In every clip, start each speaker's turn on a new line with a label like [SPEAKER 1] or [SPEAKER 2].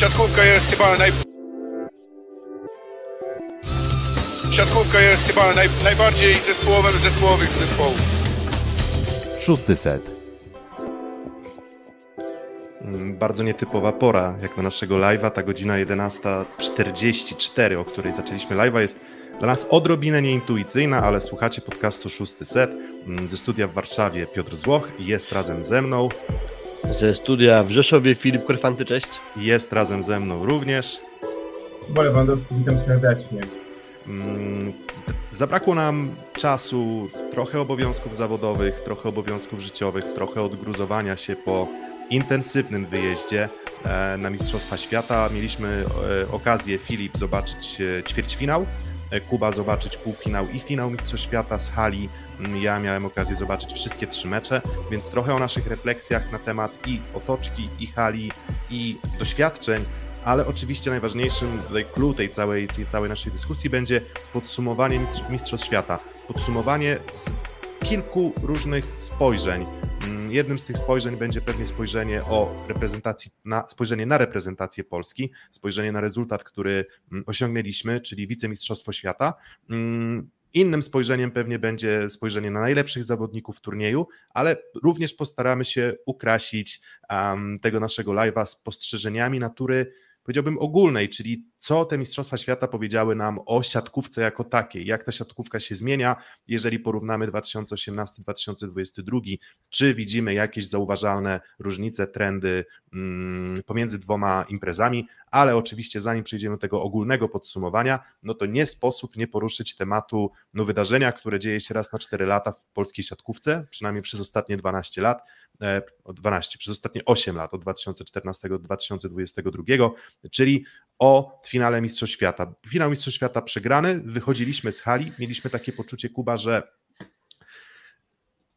[SPEAKER 1] siatkówka jest chyba naj... Siatkówka jest chyba naj... najbardziej zespołowym z zespołowych zespołów.
[SPEAKER 2] Szósty set.
[SPEAKER 3] Mm, Bardzo nietypowa pora, jak na naszego live'a, ta godzina 11.44, o której zaczęliśmy live'a, jest dla nas odrobinę nieintuicyjna, ale słuchacie podcastu Szósty Set Mm, ze studia w Warszawie Piotr Złoch, jest razem ze mną,
[SPEAKER 4] Ze studia w Rzeszowie Filip Korfanty, cześć.
[SPEAKER 3] jest razem ze mną również.
[SPEAKER 5] Bo Lewandowski, witam serdecznie.
[SPEAKER 3] Mm, Zabrakło nam czasu, trochę obowiązków zawodowych, trochę obowiązków życiowych, trochę odgruzowania się po intensywnym wyjeździe e, na Mistrzostwa Świata. Mieliśmy e, okazję, Filip, zobaczyć e, ćwierćfinał, Kuba zobaczyć półfinał i finał Mistrzostw Świata z hali. Mm, Ja miałem okazję zobaczyć wszystkie trzy mecze, więc trochę o naszych refleksjach na temat i otoczki, i hali, i doświadczeń ale oczywiście najważniejszym tutaj clue tej całej, tej całej naszej dyskusji będzie podsumowanie mistrz- Mistrzostw Świata. Podsumowanie z kilku różnych spojrzeń. Mm, Jednym z tych spojrzeń będzie pewnie spojrzenie o reprezentacji, na, spojrzenie na reprezentację Polski, spojrzenie na rezultat, który mm, osiągnęliśmy, czyli wicemistrzostwo świata. Mm, Innym spojrzeniem pewnie będzie spojrzenie na najlepszych zawodników turnieju, ale również postaramy się ukrasić um, tego naszego live'a spostrzeżeniami natury powiedziałbym ogólnej, czyli co te Mistrzostwa Świata powiedziały nam o siatkówce jako takiej, jak ta siatkówka się zmienia, jeżeli porównamy 2018-2022, czy widzimy jakieś zauważalne różnice, trendy mm, pomiędzy dwoma imprezami, ale oczywiście zanim przejdziemy do tego ogólnego podsumowania, no to nie sposób nie poruszyć tematu no, wydarzenia, które dzieje się raz na 4 lata w polskiej siatkówce, przynajmniej przez ostatnie 12 lat, e, 12, przez ostatnie 8 lat, od 2014 do 2022, czyli o finale Mistrzostw Świata. Finał Mistrzostw Świata przegrany, wychodziliśmy z hali, mieliśmy takie poczucie, Kuba, że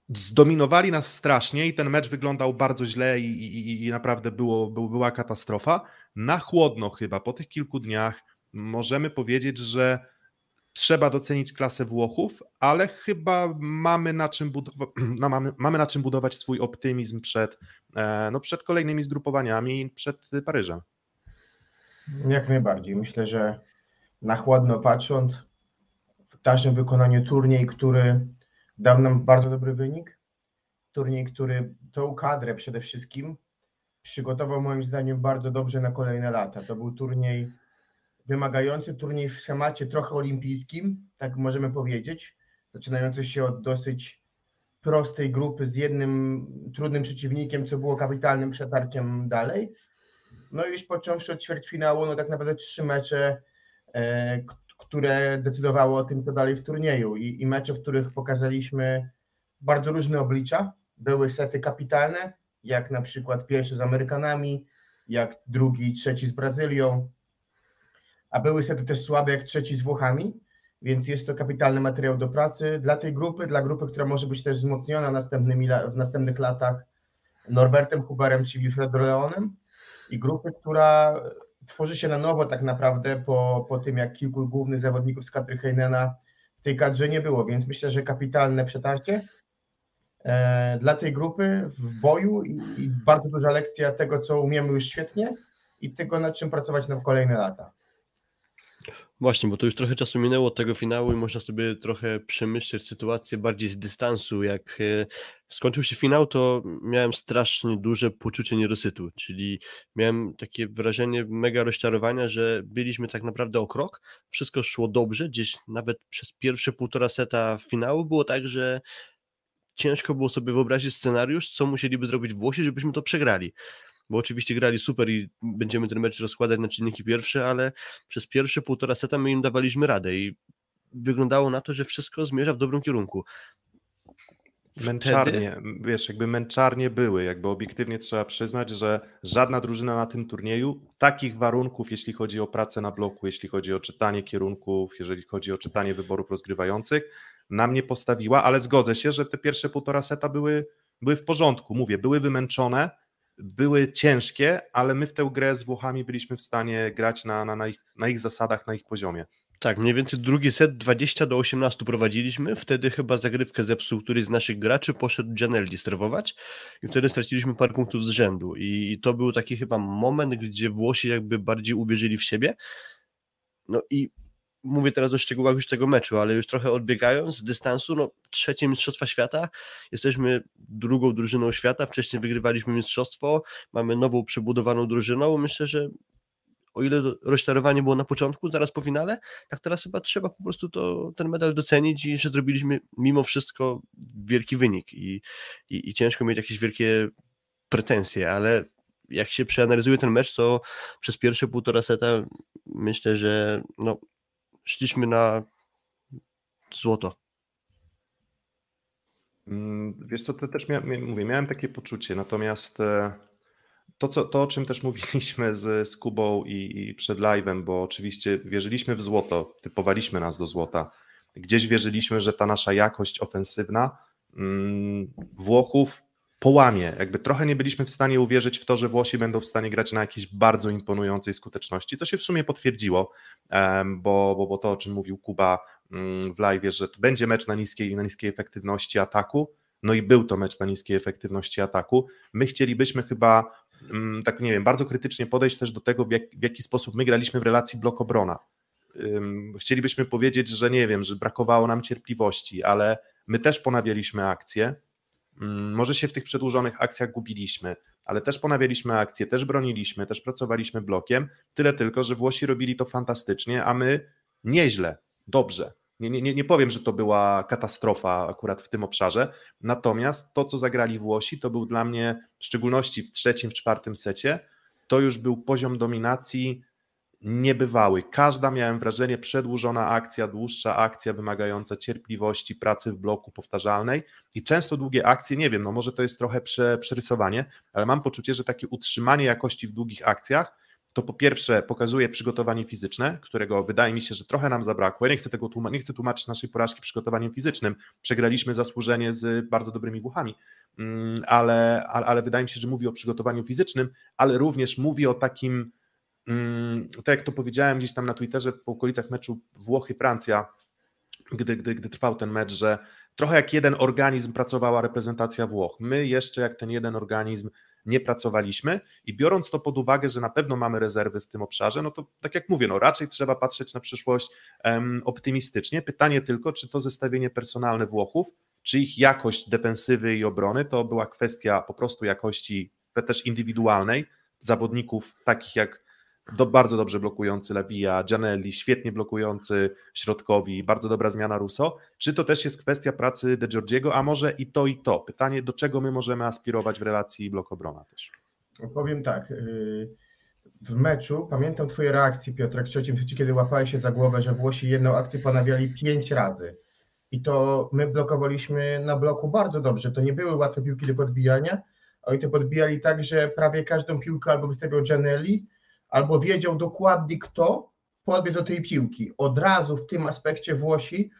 [SPEAKER 3] zdominowali nas strasznie i ten mecz wyglądał bardzo źle i, i, i naprawdę było, był, była katastrofa. Na chłodno chyba, po tych kilku dniach możemy powiedzieć, że trzeba docenić klasę Włochów, ale chyba mamy na czym, budowa- no, mamy, mamy na czym budować swój optymizm przed, e, no, przed kolejnymi zgrupowaniami, przed Paryżem.
[SPEAKER 5] Jak najbardziej. Myślę, że na chłodno patrząc, w naszym wykonaniu turniej, który dał nam bardzo dobry wynik, turniej, który tą kadrę przede wszystkim przygotował moim zdaniem bardzo dobrze na kolejne lata. To był turniej wymagający, turniej w schemacie trochę olimpijskim, tak możemy powiedzieć, zaczynający się od dosyć prostej grupy z jednym trudnym przeciwnikiem, co było kapitalnym przetarciem dalej. No i już począwszy od ćwierćfinału, no tak naprawdę trzy mecze, e, które decydowały o tym, co dalej w turnieju. I, i mecze, w których pokazaliśmy bardzo różne oblicza. Były sety kapitalne, jak na przykład pierwszy z Amerykanami, jak drugi, trzeci z Brazylią, a były sety też słabe, jak trzeci z Włochami, więc jest to kapitalny materiał do pracy dla tej grupy, dla grupy, która może być też wzmocniona następnymi, w następnych latach Norbertem Huberem czy Wilfredo Leonem i grupy, która tworzy się na nowo tak naprawdę po, po tym, jak kilku głównych zawodników z kadry Heinena w tej kadrze nie było, więc myślę, że kapitalne przetarcie e, dla tej grupy w boju i, i bardzo duża lekcja tego, co umiemy już świetnie i tego, nad czym pracować na kolejne lata.
[SPEAKER 4] Właśnie, bo to już trochę czasu minęło od tego finału i można sobie trochę przemyśleć sytuację bardziej z dystansu. Jak e, skończył się finał, to miałem strasznie duże poczucie niedosytu, czyli miałem takie wrażenie mega rozczarowania, że byliśmy tak naprawdę o krok, wszystko szło dobrze, gdzieś nawet przez pierwsze półtora seta finału było tak, że ciężko było sobie wyobrazić scenariusz, co musieliby zrobić Włosi, żebyśmy to przegrali. Bo oczywiście grali super i będziemy ten mecz rozkładać na czynniki pierwsze, ale przez pierwsze półtora seta my im dawaliśmy radę i wyglądało na to, że wszystko zmierza w dobrym kierunku.
[SPEAKER 3] Męczarnie, wiesz, jakby męczarnie były, jakby obiektywnie trzeba przyznać, że żadna drużyna na tym turnieju takich warunków, jeśli chodzi o pracę na bloku, jeśli chodzi o czytanie kierunków, jeżeli chodzi o czytanie wyborów rozgrywających, nam nie postawiła, ale zgodzę się, że te pierwsze półtora seta były, były w porządku, mówię, były wymęczone, były ciężkie, ale my w tę grę z Włochami byliśmy w stanie grać na, na, na, ich, na ich zasadach, na ich poziomie.
[SPEAKER 4] Tak, mniej więcej drugi set 20 do 18 prowadziliśmy. Wtedy chyba zagrywkę zepsuł któryś z naszych graczy, poszedł Gianelli strewować i wtedy straciliśmy parę punktów z rzędu. I to był taki chyba moment, gdzie Włosi jakby bardziej uwierzyli w siebie. No i mówię teraz o szczegółach już tego meczu, ale już trochę odbiegając z dystansu, no trzecie Mistrzostwa Świata, jesteśmy drugą drużyną świata, wcześniej wygrywaliśmy Mistrzostwo, mamy nową przebudowaną drużyną, myślę, że o ile rozczarowanie było na początku, zaraz po finale, tak teraz chyba trzeba po prostu to, ten medal docenić i że zrobiliśmy mimo wszystko wielki wynik. I, i, i ciężko mieć jakieś wielkie pretensje, ale jak się przeanalizuje ten mecz, to przez pierwsze półtora seta myślę, że no, szliśmy na złoto.
[SPEAKER 3] Mm, wiesz co, to też mia, mówię, miałem takie poczucie, natomiast e, to, co, to, o czym też mówiliśmy z, z Kubą i, i przed live'em, bo oczywiście wierzyliśmy w złoto, typowaliśmy nas do złota. Gdzieś wierzyliśmy, że ta nasza jakość ofensywna mm, Włochów połamie. Jakby trochę nie byliśmy w stanie uwierzyć w to, że Włosi będą w stanie grać na jakiejś bardzo imponującej skuteczności. To się w sumie potwierdziło, bo, bo, bo to, o czym mówił Kuba mm, w live, że to będzie mecz na niskiej, na niskiej efektywności ataku. No i był to mecz na niskiej efektywności ataku. My chcielibyśmy chyba Mm, tak nie wiem, bardzo krytycznie podejść też do tego, w, jak, w jaki sposób my graliśmy w relacji blok-obrona. Chcielibyśmy powiedzieć, że nie wiem, że brakowało nam cierpliwości, ale my też ponawialiśmy akcje. Mm, może się w tych przedłużonych akcjach gubiliśmy, ale też ponawialiśmy akcje, też broniliśmy, też pracowaliśmy blokiem. Tyle tylko, że Włosi robili to fantastycznie, a my nieźle, dobrze. Nie, nie, nie powiem, że to była katastrofa akurat w tym obszarze, natomiast to, co zagrali Włosi, to był dla mnie, w szczególności w trzecim, w czwartym secie, to już był poziom dominacji niebywały. Każda, miałem wrażenie, przedłużona akcja, dłuższa akcja wymagająca cierpliwości, pracy w bloku powtarzalnej i często długie akcje, nie wiem, no może to jest trochę prze, przerysowanie, ale mam poczucie, że takie utrzymanie jakości w długich akcjach to po pierwsze pokazuje przygotowanie fizyczne, którego wydaje mi się, że trochę nam zabrakło. Ja nie chcę tego tłumaczyć, nie chcę tłumaczyć naszej porażki przygotowaniem fizycznym. Przegraliśmy zasłużenie z bardzo dobrymi Włochami, mm, ale, ale, ale wydaje mi się, że mówi o przygotowaniu fizycznym, ale również mówi o takim, tak jak to powiedziałem gdzieś tam na Twitterze w okolicach meczu Włochy-Francja, gdy, gdy, gdy trwał ten mecz, że trochę jak jeden organizm pracowała reprezentacja Włoch. My jeszcze jak ten jeden organizm nie pracowaliśmy i biorąc to pod uwagę, że na pewno mamy rezerwy w tym obszarze, no to tak jak mówię, no raczej trzeba patrzeć na przyszłość um, optymistycznie. Pytanie tylko, czy to zestawienie personalne Włochów, czy ich jakość defensywy i obrony to była kwestia po prostu jakości też indywidualnej zawodników takich jak do, bardzo dobrze blokujący Lewija, Gianelli, świetnie blokujący środkowi, bardzo dobra zmiana Russo. Czy to też jest kwestia pracy De Giorgiego, a może i to, i to? Pytanie, do czego my możemy aspirować w relacji blok-obrona też?
[SPEAKER 5] Powiem tak, y, w meczu, pamiętam twoje reakcje Piotrek w trzecim kiedy łapałeś się za głowę, że Włosi jedną akcję ponawiali pięć razy. I to my blokowaliśmy na bloku bardzo dobrze. To nie były łatwe piłki do podbijania. Oni to podbijali tak, że prawie każdą piłkę albo wystawiał Gianelli, albo wiedział dokładnie kto podbiegł do tej piłki. Od razu w tym aspekcie Włosi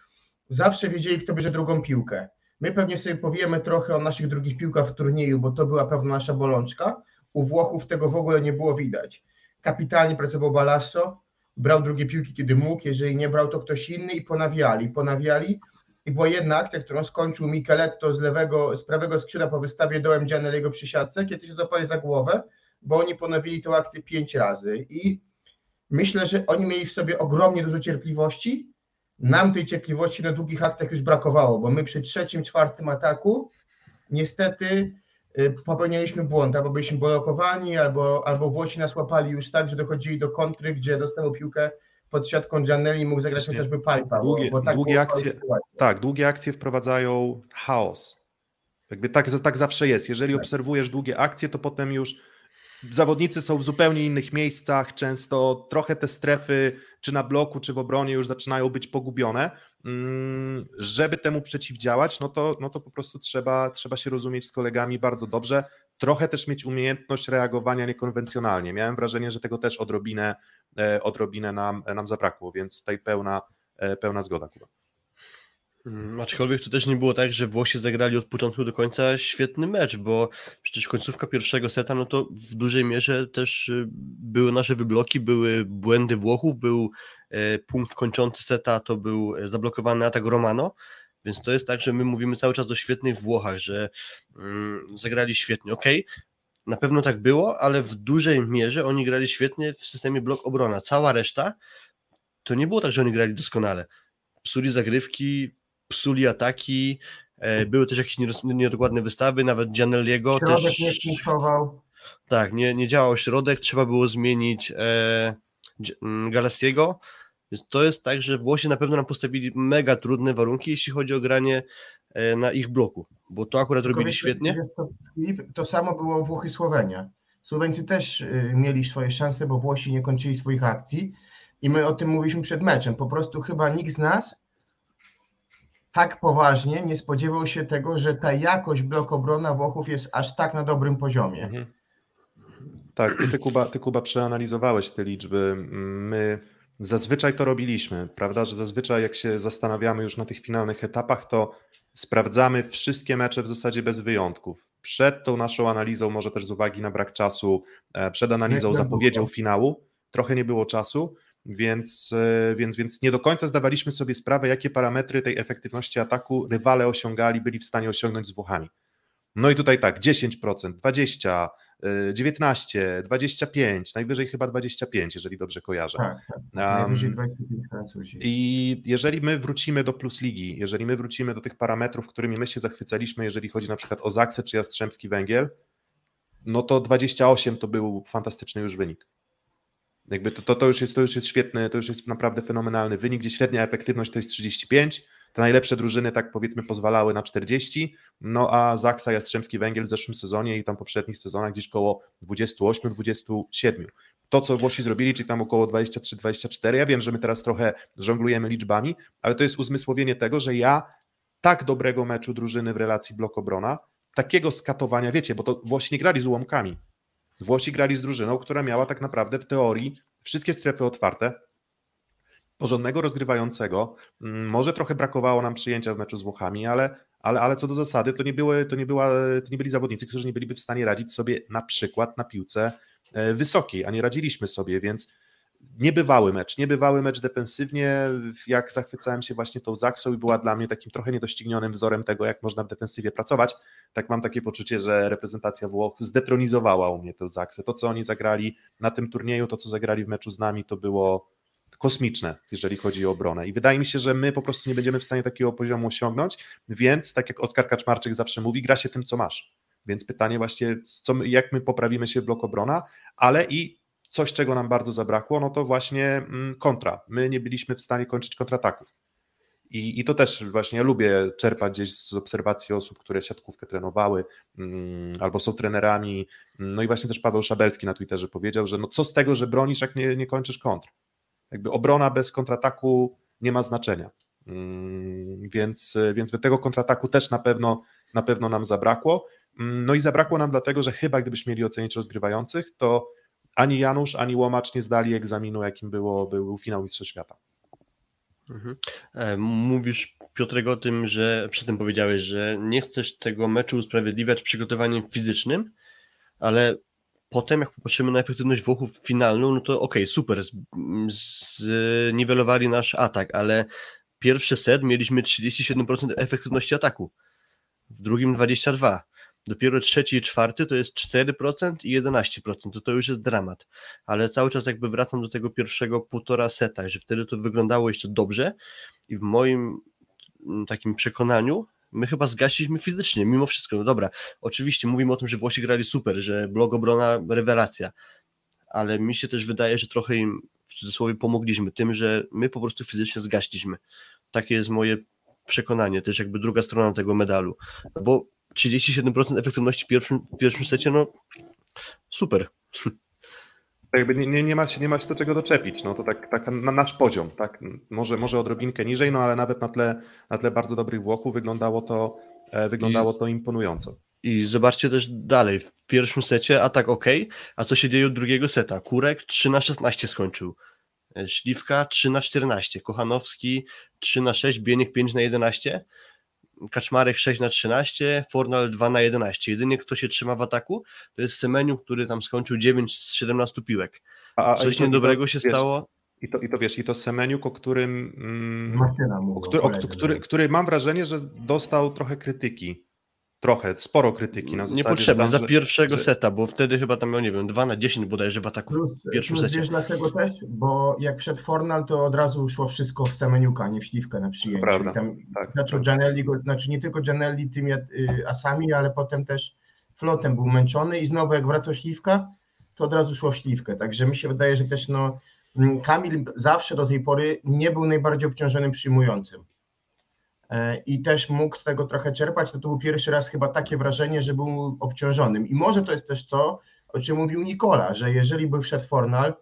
[SPEAKER 5] zawsze wiedzieli, kto bierze drugą piłkę. My pewnie sobie powiemy trochę o naszych drugich piłkach w turnieju, bo to była pewna nasza bolączka. U Włochów tego w ogóle nie było widać. Kapitalnie pracował Balasso, brał drugie piłki, kiedy mógł, jeżeli nie brał, to ktoś inny i ponawiali, ponawiali. I była jedna akcja, którą skończył Micheletto z lewego, z prawego skrzydła po wystawie dołem Gianelliego przy siatce, kiedy się zapali za głowę bo oni ponowili tę akcję pięć razy i myślę, że oni mieli w sobie ogromnie dużo cierpliwości. Nam tej cierpliwości na długich akcjach już brakowało, bo my przy trzecim, czwartym ataku niestety y, popełnialiśmy błąd, albo byliśmy blokowani, albo, albo Włosi nas łapali już tak, że dochodzili do kontry, gdzie dostał piłkę pod siatką Giannelli i mógł zagrać chociażby Pajpa.
[SPEAKER 3] Długie, bo, bo tak długie akcje, tak, długie akcje wprowadzają chaos. Jakby tak, tak zawsze jest. Jeżeli tak. obserwujesz długie akcje, to potem już zawodnicy są w zupełnie innych miejscach, często trochę te strefy, czy na bloku, czy w obronie już zaczynają być pogubione. Mm, żeby temu przeciwdziałać, no to, no to po prostu trzeba, trzeba się rozumieć z kolegami bardzo dobrze, trochę też mieć umiejętność reagowania niekonwencjonalnie. Miałem wrażenie, że tego też odrobinę, e, odrobinę nam, nam zabrakło, więc tutaj pełna, e, pełna zgoda. Kuba.
[SPEAKER 4] Mm, Aczkolwiek to też nie było tak, że Włosi zagrali od początku do końca świetny mecz, bo przecież końcówka pierwszego seta, no to w dużej mierze też y, były nasze wybloki, były błędy Włochów, był e, punkt kończący seta, to był e, zablokowany atak Romano, więc to jest tak, że my mówimy cały czas o świetnych Włochach, że mm, zagrali świetnie. Okej, na pewno tak było, ale w dużej mierze oni grali świetnie w systemie blok obrona. Cała reszta to nie było tak, że oni grali doskonale. Psuli zagrywki, psuli ataki, e, były też jakieś niedokładne wystawy, nawet Gianelliego
[SPEAKER 5] Środek
[SPEAKER 4] też...
[SPEAKER 5] nie punktował.
[SPEAKER 4] Tak, nie, nie działał środek, trzeba było zmienić e, mm, Galassiego, więc to jest tak, że Włosi na pewno nam postawili mega trudne warunki, jeśli chodzi o granie e, na ich bloku, bo to akurat
[SPEAKER 5] Tylko
[SPEAKER 4] robili
[SPEAKER 5] wiesz,
[SPEAKER 4] świetnie.
[SPEAKER 5] Filip, to samo było Włochy Słowenia. Słoweńcy też y, mieli swoje szanse, bo Włosi nie kończyli swoich akcji i my o tym mówiliśmy przed meczem. Po prostu chyba nikt z nas tak poważnie nie spodziewał się tego, że ta jakość blok obrona Włochów jest aż tak na dobrym poziomie.
[SPEAKER 3] Mhm. Tak, ty, ty, Kuba, ty Kuba przeanalizowałeś te liczby. My zazwyczaj to robiliśmy, prawda? Że zazwyczaj jak się zastanawiamy już na tych finalnych etapach, to sprawdzamy wszystkie mecze w zasadzie bez wyjątków. Przed tą naszą analizą, może też z uwagi na brak czasu, e, przed analizą zapowiedzią finału, trochę nie było czasu, więc, e, więc, więc nie do końca zdawaliśmy sobie sprawę, jakie parametry tej efektywności ataku rywale osiągali, byli w stanie osiągnąć z Włochami. No i tutaj tak, 10%, 20%, y, 19, 25, najwyżej chyba 25, jeżeli dobrze kojarzę.
[SPEAKER 5] Tak, tak. Najwyżej
[SPEAKER 3] Um,
[SPEAKER 5] 25 Francuzi.
[SPEAKER 3] I jeżeli my wrócimy do Plus Ligi, jeżeli my wrócimy do tych parametrów, którymi my się zachwycaliśmy, jeżeli chodzi na przykład o Zaksę czy Jastrzębski Węgiel, no to 28 to był fantastyczny już wynik. Jakby to, to, to, już jest, to już jest świetny, to już jest naprawdę fenomenalny wynik, gdzie średnia efektywność to jest 35, te najlepsze drużyny tak powiedzmy pozwalały na 40, no a Zaksa Jastrzębski Węgiel w zeszłym sezonie i tam poprzednich sezonach gdzieś koło 28-27. To, co Włosi zrobili, czyli tam około 23-24, ja wiem, że my teraz trochę żonglujemy liczbami, ale to jest uzmysłowienie tego, że ja tak dobrego meczu drużyny w relacji blok-obrona, takiego skatowania, wiecie, bo to Włosi nie grali z ułamkami. Włosi grali z drużyną, która miała tak naprawdę w teorii wszystkie strefy otwarte, porządnego rozgrywającego. Mm, Może trochę brakowało nam przyjęcia w meczu z Włochami, ale, ale, ale co do zasady, to nie, były, to, nie była, to nie byli zawodnicy, którzy nie byliby w stanie radzić sobie na przykład na piłce e, wysokiej, a nie radziliśmy sobie, więc niebywały mecz, niebywały mecz defensywnie, jak zachwycałem się właśnie tą Zaksą i była dla mnie takim trochę niedoścignionym wzorem tego, jak można w defensywie pracować, tak mam takie poczucie, że reprezentacja Włoch zdetronizowała u mnie tę Zaksę. To, co oni zagrali na tym turnieju, to, co zagrali w meczu z nami, to było kosmiczne, jeżeli chodzi o obronę. I wydaje mi się, że my po prostu nie będziemy w stanie takiego poziomu osiągnąć, więc tak jak Oskar Kaczmarczyk zawsze mówi, gra się tym, co masz. Więc pytanie właśnie, co my, jak my poprawimy się blok obrona, ale i coś, czego nam bardzo zabrakło, no to właśnie mm, kontra. My nie byliśmy w stanie kończyć kontrataków. I, I to też właśnie lubię czerpać gdzieś z obserwacji osób, które siatkówkę trenowały mm, albo są trenerami. No i właśnie też Paweł Szabelski na Twitterze powiedział, że no co z tego, że bronisz, jak nie, nie kończysz kontr. Jakby obrona bez kontrataku nie ma znaczenia. Mm, Więc, więc tego kontrataku też na pewno, na pewno nam zabrakło. No i zabrakło nam dlatego, że chyba gdybyśmy mieli ocenić rozgrywających, to ani Janusz, ani Łomacz nie zdali egzaminu, jakim było, był finał Mistrzostw Świata.
[SPEAKER 4] Mhm. E, Mówisz, Piotrek, o tym, że przy tym powiedziałeś, że nie chcesz tego meczu usprawiedliwiać przygotowaniem fizycznym, ale potem, jak popatrzymy na efektywność Włochów finalną, no to okej, super, z- zniwelowali nasz atak, ale pierwszy set mieliśmy 37% efektywności ataku, w drugim 22%. Dopiero trzeci i czwarty to jest 4% i 11%, to to już jest dramat. Ale cały czas jakby wracam do tego pierwszego półtora seta, że wtedy to wyglądało jeszcze dobrze i w moim mm, takim przekonaniu my chyba zgasiliśmy fizycznie, mimo wszystko. No dobra, oczywiście mówimy o tym, że Włosi grali super, że blok obrona rewelacja, ale mi się też wydaje, że trochę im w cudzysłowie pomogliśmy tym, że my po prostu fizycznie zgaśliśmy. Takie jest moje przekonanie, też jakby druga strona tego medalu, bo 37% efektywności w pierwszym, w pierwszym secie, no super.
[SPEAKER 3] Tak jakby nie, nie, nie, ma się, nie ma się do czego doczepić, no to tak, tak na nasz poziom, tak, może, może odrobinkę niżej, no ale nawet na tle, na tle bardzo dobrych Włochów wyglądało to, e, wyglądało to imponująco.
[SPEAKER 4] I zobaczcie też dalej, w pierwszym secie atak ok, a co się dzieje od drugiego seta? Kurek 3 na 16 skończył. e, Śliwka 3 na 14, Kochanowski 3 na 6, Bieniek 5 na 11, Kaczmarek 6 na 13, Fornal 2 na 11. Jedynie kto się trzyma w ataku, to jest Semeniu, który tam skończył 9 z 17 piłek.
[SPEAKER 3] A, a
[SPEAKER 4] Coś
[SPEAKER 3] to-
[SPEAKER 4] niedobrego się
[SPEAKER 3] wiesz,
[SPEAKER 4] stało.
[SPEAKER 3] I to, I to wiesz, i to Semeniuk, o którym. Mm, o który, o, który, który mam wrażenie, że dostał trochę krytyki. Trochę, sporo krytyki na zasadzie,
[SPEAKER 4] Niepotrzebne, za pierwszego
[SPEAKER 3] że-
[SPEAKER 4] seta, bo wtedy chyba tam miał, nie wiem, 2 na 10 bodajże w ataku.
[SPEAKER 5] Plus,
[SPEAKER 4] w pierwszym
[SPEAKER 5] plus
[SPEAKER 4] secie.
[SPEAKER 5] wiesz dlaczego też? Bo jak wszedł Fornal, to od razu szło wszystko w Semeniuka, nie w Śliwkę na przyjęcie.
[SPEAKER 3] Prawda,
[SPEAKER 5] I tam
[SPEAKER 3] tak,
[SPEAKER 5] zaczął Gianelli, go, znaczy nie tylko Gianelli tymi y, asami, ale potem też flotem był męczony i znowu jak wracał Śliwka, to od razu szło w Śliwkę. Także mi się wydaje, że też no, mm, Kamil zawsze do tej pory nie był najbardziej obciążonym przyjmującym. E, I też mógł z tego trochę czerpać. To, to był pierwszy raz chyba takie wrażenie, że był obciążonym. I może to jest też to, o czym mówił Nikola, że jeżeli by wszedł Fornal,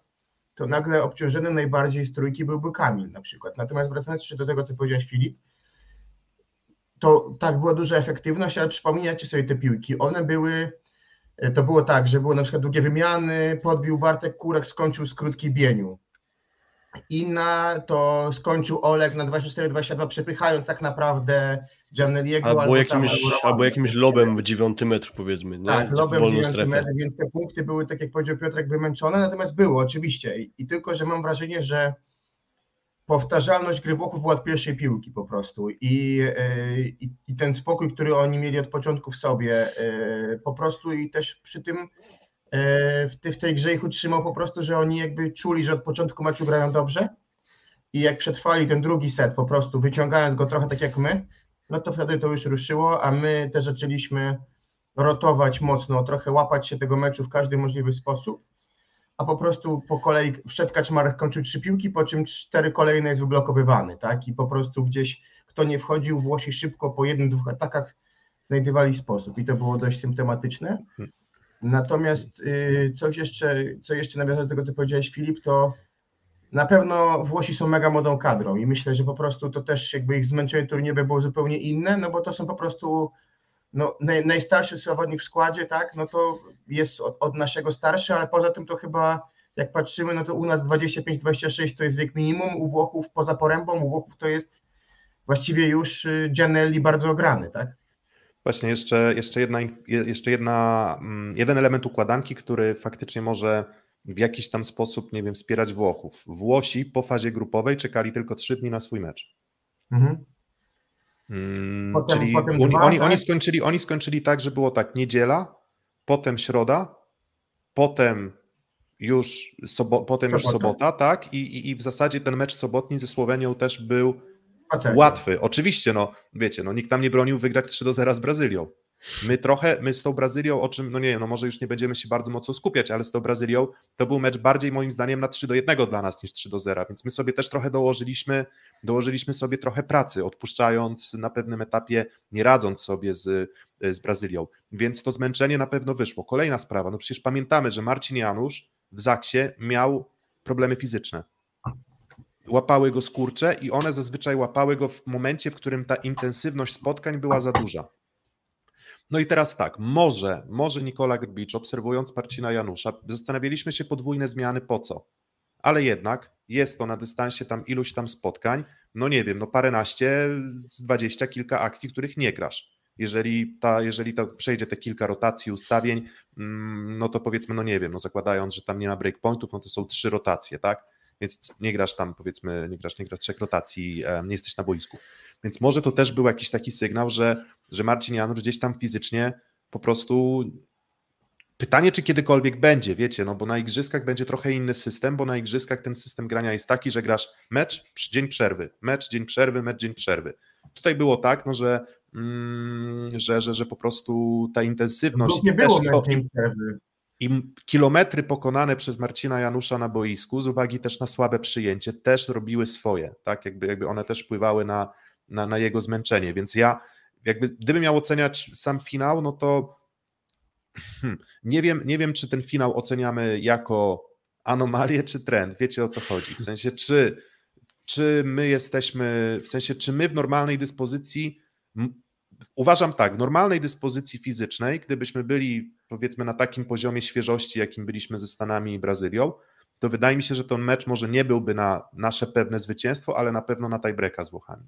[SPEAKER 5] to nagle obciążony najbardziej z trójki byłby Kamil na przykład. Natomiast wracając jeszcze do tego, co powiedziałeś Filip, to tak, była duża efektywność, ale przypominajcie sobie te piłki. One były, e, to było tak, że było na przykład długie wymiany, podbił Bartek Kurek, skończył z krótki bieniu. Inna to skończył Olek na 24-22, przepychając tak naprawdę Gianelliego
[SPEAKER 4] Albo,
[SPEAKER 5] tam,
[SPEAKER 4] jakimś,
[SPEAKER 5] albo
[SPEAKER 4] albo jakimś lobem w 9 metr powiedzmy, nie?
[SPEAKER 5] Tak,
[SPEAKER 4] w
[SPEAKER 5] lobem
[SPEAKER 4] wolną
[SPEAKER 5] 9
[SPEAKER 4] strefę.
[SPEAKER 5] metr, więc te punkty były, tak jak powiedział Piotrek, wymęczone, natomiast było oczywiście. I, I tylko, że mam wrażenie, że powtarzalność gry Włochów była od pierwszej piłki po prostu. I, yy, i, i ten spokój, który oni mieli od początku w sobie, yy, po prostu i też przy tym w, tej- w tej grze ich utrzymał po prostu, że oni jakby czuli, że od początku meczu grają dobrze. I jak przetrwali ten drugi set, po prostu wyciągając go trochę tak jak my, no to wtedy to już ruszyło, a my też zaczęliśmy rotować mocno, trochę łapać się tego meczu w każdy możliwy sposób, a po prostu po kolei wszedł Kaczmarek, kończył trzy piłki, po czym cztery kolejne jest wyblokowywany, tak? I po prostu gdzieś kto nie wchodził, Włosi szybko po jednym, dwóch atakach znajdowali sposób i to było dość symptomatyczne. Natomiast y, coś jeszcze, co jeszcze nawiązać do tego, co powiedziałeś Filip, to na pewno Włosi są mega młodą kadrą i myślę, że po prostu to też jakby ich zmęczenie turniejowe było zupełnie inne, no bo to są po prostu no, naj, najstarszy zawodnik w składzie, tak, no to jest od, od naszego starszy, ale poza tym to chyba jak patrzymy, no to u nas 25-26 to jest wiek minimum, u Włochów poza porębą, u Włochów to jest właściwie już y, Gianelli bardzo ograny, tak?
[SPEAKER 3] Właśnie jeszcze, jeszcze, jedna, jeszcze jedna, mm, jeden element układanki, który faktycznie może w jakiś tam sposób, nie wiem, wspierać Włochów. Włosi po fazie grupowej czekali tylko trzy dni na swój mecz.
[SPEAKER 5] Mhm.
[SPEAKER 3] Mm,
[SPEAKER 5] Potem-
[SPEAKER 3] czyli
[SPEAKER 5] potem
[SPEAKER 3] oni,
[SPEAKER 5] dwa,
[SPEAKER 3] oni,
[SPEAKER 5] tak?
[SPEAKER 3] oni, skończyli, oni skończyli tak, że było tak niedziela, potem środa, potem już, sobo, potem już
[SPEAKER 5] Sobota.
[SPEAKER 3] sobota, tak? I, i, I w zasadzie ten mecz sobotni ze Słowenią też był. Łatwy, oczywiście, no wiecie, no nikt nam nie bronił wygrać 3 do 0 z Brazylią. My trochę, my z tą Brazylią, o czym, no nie no może już nie będziemy się bardzo mocno skupiać, ale z tą Brazylią to był mecz bardziej moim zdaniem na 3 do 1 dla nas niż 3 do 0, więc my sobie też trochę dołożyliśmy, dołożyliśmy sobie trochę pracy, odpuszczając na pewnym etapie, nie radząc sobie z, z Brazylią, więc to zmęczenie na pewno wyszło. Kolejna sprawa, no przecież pamiętamy, że Marcin Janusz w Zaksie miał problemy fizyczne łapały go skurcze i one zazwyczaj łapały go w momencie, w którym ta intensywność spotkań była za duża. No i teraz tak, może, może Nikola Grbicz, obserwując Marcina Janusza, zastanawialiśmy się podwójne zmiany po co, ale jednak jest to na dystansie tam iluś tam spotkań, no nie wiem, no paręnaście, dwadzieścia kilka akcji, których nie grasz. Jeżeli, ta, jeżeli to przejdzie te kilka rotacji, ustawień, mm, no to powiedzmy, no nie wiem, no zakładając, że tam nie ma breakpointów, no to są trzy rotacje, tak? Więc nie grasz tam, powiedzmy, nie grasz, nie grasz trzech rotacji, nie jesteś na boisku. Więc może to też był jakiś taki sygnał, że, że Marcin Janusz gdzieś tam fizycznie po prostu. Pytanie, czy kiedykolwiek będzie, wiecie, no bo na igrzyskach będzie trochę inny system, bo na igrzyskach ten system grania jest taki, że grasz mecz, dzień przerwy, mecz, dzień przerwy, mecz, dzień przerwy. Tutaj było tak, no, że, mm, że, że, że po prostu ta intensywność
[SPEAKER 5] nie było
[SPEAKER 3] to-
[SPEAKER 5] meczu przerwy.
[SPEAKER 3] I kilometry pokonane przez Marcina Janusza na boisku, z uwagi też na słabe przyjęcie, też robiły swoje, tak? Jakby, jakby one też wpływały na, na, na jego zmęczenie. Więc ja, jakby, gdybym miał oceniać sam finał, no to hmm, nie, wiem, nie wiem, czy ten finał oceniamy jako anomalię, czy trend. Wiecie o co chodzi? W sensie, czy, czy my jesteśmy, w sensie, czy my w normalnej dyspozycji Uważam tak, w normalnej dyspozycji fizycznej, gdybyśmy byli powiedzmy na takim poziomie świeżości, jakim byliśmy ze Stanami i Brazylią, to wydaje mi się, że ten mecz może nie byłby na nasze pewne zwycięstwo, ale na pewno na tiebreaka z Włochami.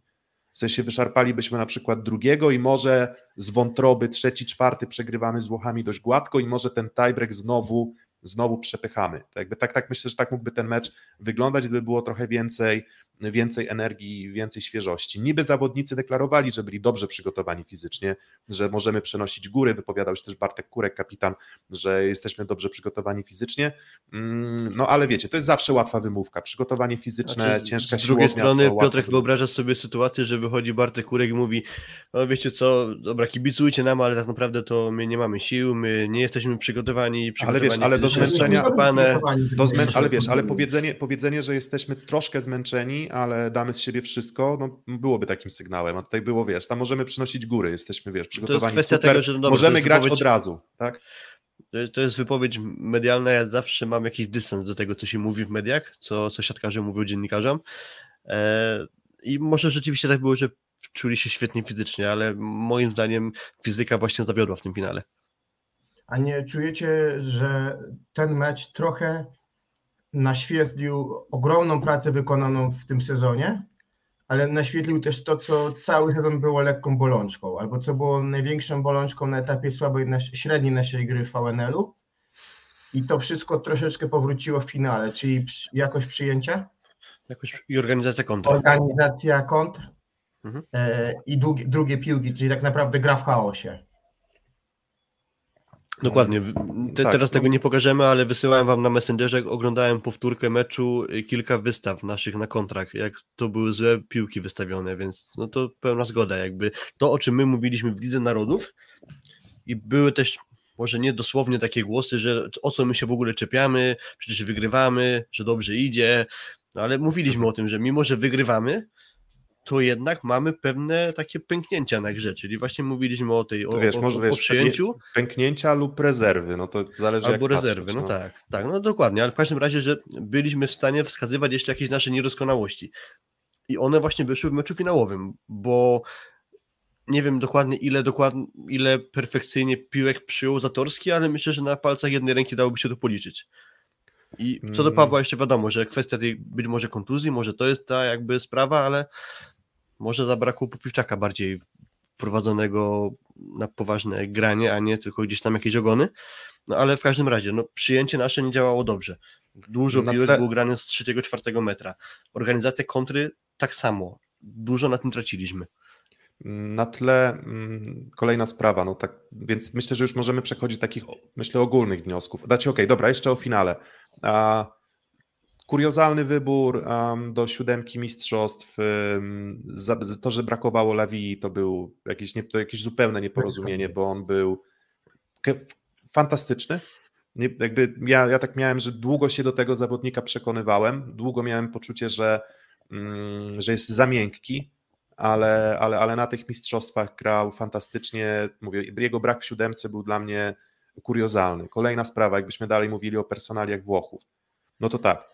[SPEAKER 3] W sensie wyszarpalibyśmy na przykład drugiego i może z wątroby trzeci, czwarty przegrywamy z Włochami dość gładko i może ten tiebreak znowu znowu przepychamy. To jakby tak, tak myślę, że tak mógłby ten mecz wyglądać, gdyby było trochę więcej, więcej energii, więcej świeżości. Niby zawodnicy deklarowali, że byli dobrze przygotowani fizycznie, że możemy przenosić góry, wypowiadał się też Bartek Kurek, kapitan, że jesteśmy dobrze przygotowani fizycznie, mm, no ale wiecie, to jest zawsze łatwa wymówka, przygotowanie fizyczne,
[SPEAKER 4] Znaczy,
[SPEAKER 3] ciężka
[SPEAKER 4] Z drugiej strony Piotrek wyobraża sobie sytuację, że wychodzi Bartek Kurek i mówi no wiecie co, dobra kibicujcie nam, ale tak naprawdę to my nie mamy sił, my nie jesteśmy przygotowani,
[SPEAKER 3] Ale wiesz, ale do zmęczenia-. Do zmę... Ale wiesz, ale powiedzenie, powiedzenie, że jesteśmy troszkę zmęczeni, ale damy z siebie wszystko, no byłoby takim sygnałem. A tutaj było, wiesz, tam możemy przynosić góry, jesteśmy, wiesz, przygotowani
[SPEAKER 4] kwestia
[SPEAKER 3] super,
[SPEAKER 4] tego, że no to
[SPEAKER 3] możemy
[SPEAKER 4] jest
[SPEAKER 3] grać
[SPEAKER 4] wypowiedź-
[SPEAKER 3] od razu, tak?
[SPEAKER 4] To jest- To jest wypowiedź medialna, ja zawsze mam jakiś dystans do tego, co się mówi w mediach, co, co siatkarze mówią dziennikarzom. E, I może rzeczywiście tak było, że czuli się świetnie fizycznie, ale moim zdaniem fizyka właśnie zawiodła w tym finale.
[SPEAKER 5] A nie czujecie, że ten mecz trochę naświetlił ogromną pracę wykonaną w tym sezonie, ale naświetlił też to, co cały sezon było lekką bolączką, albo co było największą bolączką na etapie słabej, średniej naszej gry w VNL-u. I to wszystko troszeczkę powróciło w finale, czyli jakość przyjęcia,
[SPEAKER 4] Jakoś i organizacja kontra.
[SPEAKER 5] organizacja kontr
[SPEAKER 4] Mhm.
[SPEAKER 5] e, i długie, drugie piłki, czyli tak naprawdę gra w chaosie.
[SPEAKER 4] Dokładnie. Te,
[SPEAKER 3] Tak,
[SPEAKER 4] teraz
[SPEAKER 3] no.
[SPEAKER 4] tego nie pokażemy, ale wysyłałem wam na Messengerze, oglądałem powtórkę meczu, kilka wystaw naszych na kontrakt, jak to były złe piłki wystawione, więc no to pełna zgoda, jakby to, o czym my mówiliśmy w Lidze Narodów i były też może nie dosłownie takie głosy, że o co my się w ogóle czepiamy, przecież wygrywamy, że dobrze idzie, no ale mówiliśmy o tym, że mimo, że wygrywamy, to jednak mamy pewne takie pęknięcia na grze, czyli właśnie mówiliśmy o tej, o,
[SPEAKER 3] wiesz, może
[SPEAKER 4] o,
[SPEAKER 3] wiesz,
[SPEAKER 4] o przyjęciu.
[SPEAKER 3] Pęknięcia lub rezerwy, no to zależy
[SPEAKER 4] Albo
[SPEAKER 3] jak
[SPEAKER 4] rezerwy,
[SPEAKER 3] patrzeć,
[SPEAKER 4] no tak, tak, no dokładnie, ale w każdym razie, że byliśmy w stanie wskazywać jeszcze jakieś nasze niedoskonałości. I one właśnie wyszły w meczu finałowym, bo nie wiem dokładnie ile dokładnie, ile perfekcyjnie piłek przyjął Zatorski, ale myślę, że na palcach jednej ręki dałoby się to policzyć. I co do
[SPEAKER 3] Mm.
[SPEAKER 4] Pawła jeszcze wiadomo, że kwestia tej być może kontuzji, może to jest ta jakby sprawa, ale może zabrakło Popiwczaka bardziej wprowadzonego na poważne granie, a nie tylko gdzieś tam jakieś ogony. No ale w każdym razie, no, przyjęcie nasze nie działało dobrze. Dużo
[SPEAKER 3] Na
[SPEAKER 4] piłek
[SPEAKER 3] tle-
[SPEAKER 4] było grane z trzeciego, czwartego metra. Organizacja kontry tak samo. Dużo na tym traciliśmy.
[SPEAKER 3] Na tle mm, kolejna sprawa, no tak, więc myślę, że już możemy przechodzić do takich, myślę, ogólnych wniosków. Znaczy, okej, dobra, jeszcze o finale. A, kuriozalny wybór am, do siódemki mistrzostw, ym, za, to, że brakowało Lawii, to był jakieś, nie, to jakieś zupełne nieporozumienie, bo on był fantastyczny. Nie, jakby ja, ja tak miałem, że długo się do tego zawodnika przekonywałem, długo miałem poczucie, że, mm, że jest za miękki, ale, ale, ale na tych mistrzostwach grał fantastycznie. Mówię, jego brak w siódemce był dla mnie kuriozalny. Kolejna sprawa, jakbyśmy dalej mówili o personaliach Włochów. No to tak,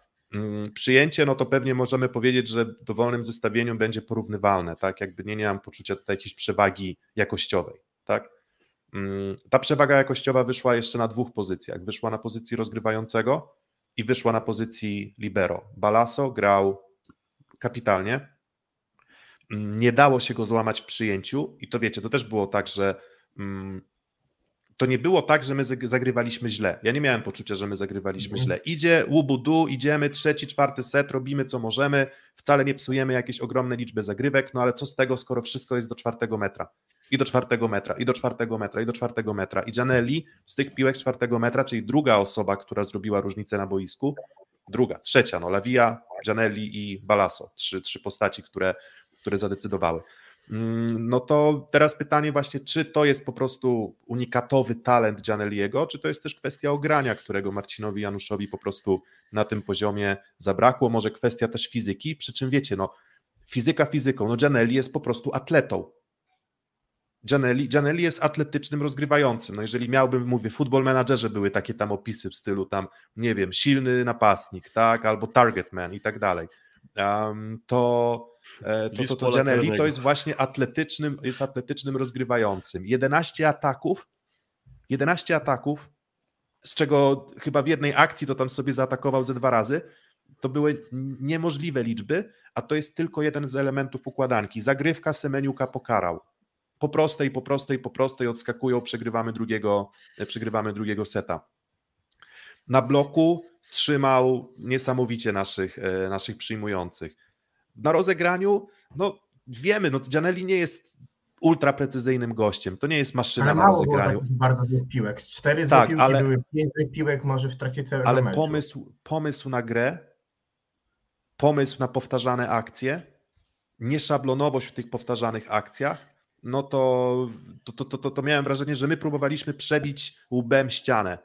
[SPEAKER 3] przyjęcie, no to pewnie możemy powiedzieć, że w dowolnym zestawieniu będzie porównywalne, tak? Jakby nie, nie mam poczucia tutaj jakiejś przewagi jakościowej, tak? Mm, Ta przewaga jakościowa wyszła jeszcze na dwóch pozycjach. Wyszła na pozycji rozgrywającego i wyszła na pozycji libero. Balaso grał kapitalnie, Mm, nie dało się go złamać w przyjęciu i to wiecie, to też było tak, że mm, to nie było tak, że my zag- zagrywaliśmy źle. Ja nie miałem poczucia, że my zagrywaliśmy
[SPEAKER 5] Mhm.
[SPEAKER 3] źle. Idzie łubudu, idziemy, trzeci, czwarty set, robimy co możemy, wcale nie psujemy jakiejś ogromnej liczby zagrywek, no ale co z tego, skoro wszystko jest do czwartego metra. I do czwartego metra, i do czwartego metra, i do czwartego metra. I Gianelli z tych piłek czwartego metra, czyli druga osoba, która zrobiła różnicę na boisku, druga, trzecia, no Lavia, Gianelli i Balaso, trzy, trzy postaci, które, które zadecydowały. Mm, No to teraz pytanie właśnie, czy to jest po prostu unikatowy talent Gianelliego, czy to jest też kwestia ogrania, którego Marcinowi Januszowi po prostu na tym poziomie zabrakło, może kwestia też fizyki, przy czym wiecie, no fizyka fizyką, no Gianelli jest po prostu atletą. Gianelli, Gianelli jest atletycznym rozgrywającym. No jeżeli miałbym, mówię, w Football Managerze były takie tam opisy w stylu tam, nie wiem, silny napastnik, tak, albo target man i tak dalej, um, to, to,
[SPEAKER 4] Lis
[SPEAKER 3] to, to
[SPEAKER 4] pola
[SPEAKER 3] Gianelli to jest właśnie atletycznym, jest atletycznym rozgrywającym. 11 ataków, 11 ataków z czego chyba w jednej akcji to tam sobie zaatakował ze dwa razy. To były niemożliwe liczby, a to jest tylko jeden z elementów układanki. Zagrywka Semeniuka pokarał. Po prostej, po prostej, po prostej odskakują, przegrywamy drugiego, przegrywamy drugiego seta. Na bloku trzymał niesamowicie naszych, e, naszych przyjmujących. Na rozegraniu, no wiemy, no Gianelli nie jest ultra precyzyjnym gościem. To nie jest maszyna
[SPEAKER 5] Ale
[SPEAKER 3] na rozegraniu.
[SPEAKER 5] bardzo złych piłek. Cztery
[SPEAKER 3] Tak,
[SPEAKER 5] piłki
[SPEAKER 3] ale-
[SPEAKER 5] były, pięć piłek może w trakcie całego
[SPEAKER 3] Ale
[SPEAKER 5] meczu.
[SPEAKER 3] pomysł, pomysł na grę, pomysł na powtarzane akcje, nieszablonowość w tych powtarzanych akcjach, no to, to, to, to, to, to miałem wrażenie, że my próbowaliśmy przebić łbem ścianę.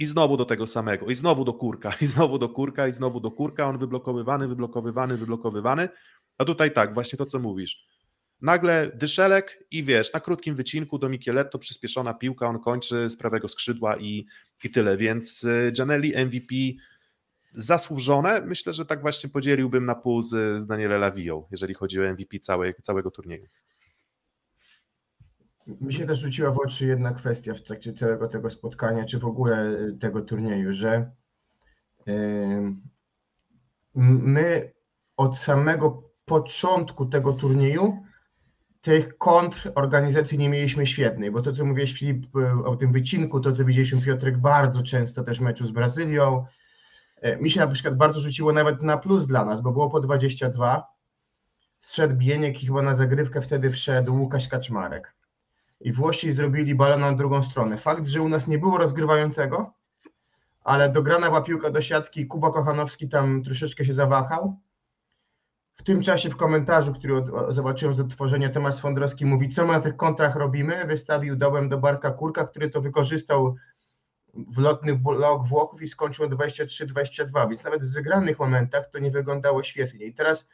[SPEAKER 3] I znowu do tego samego, i znowu do kurka, i znowu do kurka, i znowu do kurka, on wyblokowywany, wyblokowywany, wyblokowywany. A tutaj tak, właśnie to, co mówisz. Nagle dyszelek i wiesz, na krótkim wycinku do Micheletto przyspieszona piłka, on kończy z prawego skrzydła i, i tyle. Więc y, Gianelli MVP zasłużone, myślę, że tak właśnie podzieliłbym na pół z, z Danielem Lawiją, jeżeli chodzi o MVP całej, całego turnieju.
[SPEAKER 5] Mi się też rzuciła w oczy jedna kwestia w trakcie całego tego spotkania, czy w ogóle y, tego turnieju, że my od samego początku tego turnieju tych kontr organizacji nie mieliśmy świetnej, bo to, co mówiłeś Filip y, o tym wycinku, to co widzieliśmy Piotrek bardzo często też meczu z Brazylią, y, mi się na przykład bardzo rzuciło nawet na plus dla nas, bo było po 22, zszedł Bieniek i chyba na zagrywkę wtedy wszedł Łukasz Kaczmarek i Włosi zrobili balon na drugą stronę. Fakt, że u nas nie było rozgrywającego, ale dograna była piłka do siatki, Kuba Kochanowski tam troszeczkę się zawahał. W tym czasie w komentarzu, który zobaczyłem z odtworzenia, Tomasz Fondrowski mówi, co my na tych kontrach robimy, wystawił dołem do Barka Kurka, który to wykorzystał w lotnych blok Włochów i skończył 23-22, więc nawet w zegranych momentach to nie wyglądało świetnie. I teraz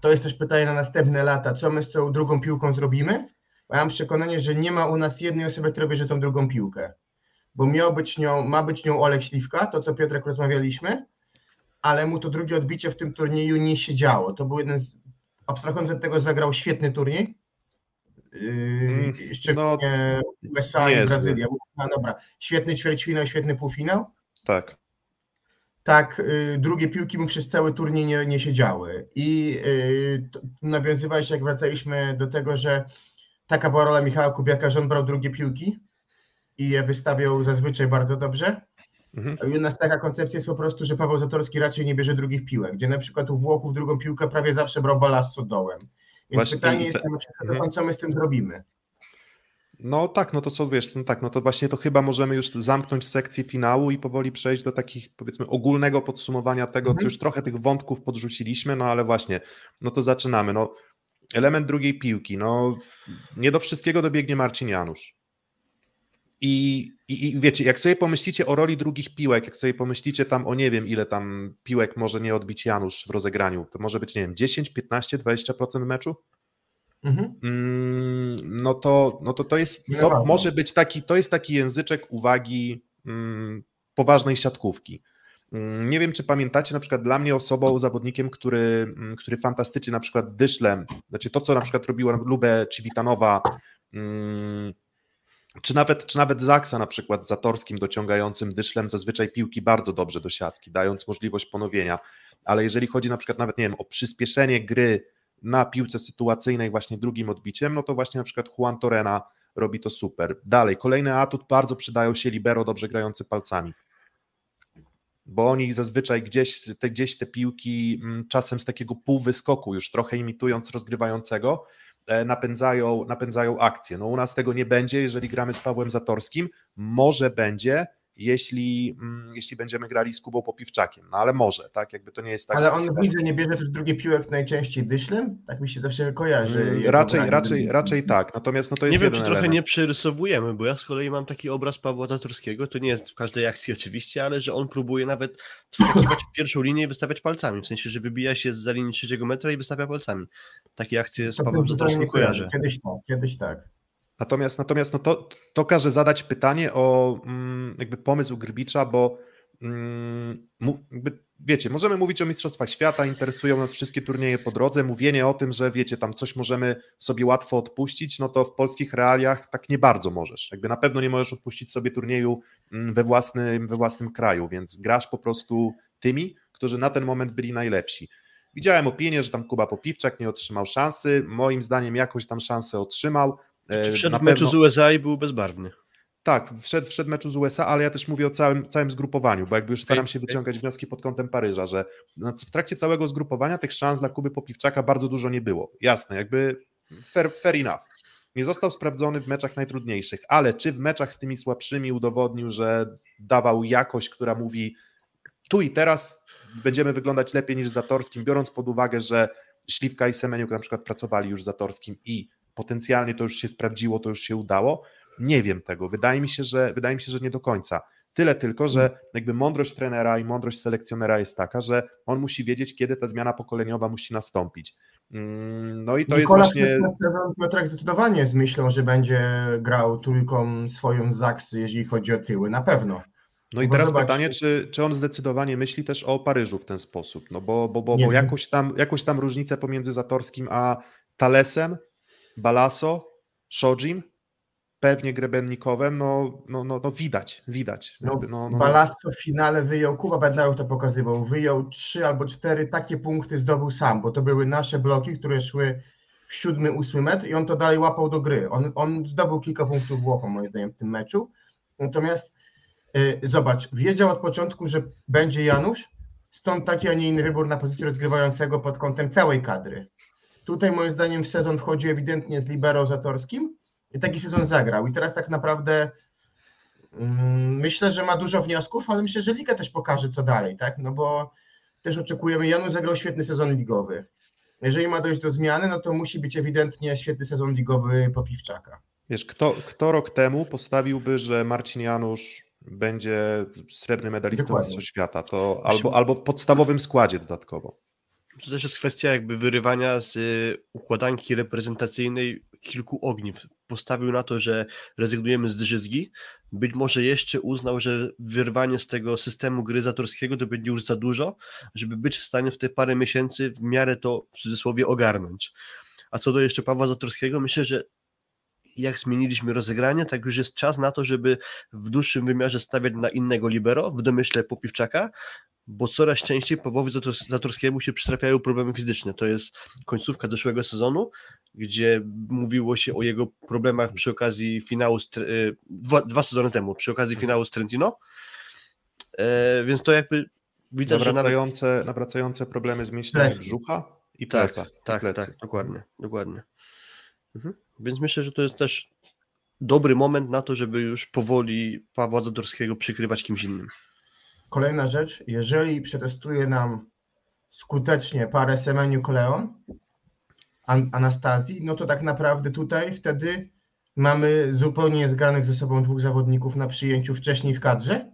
[SPEAKER 5] to jest też pytanie na następne lata, co my z tą drugą piłką zrobimy? Bo ja mam przekonanie, że nie ma u nas jednej osoby, która bierze tą drugą piłkę. Bo miał być nią, ma być nią Olek Śliwka, to co Piotrek rozmawialiśmy, ale mu to drugie odbicie w tym turnieju nie się działo. To był jeden z, abstrahując od tego, zagrał świetny turniej.
[SPEAKER 3] Mm,
[SPEAKER 5] Yy, szczególnie USA i. Brazylia. No dobra, świetny ćwierćfinał, świetny półfinał.
[SPEAKER 3] Tak.
[SPEAKER 5] Tak, y, drugie piłki mu przez cały turniej nie, nie siedziały. I y, to- nawiązywałeś, jak wracaliśmy do tego, że taka była rola Michała Kubiaka, że on brał drugie piłki i je wystawiał zazwyczaj bardzo dobrze.
[SPEAKER 3] Mhm.
[SPEAKER 5] A u nas taka koncepcja jest po prostu, że Paweł Zatorski raczej nie bierze drugich piłek, gdzie na przykład u Włochów drugą piłkę prawie zawsze brał Balasso dołem. Więc
[SPEAKER 3] Właśnie
[SPEAKER 5] pytanie
[SPEAKER 3] i
[SPEAKER 5] jest,
[SPEAKER 3] te- Mhm.
[SPEAKER 5] co my z tym zrobimy.
[SPEAKER 3] No tak, no to co wiesz, no tak, no to właśnie to chyba możemy już zamknąć sekcję finału i powoli przejść do takich powiedzmy ogólnego podsumowania tego,
[SPEAKER 5] Mhm.
[SPEAKER 3] już trochę tych wątków podrzuciliśmy, no ale właśnie, no to zaczynamy, no element drugiej piłki, no nie do wszystkiego dobiegnie Marcin Janusz. I, i, I wiecie, jak sobie pomyślicie o roli drugich piłek, jak sobie pomyślicie tam o nie wiem, ile tam piłek może nie odbić Janusz w rozegraniu, to może być, nie wiem, 10, 15, 20% meczu?
[SPEAKER 5] Mhm.
[SPEAKER 3] Mm, no to, no to, to jest, to może być taki, to jest taki języczek uwagi mm, poważnej siatkówki. Mm, Nie wiem, czy pamiętacie, na przykład dla mnie osobą, zawodnikiem, który, mm, który fantastycznie na przykład dyszlem, znaczy to, co na przykład robiła Lubę Civitanowa, mm, czy nawet, czy nawet Zaksa na przykład Zatorskim dociągającym dyszlem zazwyczaj piłki bardzo dobrze do siatki, dając możliwość ponowienia, ale jeżeli chodzi na przykład nawet, nie wiem, o przyspieszenie gry na piłce sytuacyjnej właśnie drugim odbiciem, no to właśnie na przykład Juan Torena robi to super. Dalej, kolejny atut, bardzo przydają się libero dobrze grający palcami. Bo oni zazwyczaj gdzieś te, gdzieś te piłki mm, czasem z takiego półwyskoku, już trochę imitując rozgrywającego, e, napędzają, napędzają akcję. No u nas tego nie będzie, jeżeli gramy z Pawłem Zatorskim. Może będzie, jeśli, mm, jeśli będziemy grali z Kubą Popiwczakiem. No ale może, tak? Jakby to nie jest tak.
[SPEAKER 5] Ale on widzę, nie bierze też drugie piłek najczęściej dyszlem? Tak mi się zawsze kojarzy.
[SPEAKER 3] Mm, Raczej, raczej, raczej tak. Natomiast no to jest
[SPEAKER 4] Nie wiem, czy trochę
[SPEAKER 3] element.
[SPEAKER 4] nie przerysowujemy, bo ja z kolei mam taki obraz Pawła Zatorskiego, to nie jest w każdej akcji oczywiście, ale że on próbuje nawet wskakiwać w pierwszą linię i wystawiać palcami, w sensie, że wybija się za linii trzeciego metra i wystawia palcami. Takie akcje z Pawłem
[SPEAKER 5] kojarzę.
[SPEAKER 4] kojarzę.
[SPEAKER 5] Kiedyś tak, kiedyś tak.
[SPEAKER 3] Natomiast, natomiast no to, to każe zadać pytanie o mm, jakby pomysł Grbicza, bo mm, wiecie, możemy mówić o Mistrzostwach Świata, interesują nas wszystkie turnieje po drodze, mówienie o tym, że wiecie, tam coś możemy sobie łatwo odpuścić, no to w polskich realiach tak nie bardzo możesz. Jakby na pewno nie możesz odpuścić sobie turnieju mm, we własnym, we własnym kraju, więc grasz po prostu tymi, którzy na ten moment byli najlepsi. Widziałem opinię, że tam Kuba Popiwczak nie otrzymał szansy. Moim zdaniem jakoś tam szansę otrzymał.
[SPEAKER 4] E, wszedł w meczu z USA i był bezbarwny.
[SPEAKER 3] Tak, wszedł, wszedł meczu z USA, ale ja też mówię o całym, całym zgrupowaniu, bo jakby już staram się wyciągać wnioski pod kątem Paryża, że w trakcie całego zgrupowania tych szans dla Kuby Popiwczaka bardzo dużo nie było. Jasne, jakby fair, fair enough. Nie został sprawdzony w meczach najtrudniejszych, ale czy w meczach z tymi słabszymi udowodnił, że dawał jakość, która mówi tu i teraz będziemy wyglądać lepiej niż Zatorskim, biorąc pod uwagę, że Śliwka i Semeniuk na przykład pracowali już Zatorskim i potencjalnie to już się sprawdziło, to już się udało. Nie wiem tego. Wydaje mi się, że wydaje mi się, że nie do końca. Tyle tylko, że jakby mądrość trenera i mądrość selekcjonera jest taka, że on musi wiedzieć, kiedy ta zmiana pokoleniowa musi nastąpić. Mm, no i to Nikola jest właśnie.
[SPEAKER 5] Piotrek zdecydowanie z myślą, że będzie grał trójką swoją Zaksy, jeżeli chodzi o tyły, na pewno.
[SPEAKER 3] No i teraz zobacz, pytanie, czy, czy on zdecydowanie myśli też o Paryżu w ten sposób, no bo, bo, bo, bo jakoś, tam, jakoś tam różnicę pomiędzy Zatorskim a Talesem, Balaso, Shojim, pewnie Grebennikowem, no, no, no, no widać, widać.
[SPEAKER 5] No, no, no, Balasso w finale wyjął, Kuba Bednarów to pokazywał, wyjął trzy albo cztery takie punkty zdobył sam, bo to były nasze bloki, które szły w siódmy, ósmy metr i on to dalej łapał do gry. On, on zdobył kilka punktów w moim zdaniem, w tym meczu. Natomiast Y, zobacz, wiedział od początku, że będzie Janusz, stąd taki, a nie inny wybór na pozycję rozgrywającego pod kątem całej kadry. Tutaj moim zdaniem w sezon wchodzi ewidentnie z libero Zatorskim i taki sezon zagrał. I teraz tak naprawdę mm, myślę, że ma dużo wniosków, ale myślę, że Liga też pokaże, co dalej, tak? No bo też oczekujemy, Janusz zagrał świetny sezon ligowy. Jeżeli ma dojść do zmiany, no to musi być ewidentnie świetny sezon ligowy Popiwczaka.
[SPEAKER 3] Wiesz, kto, kto rok temu postawiłby, że Marcin Janusz będzie srebrnym medalistą Mistrzostw Świata, to albo, albo w podstawowym składzie dodatkowo.
[SPEAKER 4] To też jest kwestia jakby wyrywania z y, układanki reprezentacyjnej kilku ogniw. Postawił na to, że rezygnujemy z Drzyzgi. Być może jeszcze uznał, że wyrwanie z tego systemu gry zatorskiego to będzie już za dużo, żeby być w stanie w te parę miesięcy w miarę to w cudzysłowie ogarnąć. A co do jeszcze Pawła Zatorskiego, myślę, że jak zmieniliśmy rozegranie, tak już jest czas na to, żeby w dłuższym wymiarze stawiać na innego libero, w domyśle Popiwczaka, bo coraz częściej Pawłowi Zatorskiemu się przytrafiają problemy fizyczne. To jest końcówka zeszłego sezonu, gdzie mówiło się o jego problemach przy okazji finału, y, dwa, dwa sezony temu, przy okazji finału z Trentino, e, więc to jakby
[SPEAKER 3] widać, nawracające, że nawet... nawracające problemy z mięśniami brzucha i pleca.
[SPEAKER 4] Tak, tak, tak, dokładnie, dokładnie. Mhm. Więc myślę, że to jest też dobry moment na to, żeby już powoli Pawła Zadorskiego przykrywać kimś innym.
[SPEAKER 5] Kolejna rzecz, jeżeli przetestuje nam skutecznie parę Semeniu Koleon, Anastazji, no to tak naprawdę tutaj wtedy mamy zupełnie zgranych ze sobą dwóch zawodników na przyjęciu wcześniej w kadrze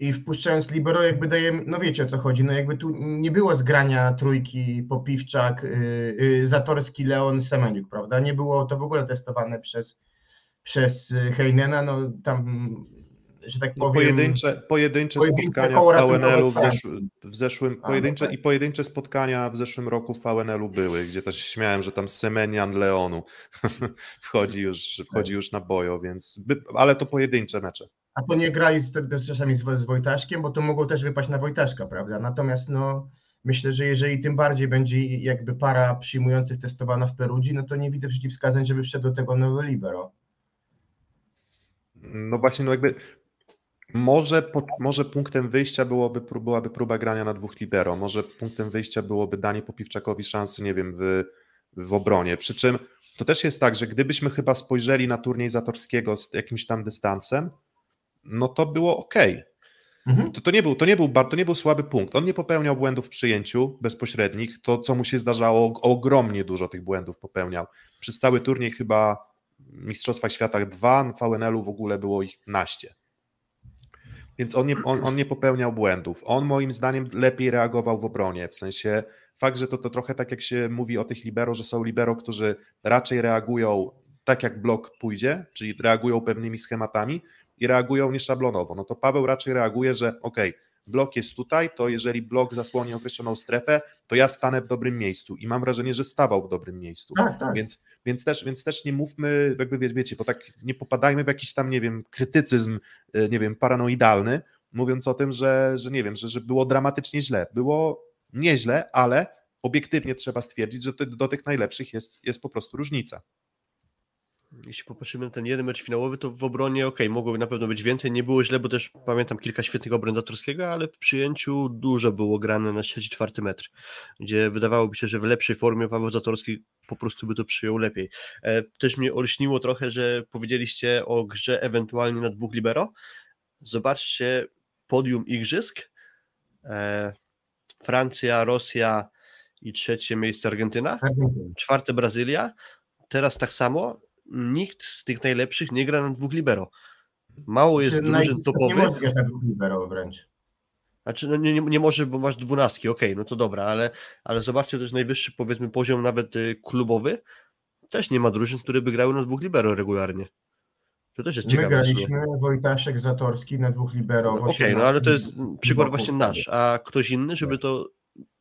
[SPEAKER 5] i wpuszczając libero jakby dajemy, no wiecie o co chodzi, no jakby tu nie było zgrania trójki Popiwczak, yy, yy, Zatorski, Leon, Semeniuk, prawda? Nie było to w ogóle testowane przez, przez Heinena, no tam, że tak
[SPEAKER 3] no, powiem... Pojedyncze, pojedyncze, spotkania w VNL-u w, zeszły, w zeszłym, A, pojedyncze no tak. i pojedyncze spotkania w zeszłym roku w VNL-u były, gdzie też śmiałem, że tam Semenian Leonu wchodzi już, wchodzi tak. już na bojo, więc, ale to pojedyncze mecze
[SPEAKER 5] a to nie grali z, czasami z, z Wojtaszkiem, bo to mogło też wypaść na Wojtaszka, prawda? Natomiast no, myślę, że jeżeli tym bardziej będzie jakby para przyjmujących testowana w Perudzi, no to nie widzę przeciwwskazań, żeby wszedł do tego nowy libero.
[SPEAKER 3] No właśnie, no jakby może, może punktem wyjścia byłoby, byłaby próba grania na dwóch libero, może punktem wyjścia byłoby danie Popiwczakowi szansy, nie wiem, w, w obronie, przy czym to też jest tak, że gdybyśmy chyba spojrzeli na turniej Zatorskiego z jakimś tam dystansem, no to było ok. Mhm. To, to, nie był, to, nie był, to nie był słaby punkt. On nie popełniał błędów w przyjęciu bezpośrednich. To, co mu się zdarzało, ogromnie dużo tych błędów popełniał. Przez cały turniej chyba Mistrzostwa Świata dwa, w VNL-u w ogóle było ich naście. Więc on nie, on, on nie popełniał błędów. On moim zdaniem lepiej reagował w obronie. W sensie fakt, że to, to trochę tak jak się mówi o tych libero, że są libero, którzy raczej reagują tak jak blok pójdzie, czyli reagują pewnymi schematami, i reagują nieszablonowo. No to Paweł raczej reaguje, że ok, blok jest tutaj, to jeżeli blok zasłoni określoną strefę, to ja stanę w dobrym miejscu i mam wrażenie, że stawał w dobrym miejscu.
[SPEAKER 5] Tak, tak.
[SPEAKER 3] Więc, więc, też, więc też nie mówmy, jakby wie- wiecie, bo tak nie popadajmy w jakiś tam, nie wiem, krytycyzm, e, nie wiem, paranoidalny, mówiąc o tym, że, że nie wiem, że, że było dramatycznie źle. Było nieźle, ale obiektywnie trzeba stwierdzić, że do tych najlepszych jest, jest po prostu różnica.
[SPEAKER 4] Jeśli popatrzymy na ten jeden mecz finałowy, to w obronie ok, mogłoby na pewno być więcej. Nie było źle, bo też pamiętam kilka świetnych obron Zatorskiego, ale w przyjęciu dużo było grane na trzeci, czwarty metr, gdzie wydawałoby się, że w lepszej formie Paweł Zatorski po prostu by to przyjął lepiej. E, Też mnie olśniło trochę, że powiedzieliście o grze ewentualnie na dwóch libero. Zobaczcie podium igrzysk. E, Francja, Rosja i trzecie miejsce Argentyna. czwarte Brazylia. Teraz tak samo. Nikt z tych najlepszych nie gra na dwóch libero. Mało jest
[SPEAKER 5] Czy
[SPEAKER 4] drużyn
[SPEAKER 5] naj- Nie
[SPEAKER 4] topowych.
[SPEAKER 5] może grać na dwóch libero wręcz.
[SPEAKER 4] Znaczy, no nie, nie, nie może, bo masz dwunastki, okej, no to dobra, ale, ale zobaczcie też najwyższy, powiedzmy, poziom nawet y, klubowy. Też nie ma drużyn, które by grały na dwóch libero regularnie. To też jest
[SPEAKER 5] My
[SPEAKER 4] ciekawe. sumie.
[SPEAKER 5] graliśmy Wojtaszek, Zatorski na dwóch libero.
[SPEAKER 4] No, Okej, no ale to jest
[SPEAKER 5] 18
[SPEAKER 4] przykład właśnie nasz, a ktoś inny, żeby to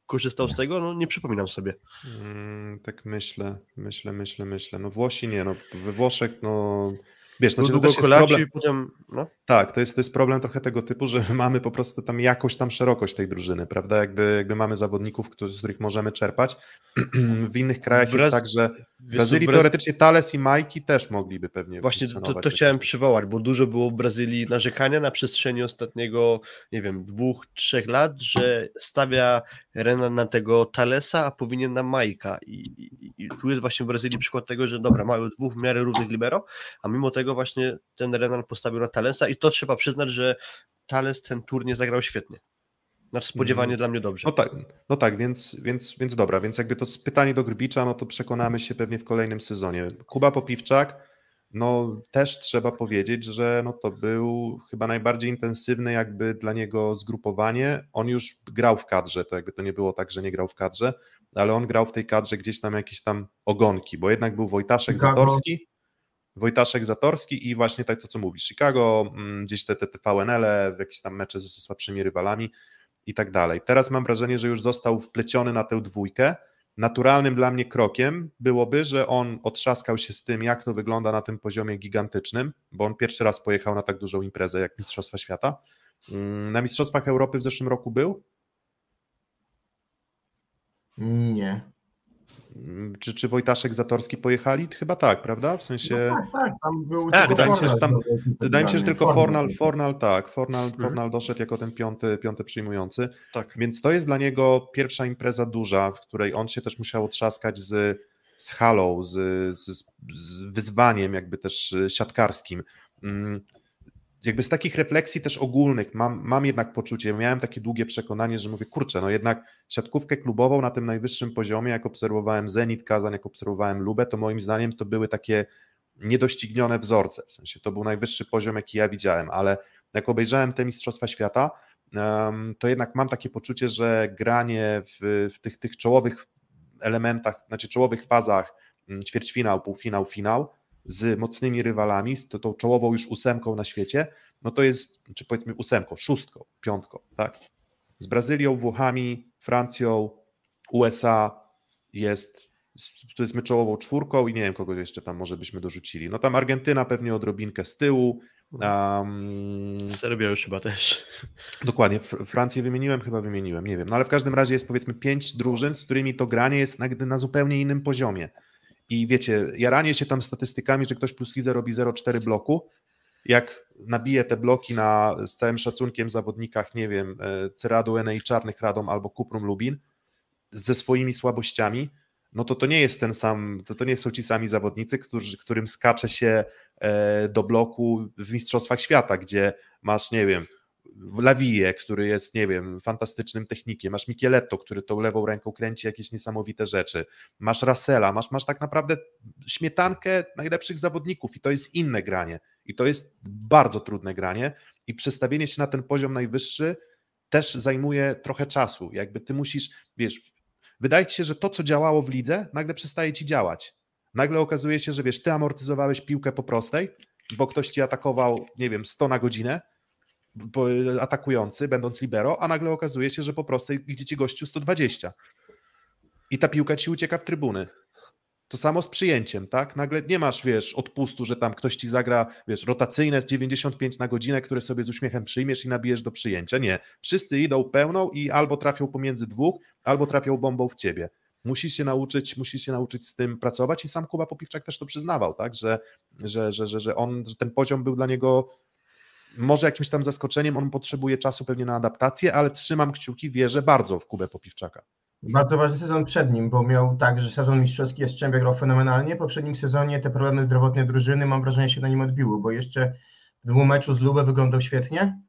[SPEAKER 4] korzystał z tego, no nie przypominam sobie.
[SPEAKER 3] Mm, tak myślę, myślę, myślę, myślę. No Włosi nie, no we Włoszech, no wiesz,
[SPEAKER 4] No
[SPEAKER 3] znaczy, to jest problem,
[SPEAKER 4] potem, no.
[SPEAKER 3] tak, to jest, to jest problem trochę tego typu, że mamy po prostu tam jakoś tam szerokość tej drużyny, prawda, jakby, jakby mamy zawodników, którzy, z których możemy czerpać. w innych krajach
[SPEAKER 4] Braz-
[SPEAKER 3] jest tak, że w Brazylii
[SPEAKER 4] Braz-
[SPEAKER 3] teoretycznie Thales i Majki też mogliby pewnie
[SPEAKER 4] Właśnie to, to chciałem przywołać, bo dużo było w Brazylii narzekania na przestrzeni ostatniego, nie wiem, dwóch, trzech lat, że stawia Renan na tego Talesa, a powinien na Majka. I, i, I tu jest właśnie w Brazylii przykład tego, że dobra, mają dwóch w miarę równych libero, a mimo tego właśnie ten Renan postawił na Talesa i to trzeba przyznać, że Tales ten turniej zagrał świetnie. Znaczy spodziewanie
[SPEAKER 3] Mhm.
[SPEAKER 4] dla mnie dobrze.
[SPEAKER 3] No tak, no tak więc, więc, więc dobra, więc jakby to z- pytanie do Grbicza, no to przekonamy się pewnie w kolejnym sezonie. Kuba Popiwczak, no też trzeba powiedzieć, że no to był chyba najbardziej intensywne jakby dla niego zgrupowanie. On już grał w kadrze, to jakby to nie było tak, że nie grał w kadrze, ale on grał w tej kadrze gdzieś tam jakieś tam ogonki, bo jednak był Wojtaszek. Zatorski, Wojtaszek Zatorski i właśnie tak to, co mówi, Chicago, mm, gdzieś te, te, te VNL-e, jakieś tam mecze ze słabszymi rywalami i tak dalej. Teraz mam wrażenie, że już został wpleciony na tę dwójkę. Naturalnym dla mnie krokiem byłoby, że on otrzaskał się z tym, jak to wygląda na tym poziomie gigantycznym, bo on pierwszy raz pojechał na tak dużą imprezę jak Mistrzostwa Świata. Mm, Na Mistrzostwach Europy w zeszłym roku był?
[SPEAKER 5] Nie.
[SPEAKER 3] Mm, Czy, czy Wojtaszek Zatorski pojechali? Chyba tak, prawda? W sensie.
[SPEAKER 5] No tak, tak, tam był
[SPEAKER 4] Tak,
[SPEAKER 3] wydaje mi się, że tam-
[SPEAKER 5] był
[SPEAKER 3] Wydaje mi się, że tylko
[SPEAKER 5] Fornal.
[SPEAKER 3] Fornal, tak, Fornal,
[SPEAKER 4] Mhm.
[SPEAKER 3] Fornal doszedł jako ten piąty, piąty przyjmujący.
[SPEAKER 4] Tak.
[SPEAKER 3] Więc to jest dla niego pierwsza impreza duża, w której on się też musiał otrzaskać z, z halą, z, z, z wyzwaniem jakby też y, siatkarskim. Jakby z takich refleksji też ogólnych mam, mam jednak poczucie, miałem takie długie przekonanie, że mówię, kurczę, no jednak siatkówkę klubową na tym najwyższym poziomie, jak obserwowałem Zenit Kazan, jak obserwowałem Lubę, to moim zdaniem to były takie niedoścignione wzorce, w sensie to był najwyższy poziom, jaki ja widziałem, ale jak obejrzałem te Mistrzostwa Świata, to jednak mam takie poczucie, że granie w, w tych, tych czołowych elementach, znaczy czołowych fazach mm, ćwierćfinał, półfinał, finał z mocnymi rywalami, z tą czołową już ósemką na świecie, no to jest, czy powiedzmy ósemką, szóstką, piątką, tak? Z Brazylią, Włochami, Francją, USA jest powiedzmy czołową czwórką i nie wiem, kogo jeszcze tam może byśmy dorzucili. No tam Argentyna pewnie odrobinkę z tyłu, um,
[SPEAKER 4] Serbia już chyba też.
[SPEAKER 3] Dokładnie, Fr- Francję wymieniłem, chyba wymieniłem, nie wiem. No ale w każdym razie jest powiedzmy pięć drużyn, z którymi to granie jest na, na zupełnie innym poziomie. I wiecie, jaranie się tam statystykami, że ktoś plus lidze robi 0,4 bloku, jak nabije te bloki na z całym szacunkiem zawodnikach, nie wiem, e, Ceradu, Enei Czarnych Radom albo Kuprum Lubin ze swoimi słabościami, no to to nie jest ten sam, to, to nie są ci sami zawodnicy, którzy, którym skacze się e, do bloku w Mistrzostwach Świata, gdzie masz, nie wiem, Lawiję, który jest, nie wiem, fantastycznym technikiem, masz Micheletto, który tą lewą ręką kręci jakieś niesamowite rzeczy, masz Russella, masz, masz tak naprawdę śmietankę najlepszych zawodników i to jest inne granie i to jest bardzo trudne granie i przestawienie się na ten poziom najwyższy też zajmuje trochę czasu, jakby ty musisz, wiesz, wydaje ci się, że to, co działało w lidze, nagle przestaje ci działać. Nagle okazuje się, że wiesz, ty amortyzowałeś piłkę po prostej, bo ktoś ci atakował, nie wiem, 100 na godzinę, atakujący, będąc libero, a nagle okazuje się, że po prostu idzie ci gościu 120. I ta piłka ci ucieka w trybuny. To samo z przyjęciem, tak? Nagle nie masz, wiesz, odpustu, że tam ktoś ci zagra, wiesz, rotacyjne 95 na godzinę, które sobie z uśmiechem przyjmiesz i nabijesz do przyjęcia. Nie. Wszyscy idą pełną i albo trafią pomiędzy dwóch, albo trafią bombą w ciebie. Musisz się nauczyć, musisz się nauczyć z tym pracować i sam Kuba Popiwczak też to przyznawał, tak? Że, że, że, że, że on, że ten poziom był dla niego może jakimś tam zaskoczeniem, on potrzebuje czasu pewnie na adaptację, ale trzymam kciuki, wierzę bardzo w Kubę Popiwczaka.
[SPEAKER 5] Bardzo ważny sezon przed nim, bo miał tak, że sezon mistrzowski Jastrzębia grał fenomenalnie. W poprzednim sezonie te problemy zdrowotne drużyny, mam wrażenie, się na nim odbiły, bo jeszcze w dwóch meczu z Lubę wyglądał świetnie,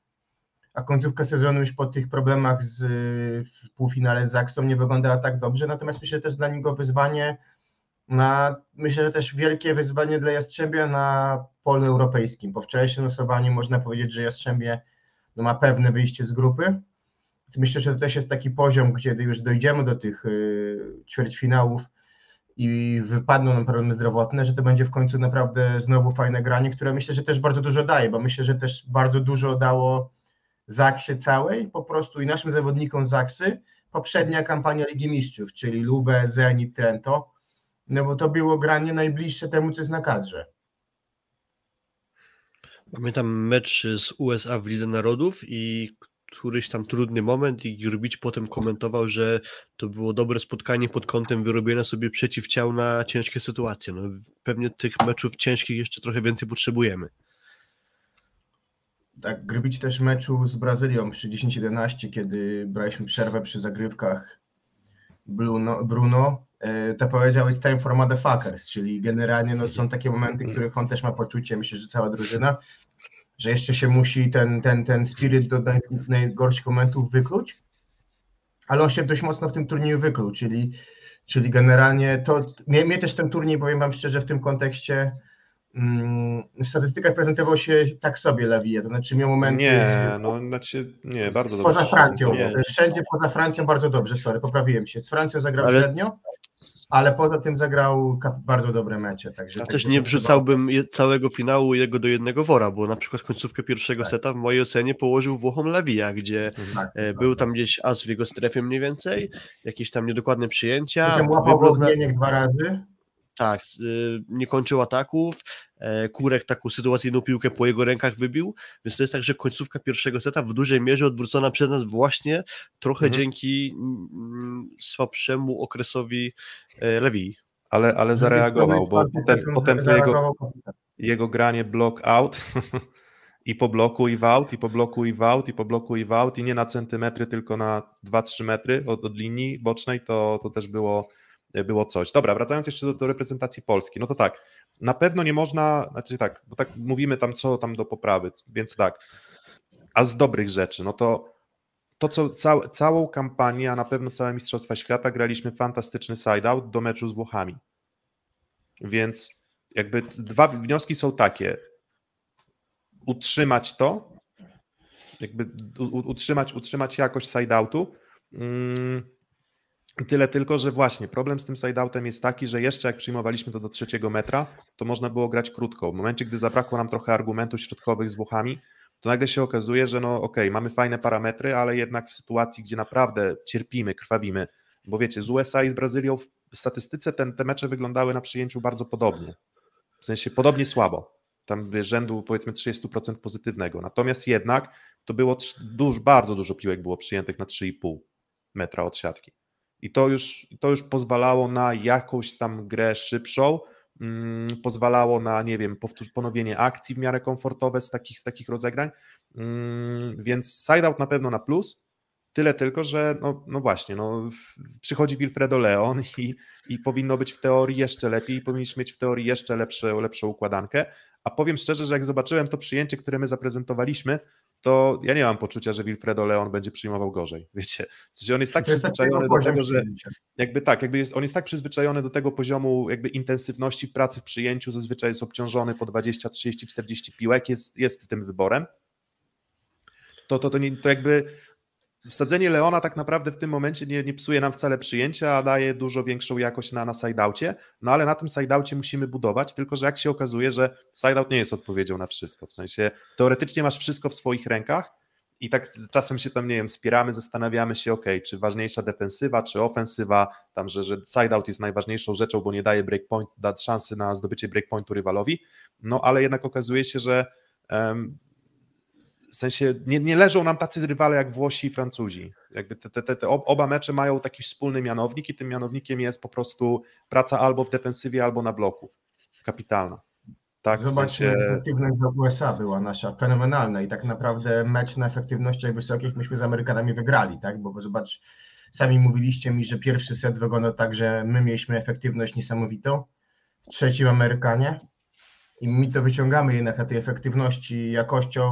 [SPEAKER 5] a końcówka sezonu już po tych problemach z, w półfinale z Zaksą nie wyglądała tak dobrze, natomiast myślę, że też dla niego wyzwanie na, myślę, że też wielkie wyzwanie dla Jastrzębia na polu europejskim. Po wczorajszym losowaniu można powiedzieć, że Jastrzębie no, ma pewne wyjście z grupy, myślę, że to też jest taki poziom, kiedy już dojdziemy do tych y, ćwierćfinałów i wypadną nam problemy zdrowotne, że to będzie w końcu naprawdę znowu fajne granie, które myślę, że też bardzo dużo daje, bo myślę, że też bardzo dużo dało Zaksie całej, po prostu i naszym zawodnikom Zaksy, poprzednia kampania Ligi Mistrzów, czyli Lubę, Zenit, Trento, no bo to było granie najbliższe temu, co jest na kadrze.
[SPEAKER 4] Pamiętam mecz z USA w Lidze Narodów i któryś tam trudny moment i Jurbić potem komentował, że to było dobre spotkanie pod kątem wyrobienia sobie przeciwciał na ciężkie sytuacje. No, pewnie tych meczów ciężkich jeszcze trochę więcej potrzebujemy.
[SPEAKER 5] Tak, Grbić też meczu z Brazylią przy 10-11, kiedy braliśmy przerwę przy zagrywkach Bruno, Bruno e, to powiedział it's time for motherfuckers, czyli generalnie no, są takie momenty, których on też ma poczucie, myślę, że cała drużyna, że jeszcze się musi ten, ten, ten spirit do naj, najgorszych momentów wykluć, ale on się dość mocno w tym turnieju wykluł, czyli, czyli generalnie to, mnie, mnie też ten turniej, powiem wam szczerze, w tym kontekście w statystykach prezentował się tak sobie Lawije, to znaczy miał momenty...
[SPEAKER 3] Nie, no znaczy, nie, bardzo dobrze.
[SPEAKER 5] Poza Francją,
[SPEAKER 3] Nie.
[SPEAKER 5] wszędzie poza Francją bardzo dobrze, sorry, poprawiłem się. Z Francją zagrał
[SPEAKER 4] Ale-
[SPEAKER 5] średnio, ale poza tym zagrał bardzo dobre mecze. Także
[SPEAKER 4] Ja
[SPEAKER 5] tak
[SPEAKER 4] też nie wrzucałbym całego finału jego do jednego wora, bo na przykład końcówkę pierwszego
[SPEAKER 5] Tak.
[SPEAKER 4] seta w mojej ocenie położył Włochom Lawija, gdzie
[SPEAKER 5] Tak,
[SPEAKER 4] e,
[SPEAKER 5] tak,
[SPEAKER 4] był
[SPEAKER 5] tak.
[SPEAKER 4] tam gdzieś as w jego strefie mniej więcej, jakieś tam niedokładne przyjęcia,
[SPEAKER 5] Potem łapał
[SPEAKER 4] na,
[SPEAKER 5] dwa razy.
[SPEAKER 4] Tak, y, nie kończył ataków, e, Kurek taką sytuacyjną piłkę po jego rękach wybił, więc to jest tak, że końcówka pierwszego seta w dużej mierze odwrócona przez nas właśnie trochę
[SPEAKER 3] Mhm.
[SPEAKER 4] dzięki mm, słabszemu okresowi e, Lewii.
[SPEAKER 3] Ale, ale zareagował, bo potem, potem to jego,
[SPEAKER 5] kapitan.
[SPEAKER 3] jego granie block out i po bloku i w out, i po bloku i w out, i po bloku i w out, i nie na centymetry, tylko na 2-3 metry od, od linii bocznej, to, to też było, było coś. Dobra, wracając jeszcze do, do reprezentacji Polski, no to tak, na pewno nie można, znaczy tak, bo tak mówimy tam co tam do poprawy, więc tak, a z dobrych rzeczy, no to to, co cał, całą kampanię, a na pewno całe Mistrzostwa Świata graliśmy fantastyczny side-out do meczu z Włochami. Więc jakby dwa wnioski są takie. Utrzymać to, jakby utrzymać, utrzymać jakość side-outu. Tyle tylko, że właśnie problem z tym side-outem jest taki, że jeszcze jak przyjmowaliśmy to do trzeciego metra, to można było grać krótko. W momencie, gdy zabrakło nam trochę argumentów środkowych z Włochami, to nagle się okazuje, że no okej, mamy fajne parametry, ale jednak w sytuacji, gdzie naprawdę cierpimy, krwawimy, bo wiecie, z USA i z Brazylią w statystyce ten, te mecze wyglądały na przyjęciu bardzo podobnie. W sensie podobnie słabo. Tam rzędu powiedzmy 30% pozytywnego. Natomiast jednak to było trz- duż, bardzo dużo piłek było przyjętych na 3,5 metra od siatki. I to już, to już pozwalało na jakąś tam grę szybszą, mm, pozwalało na, nie wiem, powtórz, ponowienie akcji w miarę komfortowe z takich, z takich rozegrań, mm, więc side-out na pewno na plus, tyle tylko, że no, no właśnie, no, przychodzi Wilfredo Leon i, i powinno być w teorii jeszcze lepiej, powinniśmy mieć w teorii jeszcze lepsze, lepszą układankę, a powiem szczerze, że jak zobaczyłem to przyjęcie, które my zaprezentowaliśmy, to ja nie mam poczucia, że Wilfredo Leon będzie przyjmował gorzej, wiecie, w sensie on jest tak
[SPEAKER 5] To
[SPEAKER 3] przyzwyczajony do tego, że jakby tak, jakby jest, on jest tak przyzwyczajony do tego poziomu jakby intensywności w pracy, w przyjęciu, zazwyczaj jest obciążony po 20, 30, 40 piłek, jest, jest tym wyborem, to, to, to, nie, to jakby wsadzenie Leona tak naprawdę w tym momencie nie, nie psuje nam wcale przyjęcia, a daje dużo większą jakość na, na sideoutie, no ale na tym sideoutie musimy budować, tylko że jak się okazuje, że sideout nie jest odpowiedzią na wszystko, w sensie teoretycznie masz wszystko w swoich rękach i tak czasem się tam, nie wiem, spieramy, zastanawiamy się, ok, czy ważniejsza defensywa, czy ofensywa, tam, że, że sideout jest najważniejszą rzeczą, bo nie daje breakpoint, da szansy na zdobycie breakpointu rywalowi, no ale jednak okazuje się, że w sensie nie, nie leżą nam tacy rywale jak Włosi i Francuzi. Jakby te, te, te, oba mecze mają taki wspólny mianownik i tym mianownikiem jest po prostu praca albo w defensywie, albo na bloku. Kapitalna.
[SPEAKER 5] Tak, Zobaczcie, sensie... efektywność do USA była nasza fenomenalna i tak naprawdę mecz na efektywnościach wysokich myśmy z Amerykanami wygrali, tak? Bo zobacz, sami mówiliście mi, że pierwszy set wyglądał tak, że my mieliśmy efektywność niesamowitą, w trzecim Amerykanie, i my to wyciągamy jednak na tej efektywności jakością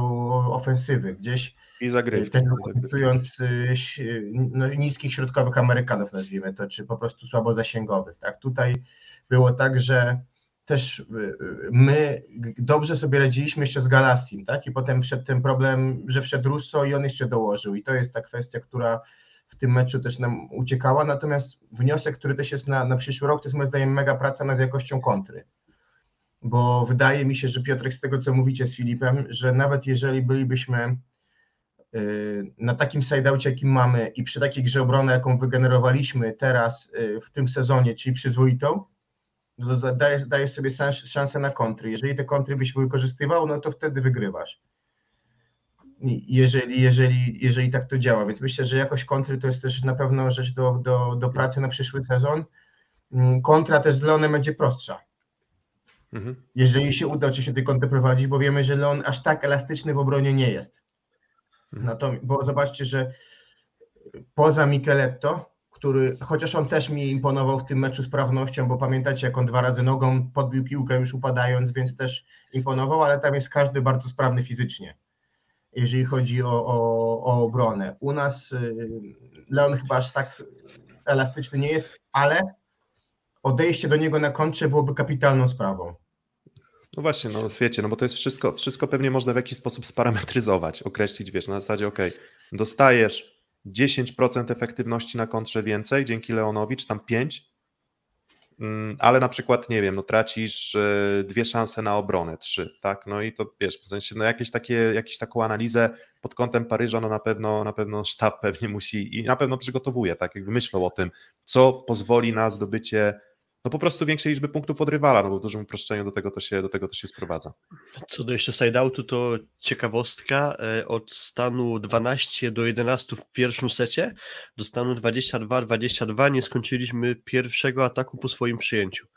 [SPEAKER 5] ofensywy, gdzieś
[SPEAKER 3] i zagrywki.
[SPEAKER 5] Też wykorzystując y, no, niskich środkowych Amerykanów, nazwijmy to, czy po prostu słabo zasięgowych. Tak? Tutaj było tak, że też y, y, my dobrze sobie radziliśmy jeszcze z Galassim, tak? I potem wszedł ten problem, że wszedł Russo i on jeszcze dołożył. I to jest ta kwestia, która w tym meczu też nam uciekała. Natomiast wniosek, który też jest na, na przyszły rok, to jest moim zdaniem mega praca nad jakością kontry bo wydaje mi się, że Piotrek, z tego co mówicie z Filipem, że nawet jeżeli bylibyśmy y, na takim sideoutie, jakim mamy i przy takiej grze obrony, jaką wygenerowaliśmy teraz y, w tym sezonie, czyli przyzwoitą, no dajesz, dajesz sobie szansę na kontry. Jeżeli te kontry byś wykorzystywał, no to wtedy wygrywasz. Jeżeli, jeżeli, jeżeli tak to działa. Więc myślę, że jakość kontry to jest też na pewno rzecz do, do, do pracy na przyszły sezon. Mm, kontra też z Leonem będzie prostsza Mhm. Jeżeli się uda oczywiście tej kąty prowadzić, bo wiemy, że Leon aż tak elastyczny w obronie nie jest. Mhm. Natomiast, bo zobaczcie, że poza Micheletto, który, chociaż on też mi imponował w tym meczu sprawnością, bo pamiętacie, jak on dwa razy nogą podbił piłkę już upadając, więc też imponował, ale tam jest każdy bardzo sprawny fizycznie, jeżeli chodzi o, o, o obronę. U nas y, Leon chyba aż tak elastyczny nie jest, ale odejście do niego na kontrze byłoby kapitalną sprawą.
[SPEAKER 3] No właśnie, no wiecie, no bo to jest wszystko, wszystko pewnie można w jakiś sposób sparametryzować, określić, wiesz, na zasadzie, ok, dostajesz 10% efektywności na kontrze więcej dzięki Leonowi, czy tam 5, mm, ale na przykład, nie wiem, no tracisz e, dwie szanse na obronę, trzy, tak, no i to wiesz, w sensie, no jakieś takie, jakąś taką analizę pod kątem Paryża, no na pewno, na pewno sztab pewnie musi i na pewno przygotowuje, tak, jakby myślą o tym, co pozwoli na zdobycie no po prostu większej liczby punktów od rywala, no bo w dużym uproszczeniu do tego to się, do tego to się sprowadza.
[SPEAKER 4] Co do jeszcze sideoutu, to ciekawostka, e, od stanu 12 do 11 w pierwszym secie do stanu 22-22 nie skończyliśmy pierwszego ataku po swoim przyjęciu.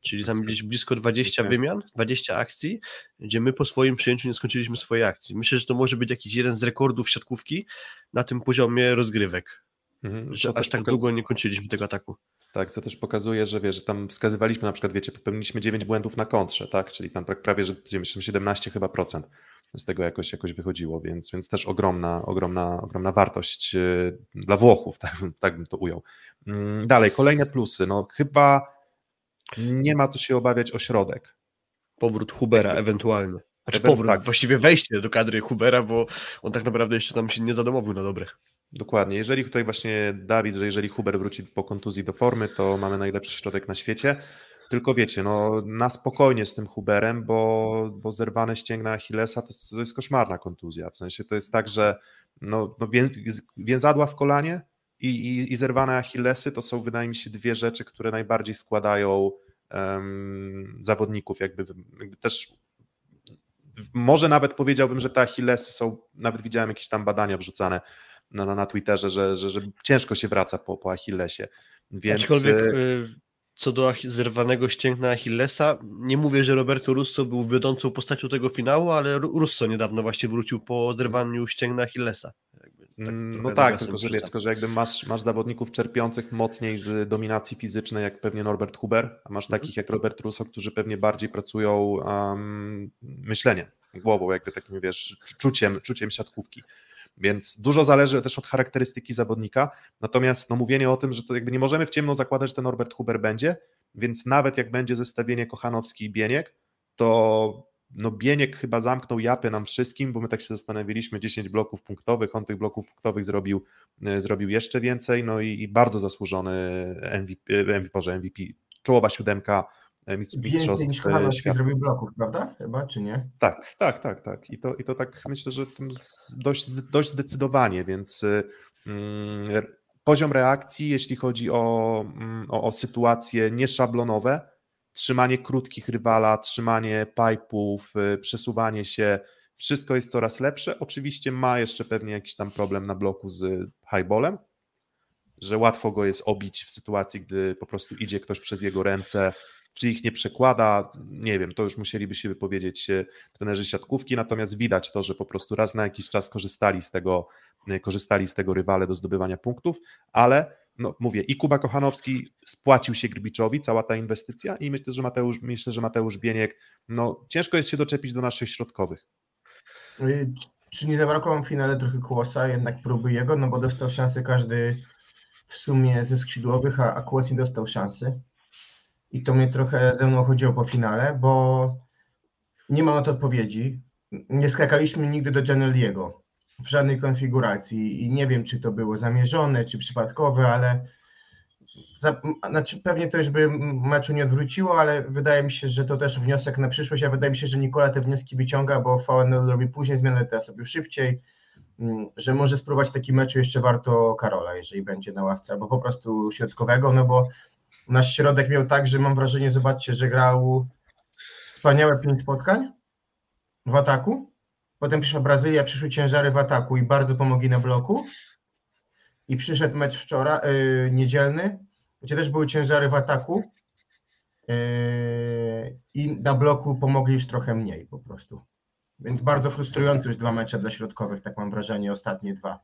[SPEAKER 4] Czyli gdzieś blisko 20 wymian, 20 akcji, gdzie my po swoim przyjęciu nie skończyliśmy swojej akcji. Myślę, że to może być jakiś jeden z rekordów siatkówki na tym poziomie rozgrywek. Mhm, że aż tak pokaz... długo nie kończyliśmy tego ataku.
[SPEAKER 3] Tak, co też pokazuje, że wiesz, że tam wskazywaliśmy na przykład, wiecie, popełniliśmy 9 błędów na kontrze, tak, czyli tam prawie, że 17 chyba procent z tego jakoś, jakoś wychodziło, więc, więc też ogromna, ogromna, ogromna wartość y, dla Włochów, tak, tak bym to ujął. Mm, dalej, kolejne plusy, no chyba nie ma co się obawiać o środek.
[SPEAKER 4] Powrót Hubera ewentualnie. Znaczy powrót, tak. właściwie wejście do kadry Hubera, bo on tak naprawdę jeszcze tam się nie zadomowił na dobre.
[SPEAKER 3] Dokładnie. Jeżeli tutaj właśnie Dawid, że jeżeli Huber wróci po kontuzji do formy, to mamy najlepszy środek na świecie. Tylko wiecie, no na spokojnie z tym Huberem, bo, bo zerwane ścięgna Achillesa to, to jest koszmarna kontuzja. W sensie to jest tak, że no, no wię, więzadła w kolanie i, i, i zerwane Achillesy to są wydaje mi się dwie rzeczy, które najbardziej składają um, zawodników jakby, jakby też może nawet powiedziałbym, że te Achillesy są, nawet widziałem jakieś tam badania wrzucane, na, na Twitterze, że, że, że ciężko się wraca po, po Achillesie. Więc...
[SPEAKER 4] Aczkolwiek e, y, co do zerwanego ścięgna Achillesa, nie mówię, że Roberto Russo był wiodącą postacią tego finału, ale Russo niedawno właśnie wrócił po zerwaniu ścięgna Achillesa. Tak,
[SPEAKER 3] mm, no tak, tylko że, wiesz, tylko że jakby masz, masz zawodników czerpiących mocniej z dominacji fizycznej, jak pewnie Norbert Huber, a masz mhm. takich jak Robert Russo, którzy pewnie bardziej pracują um, myśleniem, głową, jakby takim, wiesz, czuciem, czuciem siatkówki. Więc dużo zależy też od charakterystyki zawodnika. Natomiast no, mówienie o tym, że to jakby nie możemy w ciemno zakładać, że ten Norbert Huber będzie, więc nawet jak będzie zestawienie Kochanowski i Bieniek, to no Bieniek chyba zamknął japę nam wszystkim, bo my tak się zastanawialiśmy, 10 bloków punktowych, on tych bloków punktowych zrobił, e, zrobił jeszcze więcej, no i, i bardzo zasłużony MVP, MVP, Boże, MVP, czołowa siódemka e, mistrzostw
[SPEAKER 5] niż
[SPEAKER 3] e, świata.
[SPEAKER 5] zrobił bloków, prawda? Chyba, czy nie?
[SPEAKER 3] Tak, tak, tak, tak. I to, i to tak myślę, że tym dość, dość zdecydowanie, więc mm, poziom reakcji, jeśli chodzi o, mm, o, o sytuacje nieszablonowe, trzymanie krótkich rywala, trzymanie pipe'ów, y, przesuwanie się, wszystko jest coraz lepsze. Oczywiście ma jeszcze pewnie jakiś tam problem na bloku z highballem, że łatwo go jest obić w sytuacji, gdy po prostu idzie ktoś przez jego ręce, czy ich nie przekłada, nie wiem, to już musieliby się wypowiedzieć e, trenerzy siatkówki, natomiast widać to, że po prostu raz na jakiś czas korzystali z tego, e, korzystali z tego rywale do zdobywania punktów, ale no mówię, i Kuba Kochanowski spłacił się Grbiczowi, cała ta inwestycja i myślę, że Mateusz, myślę, że Mateusz Bieniek, no ciężko jest się doczepić do naszych środkowych.
[SPEAKER 5] Y, czy- nie zabrakło w finale trochę Kłosa, jednak próby jego, no bo dostał szansę każdy w sumie ze skrzydłowych, a, a Kłos nie dostał szansy. I to mnie trochę ze mną chodziło po finale, bo nie mam na to odpowiedzi. Nie skakaliśmy nigdy do Gianelliego w żadnej konfiguracji i nie wiem, czy to było zamierzone, czy przypadkowe, ale za, znaczy pewnie to już by meczu nie odwróciło, ale wydaje mi się, że to też wniosek na przyszłość, a wydaje mi się, że Nikola te wnioski wyciąga, bo VNL robi później zmianę, teraz robił szybciej, mm, że może spróbować taki meczu jeszcze warto Karola, jeżeli będzie na ławce, albo po prostu środkowego, no bo nasz środek miał tak, że mam wrażenie, zobaczcie, że grał wspaniałe pięć spotkań w ataku, potem przyszła Brazylia, przyszły ciężary w ataku i bardzo pomogli na bloku i przyszedł mecz wczoraj, yy, niedzielny, gdzie też były ciężary w ataku yy, i na bloku pomogli już trochę mniej po prostu. Więc bardzo frustrujące już dwa mecze dla środkowych, tak mam wrażenie, ostatnie dwa.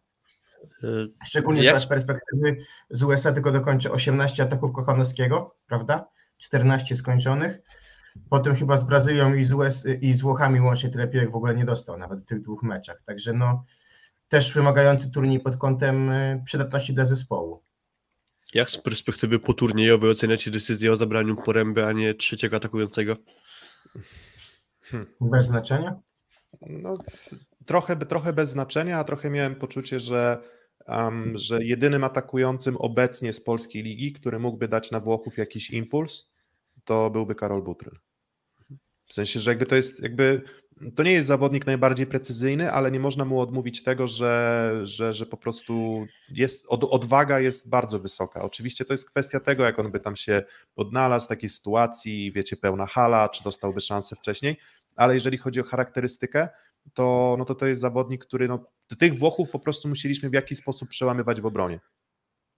[SPEAKER 4] Y,
[SPEAKER 5] Szczególnie
[SPEAKER 4] Jak-
[SPEAKER 5] z perspektywy z USA tylko dokończę 18 ataków Kochanowskiego, prawda? 14 skończonych. Potem chyba z Brazylią i z, US, i z Włochami łącznie tyle piłek w ogóle nie dostał, nawet w tych dwóch meczach. Także no, też wymagający turniej pod kątem y, przydatności dla zespołu.
[SPEAKER 4] Jak z perspektywy poturniejowej oceniacie decyzję o zabraniu poręby, a nie trzeciego atakującego?
[SPEAKER 5] Bez znaczenia.
[SPEAKER 3] No, trochę, trochę bez znaczenia, a trochę miałem poczucie, że, um, że jedynym atakującym obecnie z polskiej ligi, który mógłby dać na Włochów jakiś impuls, to byłby Karol Butryl. W sensie, że jakby to jest jakby. To nie jest zawodnik najbardziej precyzyjny, ale nie można mu odmówić tego, że, że, że po prostu jest, od, odwaga jest bardzo wysoka. Oczywiście to jest kwestia tego, jak on by tam się odnalazł w takiej sytuacji, wiecie, pełna hala, czy dostałby szansę wcześniej, ale jeżeli chodzi o charakterystykę, to, no to to jest zawodnik, który no, tych Włochów po prostu musieliśmy w jakiś sposób przełamywać w obronie.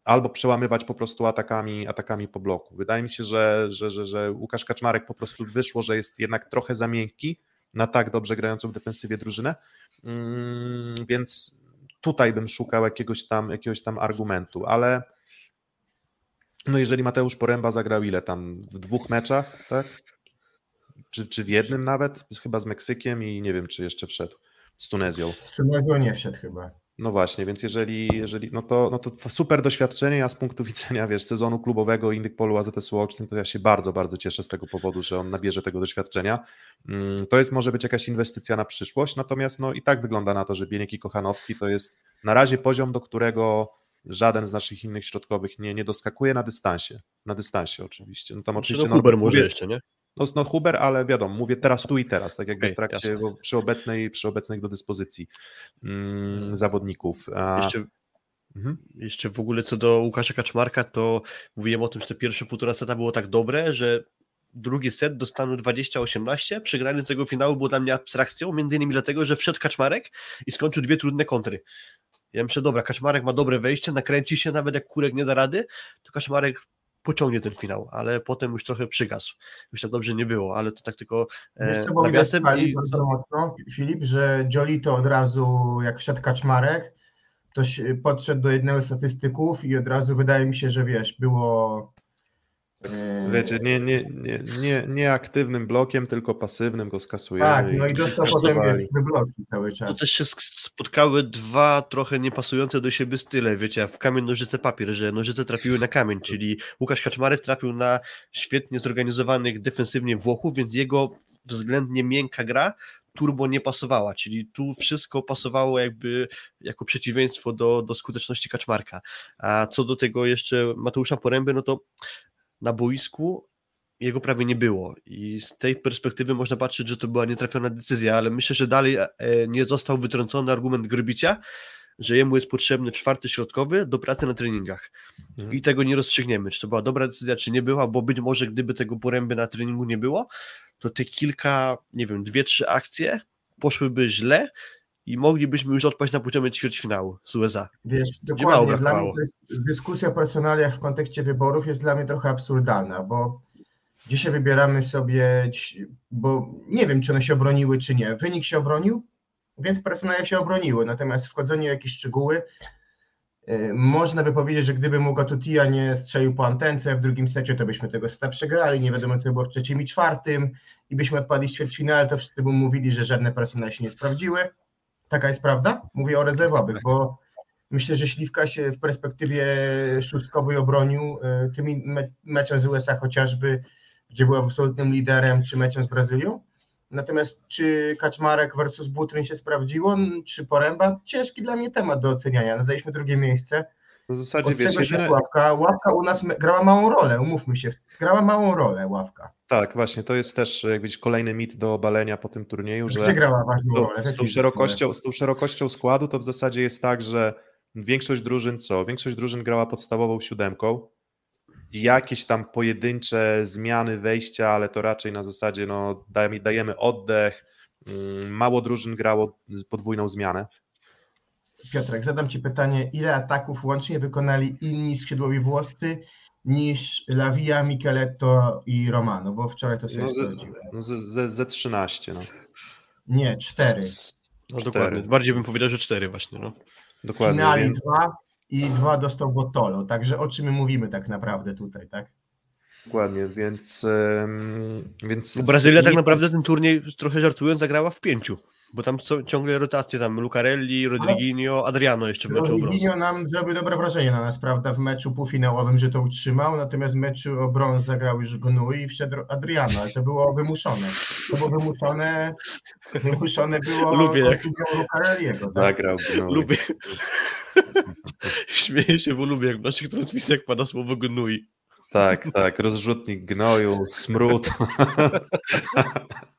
[SPEAKER 3] Albo przełamywać po prostu atakami, atakami po bloku. Wydaje mi się, że, że, że, że Łukasz Kaczmarek po prostu wyszło, że jest jednak trochę za miękki na tak dobrze grającą w defensywie drużynę, mm, więc tutaj bym szukał jakiegoś tam, jakiegoś tam argumentu, ale no jeżeli Mateusz Poręba zagrał ile tam, w dwóch meczach, tak? Czy, czy w jednym nawet, chyba z Meksykiem i nie wiem, czy jeszcze wszedł z Tunezją.
[SPEAKER 5] Z Tunezją nie wszedł chyba.
[SPEAKER 3] No właśnie, więc jeżeli, jeżeli no, to, no to super doświadczenie, a z punktu widzenia, wiesz, sezonu klubowego Indyk Polu AZS Olsztyn, to ja się bardzo, bardzo cieszę z tego powodu, że on nabierze tego doświadczenia. Mm, To jest może być jakaś inwestycja na przyszłość, natomiast no i tak wygląda na to, że Bieniek i Kochanowski to jest na razie poziom, do którego żaden z naszych innych środkowych nie, nie doskakuje na dystansie. Na dystansie oczywiście. No tam
[SPEAKER 4] Czy
[SPEAKER 3] oczywiście
[SPEAKER 4] no Huber
[SPEAKER 3] no,
[SPEAKER 4] może
[SPEAKER 3] mówię-
[SPEAKER 4] jeszcze, nie?
[SPEAKER 3] No, no Huber, ale wiadomo, mówię teraz tu i teraz, tak jakby
[SPEAKER 4] Okej,
[SPEAKER 3] w trakcie,
[SPEAKER 4] jasne.
[SPEAKER 3] przy obecnej, przy obecnych do dyspozycji mm, zawodników. A,
[SPEAKER 4] Jeszcze,
[SPEAKER 3] mhm.
[SPEAKER 4] jeszcze w ogóle co do Łukasza Kaczmarka, to mówiłem o tym, że te pierwsze półtora seta było tak dobre, że drugi set do stanu 20-18, przegranie tego finału było dla mnie abstrakcją, między innymi dlatego, że wszedł Kaczmarek i skończył dwie trudne kontry. Ja myślę, dobra, Kaczmarek ma dobre wejście, nakręci się, nawet jak Kurek nie da rady, to Kaczmarek pociągnie ten finał, ale potem już trochę przygasł. Już tak dobrze nie było, ale to tak tylko e, nawiasem i
[SPEAKER 5] bardzo mocno, Filip, że Jolito od razu, jak wszedł Kaczmarek, to się podszedł do jednego z statystyków i od razu wydaje mi się, że wiesz, było... e,
[SPEAKER 3] Wiecie, nie, nie, nie, nie, nie aktywnym blokiem, tylko pasywnym go skasujemy.
[SPEAKER 5] Tak, no i dostał potem wybloki cały
[SPEAKER 4] To
[SPEAKER 5] czas.
[SPEAKER 4] też się spotkały dwa trochę niepasujące do siebie style, wiecie, w kamień, nożyce, papier, że nożyce trafiły na kamień, czyli Łukasz Kaczmarek trafił na świetnie zorganizowanych defensywnie Włochów, więc jego względnie miękka gra, turbo nie pasowała, czyli tu wszystko pasowało jakby jako przeciwieństwo do, do skuteczności Kaczmarka. A co do tego jeszcze Mateusza Poręby, no to na boisku jego prawie nie było i z tej perspektywy można patrzeć, że to była nietrafiona decyzja, ale myślę, że dalej e, nie został wytrącony argument Grbicia, że jemu jest potrzebny czwarty środkowy do pracy na treningach. Mhm. I tego nie rozstrzygniemy, czy to była dobra decyzja, czy nie była, bo być może gdyby tego poręby na treningu nie było, to te kilka, nie wiem, dwie, trzy akcje poszłyby źle i moglibyśmy już odpaść na poziomie ćwierćfinału z USA.
[SPEAKER 5] Wiesz, dokładnie, dla mnie dyskusja o personaliach w kontekście wyborów jest dla mnie trochę absurdalna, bo dzisiaj wybieramy sobie, bo nie wiem, czy one się obroniły, czy nie. Wynik się obronił, więc personalia się obroniły, natomiast wchodzenie w jakieś szczegóły, y, można by powiedzieć, że gdyby Muga Tutia nie strzelił po antence w drugim secie, to byśmy tego seta przegrali, nie wiadomo co było w trzecim i czwartym i byśmy odpadli w ćwierćfinale, to wszyscy by mówili, że żadne personalia się nie sprawdziły. Taka jest prawda? Mówię o rezerwowych, bo myślę, że Śliwka się w perspektywie szóstkowej obronił y, tymi meczem z USA chociażby, gdzie był absolutnym liderem, czy meczem z Brazylią. Natomiast czy Kaczmarek versus Butryn się sprawdziło, czy Poręba? Ciężki dla mnie temat do oceniania. Zajęliśmy drugie miejsce.
[SPEAKER 3] W zasadzie Od wiesz,
[SPEAKER 5] jedyne... ławka, ławka u nas grała małą rolę, umówmy się. Grała małą rolę ławka.
[SPEAKER 3] Tak, właśnie, to jest też jak widzisz, kolejny mit do obalenia po tym turnieju,
[SPEAKER 5] Gdzie że grała ważną rolę?
[SPEAKER 3] Z tą, szerokością, z tą szerokością składu to w zasadzie jest tak, że większość drużyn co? Większość drużyn grała podstawową siódemką, jakieś tam pojedyncze zmiany wejścia, ale to raczej na zasadzie no, dajemy, dajemy oddech. Mm, mało drużyn grało podwójną zmianę.
[SPEAKER 5] Piotrek, zadam Ci pytanie, ile ataków łącznie wykonali inni skrzydłowi włoscy niż Lavia, Micheletto i Romano, bo wczoraj to sobie no,
[SPEAKER 3] no ze, ze, ze 13, no.
[SPEAKER 5] Nie, 4.
[SPEAKER 4] No dokładnie, bardziej bym powiedział, że 4 właśnie, no.
[SPEAKER 5] Dokładnie. Finali więc... 2, i dwa dostał Botolo. Także o czym my mówimy tak naprawdę tutaj, tak?
[SPEAKER 3] Dokładnie, więc. więc
[SPEAKER 4] Brazylia tak naprawdę ten turniej, trochę żartując, zagrała w pięciu. Bo tam są ciągle rotacje, tam Lucarelli, Rodriguinho, Adriano jeszcze w meczu
[SPEAKER 5] Rodriguinho nam zrobił dobre wrażenie na nas, prawda, w meczu półfinałowym, że to utrzymał, natomiast w meczu o brąz zagrał już Gnui i wszedł Adriano, ale to było wymuszone. To było wymuszone, wymuszone było
[SPEAKER 4] Lubię jak...
[SPEAKER 5] Lucarelliego. Tak?
[SPEAKER 3] Zagrał
[SPEAKER 4] Gnui. Lubię. Śmieję się, bo lubię jak w naszych transmisjach pada słowo Gnui.
[SPEAKER 3] Tak, tak, rozrzutnik gnoju, smród.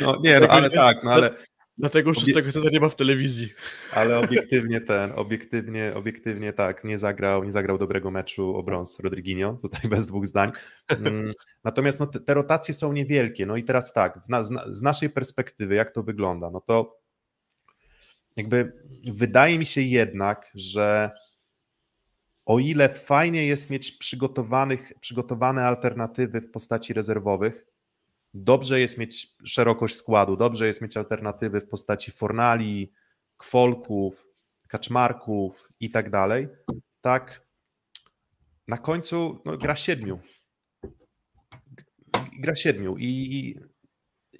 [SPEAKER 3] No nie, no, ale tak, no ale...
[SPEAKER 4] Dlatego szóstego sezonu nie ma w telewizji.
[SPEAKER 3] Ale obiektywnie ten, obiektywnie, obiektywnie tak, nie zagrał, nie zagrał dobrego meczu o brąz Rodriguinho, tutaj bez dwóch zdań. Mm, natomiast no, te, te, rotacje są niewielkie, no i teraz tak, na, z naszej perspektywy jak to wygląda, no to jakby wydaje mi się jednak, że o ile fajnie jest mieć przygotowanych, przygotowane alternatywy w postaci rezerwowych, dobrze jest mieć szerokość składu, dobrze jest mieć alternatywy w postaci Fornali, Kwolków, Kaczmarków i tak dalej, tak na końcu no, gra siedmiu. Gra siedmiu i,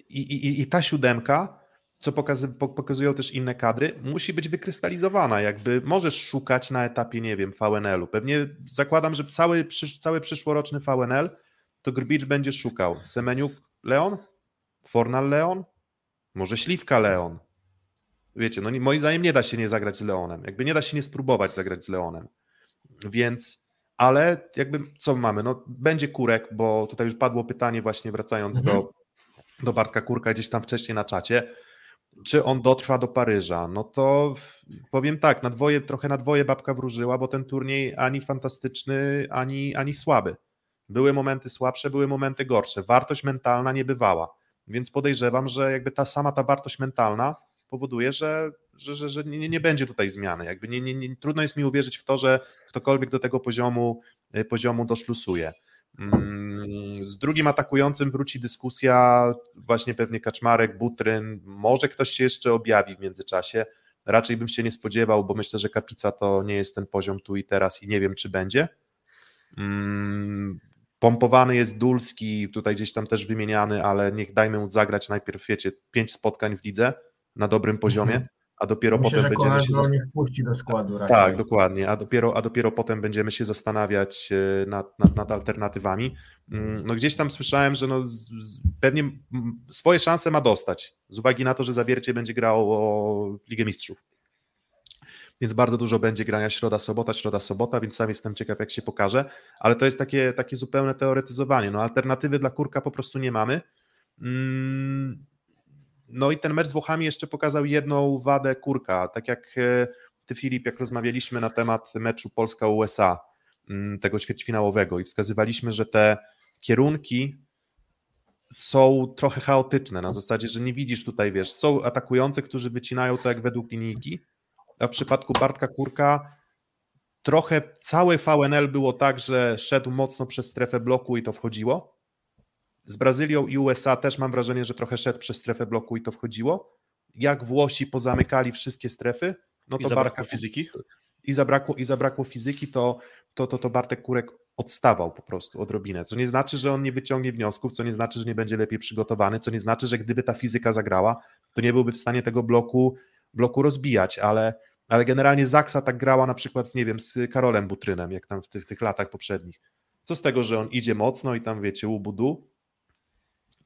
[SPEAKER 3] i, i, i ta siódemka, co pokazują też inne kadry, musi być wykrystalizowana. Jakby możesz szukać na etapie, nie wiem, VNL-u. Pewnie zakładam, że cały, cały przyszłoroczny VNL to Grbicz będzie szukał. Semeniuk Leon? Fornal Leon? Może Śliwka Leon? Wiecie, no moim zdaniem nie da się nie zagrać z Leonem. Jakby nie da się nie spróbować zagrać z Leonem. Więc, ale jakby co mamy? No będzie Kurek, bo tutaj już padło pytanie właśnie wracając mhm. do, do Bartka Kurka gdzieś tam wcześniej na czacie. Czy on dotrwa do Paryża? No to powiem tak, na dwoje, trochę na dwoje babka wróżyła, bo ten turniej ani fantastyczny, ani, ani słaby. Były momenty słabsze, były momenty gorsze. Wartość mentalna nie bywała. Więc podejrzewam, że jakby ta sama ta wartość mentalna powoduje, że, że, że, że nie, nie będzie tutaj zmiany. Jakby nie, nie, nie, trudno jest mi uwierzyć w to, że ktokolwiek do tego poziomu, y, poziomu doszlusuje. Mm, z drugim atakującym wróci dyskusja, właśnie pewnie Kaczmarek, Butryn, może ktoś się jeszcze objawi w międzyczasie. Raczej bym się nie spodziewał, bo myślę, że Kapica to nie jest ten poziom tu i teraz i nie wiem, czy będzie. Pompowany jest Dulski, tutaj gdzieś tam też wymieniany, ale niech dajmy mu zagrać najpierw, wiecie, pięć spotkań w lidze na dobrym poziomie, mhm. a dopiero
[SPEAKER 5] Myślę,
[SPEAKER 3] potem będziemy się zastanawiać.
[SPEAKER 5] do składu raczej.
[SPEAKER 3] Tak, dokładnie, a dopiero, a dopiero potem będziemy się zastanawiać e, nad, nad, nad alternatywami. Mm, No gdzieś tam słyszałem, że no z, z, pewnie swoje szanse ma dostać, z uwagi na to, że Zawiercie będzie grało o Ligę Mistrzów. Więc bardzo dużo będzie grania środa, sobota, środa, sobota, więc sam jestem ciekaw, jak się pokaże, ale to jest takie, takie zupełne teoretyzowanie. No alternatywy dla Kurka po prostu nie mamy. Mm, No i ten mecz z Włochami jeszcze pokazał jedną wadę Kurka, tak jak e, ty Filip, jak rozmawialiśmy na temat meczu Polska-USA, mm, tego ćwierćfinałowego i wskazywaliśmy, że te kierunki są trochę chaotyczne, na zasadzie, że nie widzisz tutaj, wiesz, są atakujący, którzy wycinają to jak według linijki, a w przypadku Bartka Kurka trochę całe VNL było tak, że szedł mocno przez strefę bloku i to wchodziło. Z Brazylią i USA też mam wrażenie, że trochę szedł przez strefę bloku i to wchodziło. Jak Włosi pozamykali wszystkie strefy, no
[SPEAKER 4] I
[SPEAKER 3] to
[SPEAKER 4] zabrakło
[SPEAKER 3] Bartka
[SPEAKER 4] fizyki.
[SPEAKER 3] i zabrakło, i zabrakło fizyki, to, to, to, to Bartek Kurek odstawał po prostu odrobinę. Co nie znaczy, że on nie wyciągnie wniosków, co nie znaczy, że nie będzie lepiej przygotowany, co nie znaczy, że gdyby ta fizyka zagrała, to nie byłby w stanie tego bloku, bloku rozbijać, ale, ale generalnie Zaksa tak grała na przykład nie wiem, z Karolem Butrynem, jak tam w tych, tych latach poprzednich. Co z tego, że on idzie mocno i tam, wiecie, ubudu,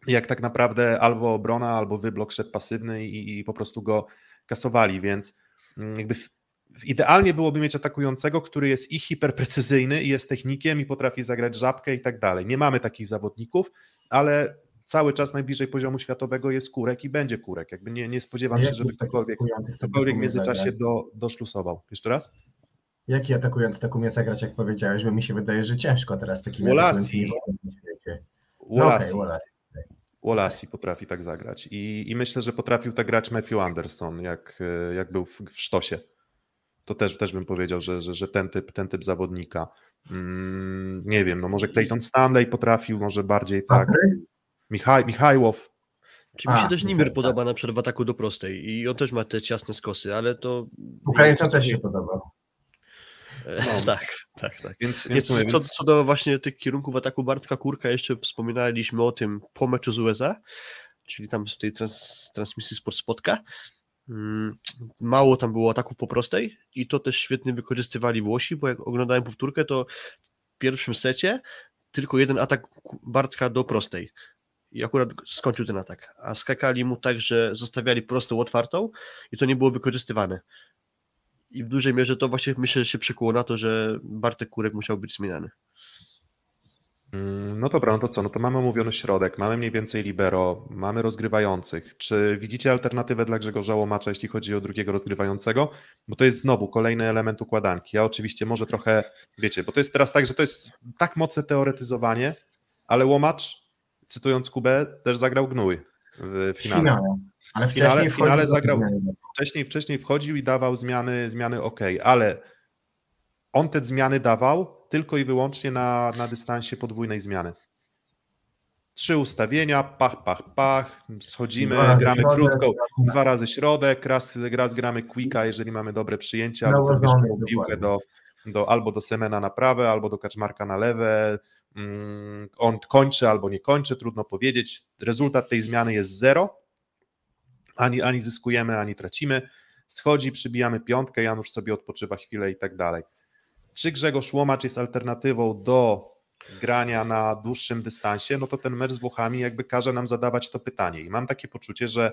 [SPEAKER 3] jak tak naprawdę albo obrona, albo wyblok szedł pasywny i, i po prostu go kasowali, więc mm, jakby w idealnie byłoby mieć atakującego, który jest i hiperprecyzyjny, i jest technikiem, i potrafi zagrać żabkę i tak dalej. Nie mamy takich zawodników, ale cały czas najbliżej poziomu światowego jest Kurek i będzie Kurek. Jakby nie, nie spodziewam się, żeby ktokolwiek, ktokolwiek w międzyczasie do, doszlusował. Jeszcze raz?
[SPEAKER 5] Jaki atakujący tak umie zagrać, jak powiedziałeś, bo mi się wydaje, że ciężko teraz takimi
[SPEAKER 3] Wolasi.
[SPEAKER 5] No
[SPEAKER 3] Wolasi.
[SPEAKER 5] Wolasi
[SPEAKER 3] potrafi tak zagrać. I, I myślę, że potrafił tak grać Matthew Anderson, jak, e, jak był w, w Sztosie. To też, też bym powiedział, że, że, że ten, typ, ten typ zawodnika. Mm, nie wiem, no może Clayton Stanley potrafił, może bardziej tak. Michaj, Michajłow.
[SPEAKER 4] Czy mi się
[SPEAKER 5] A,
[SPEAKER 4] też Nimir
[SPEAKER 5] tak,
[SPEAKER 4] podoba na przykład w ataku do prostej i on też ma te ciasne skosy, ale to...
[SPEAKER 5] Ukraińcom też się podoba.
[SPEAKER 4] E,
[SPEAKER 3] No.
[SPEAKER 4] Tak, tak, tak.
[SPEAKER 3] Więc,
[SPEAKER 4] Więc co,
[SPEAKER 3] więc
[SPEAKER 4] co do właśnie tych kierunków ataku Bartka Kurka, jeszcze wspominaliśmy o tym po meczu z USA, czyli tam w tej trans, transmisji Sport Spotka. Mm, Mało tam było ataków po prostej i to też świetnie wykorzystywali Włosi, bo jak oglądałem powtórkę, to w pierwszym secie tylko jeden atak Bartka do prostej. I akurat skończył ten atak. A skakali mu tak, że zostawiali prostą otwartą i to nie było wykorzystywane. I w dużej mierze to właśnie myślę, że się przykuło na to, że Bartek Kurek musiał być zmieniany.
[SPEAKER 3] Mm, No dobra, no to co? No to mamy omówiony środek, mamy mniej więcej libero, mamy rozgrywających. Czy widzicie alternatywę dla Grzegorza Łomacza, jeśli chodzi o drugiego rozgrywającego? Bo to jest znowu kolejny element układanki. Ja oczywiście może trochę, wiecie, bo to jest teraz tak, że to jest tak mocne teoretyzowanie, ale Łomacz, cytując Kubę, też zagrał gnój w finale.
[SPEAKER 5] finale. Ale
[SPEAKER 3] W finale-
[SPEAKER 5] wcześniej
[SPEAKER 3] finale
[SPEAKER 5] wchodził do
[SPEAKER 3] zagrał-. Wcześniej, wcześniej wchodził i dawał zmiany, zmiany ok, ale on te zmiany dawał tylko i wyłącznie na, na dystansie podwójnej zmiany. Trzy ustawienia, pach, pach, pach, schodzimy, gramy
[SPEAKER 5] środek,
[SPEAKER 3] krótko,
[SPEAKER 5] raz-
[SPEAKER 3] dwa razy środek, raz, raz gramy quicka, jeżeli mamy dobre przyjęcie, albo
[SPEAKER 5] Nałożony,
[SPEAKER 3] podwyższoną piłkę do, do, albo do Semena na prawe, albo do Kaczmarka na lewe. Mm, On kończy albo nie kończy, trudno powiedzieć. Rezultat tej zmiany jest zero. Ani, ani zyskujemy, ani tracimy. Schodzi, przybijamy piątkę, Janusz sobie odpoczywa chwilę i tak dalej. Czy Grzegorz Łomacz jest alternatywą do grania na dłuższym dystansie, no to ten mecz z Włochami jakby każe nam zadawać to pytanie. I mam takie poczucie, że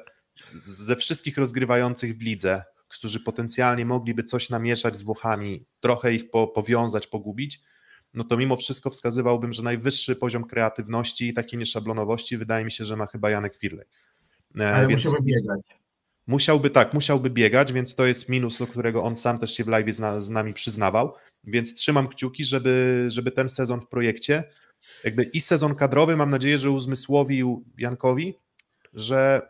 [SPEAKER 3] ze wszystkich rozgrywających w lidze, którzy potencjalnie mogliby coś namieszać z Włochami, trochę ich po, powiązać, pogubić, no to mimo wszystko wskazywałbym, że najwyższy poziom kreatywności i takiej nieszablonowości wydaje mi się, że ma chyba Janek Firlej. E,
[SPEAKER 5] Ale
[SPEAKER 3] więc-
[SPEAKER 5] musiałby biegać.
[SPEAKER 3] Musiałby tak, musiałby biegać, więc to jest minus, do którego on sam też się w live z, z nami przyznawał. Więc trzymam kciuki, żeby, żeby ten sezon w projekcie, jakby i sezon kadrowy, mam nadzieję, że uzmysłowił Jankowi, że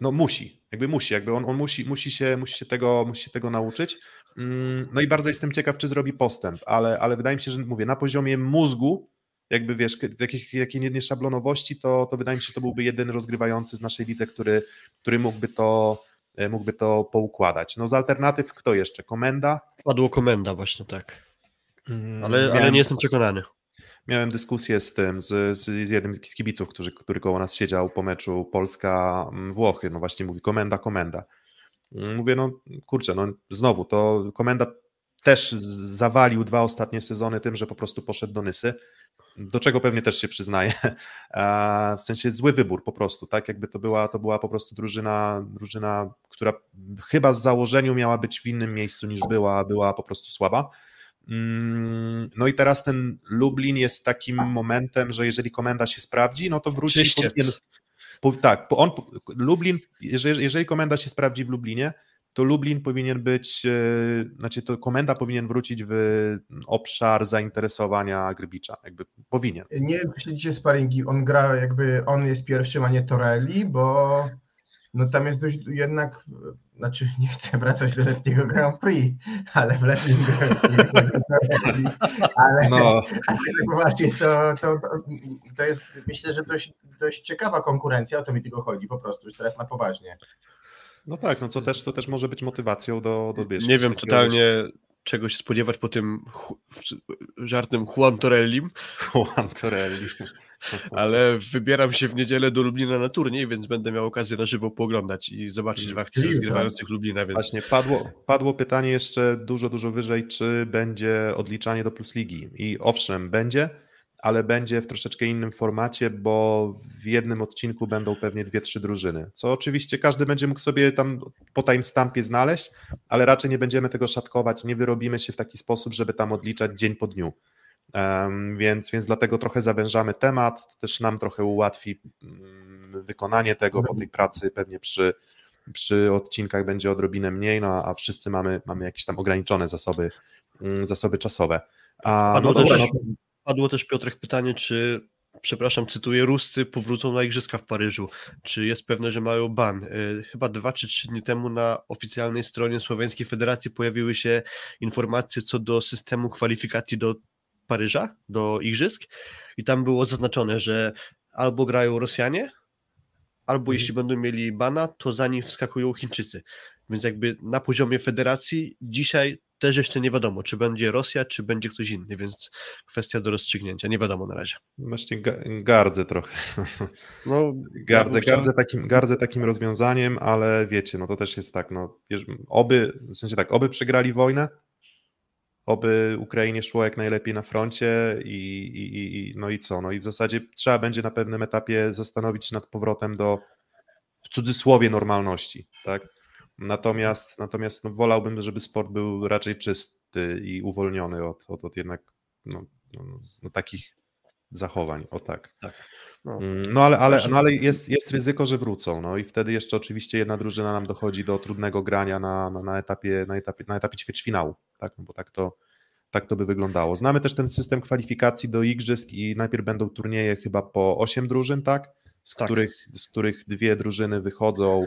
[SPEAKER 3] no musi, jakby musi, jakby on, on musi, musi, się, musi, się tego, musi się tego nauczyć. Mm, No i bardzo jestem ciekaw, czy zrobi postęp, ale, ale wydaje mi się, że mówię, na poziomie mózgu, jakby wiesz, jakiej nie- nieszablonowości, to, to wydaje mi się, że to byłby jedyny rozgrywający z naszej lidze, który, który mógłby to e, mógłby to poukładać. No z alternatyw kto jeszcze? Komenda?
[SPEAKER 4] Padło komenda właśnie, tak.
[SPEAKER 3] Mm,
[SPEAKER 4] Ale, ale
[SPEAKER 3] miałem-
[SPEAKER 4] nie jestem przekonany.
[SPEAKER 3] Miałem dyskusję z tym, z, z, z jednym z kibiców, który, który koło nas siedział po meczu Polska-Włochy. No właśnie mówi komenda, komenda. Mówię, no kurczę, no znowu, to komenda też zawalił dwa ostatnie sezony tym, że po prostu poszedł do Nysy, do czego pewnie też się przyznaje. W sensie zły wybór po prostu, tak? Jakby to była, to była po prostu drużyna, drużyna, która chyba z założeniu miała być w innym miejscu niż była, była po prostu słaba. Mm, no i teraz ten Lublin jest takim momentem, że jeżeli komenda się sprawdzi, no to wróci. Powinien, tak, on, Lublin, jeżeli, jeżeli komenda się sprawdzi w Lublinie, to Lublin powinien być, e, znaczy to komenda powinien wrócić w obszar zainteresowania Grbicza, jakby powinien.
[SPEAKER 5] Nie śledzicie sparingi, on gra jakby, on jest pierwszym, a nie Torelli, bo no tam jest dość jednak, znaczy nie chcę wracać do letniego Grand Prix, ale w letnim Grand Prix, ale, no. ale właśnie to, to, to jest myślę, że dość, dość ciekawa konkurencja, o to mi tylko chodzi po prostu, już teraz na poważnie.
[SPEAKER 3] No tak, no co też, to też może być motywacją do, do
[SPEAKER 4] wiesz, Nie wiem totalnie już... czego się spodziewać po tym żartem Juan Torellim.
[SPEAKER 3] Juan Torelli.
[SPEAKER 4] Ale wybieram się w niedzielę do Lublina na turniej, więc będę miał okazję na żywo pooglądać i zobaczyć w akcji rozgrywających Lublina. Więc...
[SPEAKER 3] Właśnie, padło, padło pytanie jeszcze dużo, dużo wyżej, czy będzie odliczanie do Plus Ligi. I owszem, będzie, ale będzie w troszeczkę innym formacie, bo w jednym odcinku będą pewnie dwie, trzy drużyny, co oczywiście każdy będzie mógł sobie tam po timestampie znaleźć, ale raczej nie będziemy tego szatkować, nie wyrobimy się w taki sposób, żeby tam odliczać dzień po dniu. Więc, więc dlatego trochę zawężamy temat, to też nam trochę ułatwi um, wykonanie tego, bo tej pracy pewnie przy, przy odcinkach będzie odrobinę mniej, no a wszyscy mamy, mamy jakieś tam ograniczone zasoby, um, zasoby czasowe. A,
[SPEAKER 4] no dobra, no, Padło też Piotrek pytanie, czy, przepraszam, cytuję, Ruscy powrócą na Igrzyska w Paryżu. Czy jest pewne, że mają ban? E, chyba dwa czy trzy dni temu na oficjalnej stronie Słoweńskiej Federacji pojawiły się informacje co do systemu kwalifikacji do Paryża, do Igrzysk i tam było zaznaczone, że albo grają Rosjanie, albo mhm. jeśli będą mieli bana, to za nich wskakują Chińczycy. Więc jakby na poziomie federacji dzisiaj też jeszcze nie wiadomo, czy będzie Rosja, czy będzie ktoś inny, więc kwestia do rozstrzygnięcia, nie wiadomo na razie.
[SPEAKER 3] Właśnie gardzę trochę. No, gardzę, gardzę, takim, gardzę takim rozwiązaniem, ale wiecie, no to też jest tak, no, oby, w sensie tak, oby przegrali wojnę, oby Ukrainie szło jak najlepiej na froncie i, i, i, no i co, no i w zasadzie trzeba będzie na pewnym etapie zastanowić się nad powrotem do w cudzysłowie normalności, tak? Natomiast, natomiast no, wolałbym, żeby sport był raczej czysty i uwolniony od, od, od jednak no, no, no takich zachowań, o tak. tak. No, mm, no ale, ale, no, ale jest, jest ryzyko, że wrócą. No i wtedy jeszcze oczywiście jedna drużyna nam dochodzi do trudnego grania na, na, na etapie, na etapie, na etapie ćwierćfinału, tak? No bo tak to, tak to by wyglądało. Znamy też ten system kwalifikacji do igrzysk i najpierw będą turnieje chyba po 8 drużyn, tak? Z, tak. Których, z których dwie drużyny wychodzą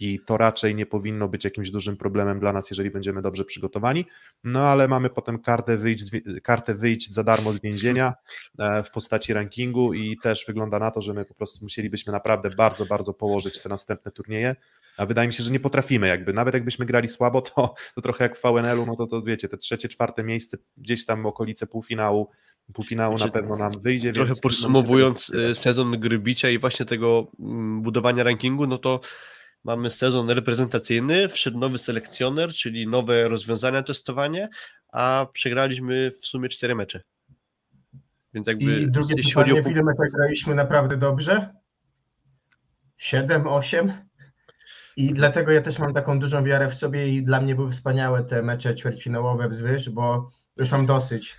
[SPEAKER 3] i to raczej nie powinno być jakimś dużym problemem dla nas, jeżeli będziemy dobrze przygotowani. No ale mamy potem kartę wyjść, kartę wyjść za darmo z więzienia e, w postaci rankingu i też wygląda na to, że my po prostu musielibyśmy naprawdę bardzo, bardzo położyć te następne turnieje. A wydaje mi się, że nie potrafimy, jakby nawet jakbyśmy grali słabo, to, to trochę jak w VNL-u, no to, to wiecie, te trzecie, czwarte miejsce gdzieś tam okolice półfinału, półfinału na znaczy, pewno nam wyjdzie.
[SPEAKER 4] Trochę podsumowując e, sezon gry bicia i właśnie tego mm, budowania rankingu, no to mamy sezon reprezentacyjny, wszedł nowy selekcjoner, czyli nowe rozwiązania testowanie, a przegraliśmy w sumie cztery mecze.
[SPEAKER 5] Więc jakby I drugie jeśli pytanie, chodzi o... ile meczach graliśmy naprawdę dobrze? Siedem, osiem? I dlatego ja też mam taką dużą wiarę w sobie i dla mnie były wspaniałe te mecze ćwierćfinałowe wzwyż, bo już mam dosyć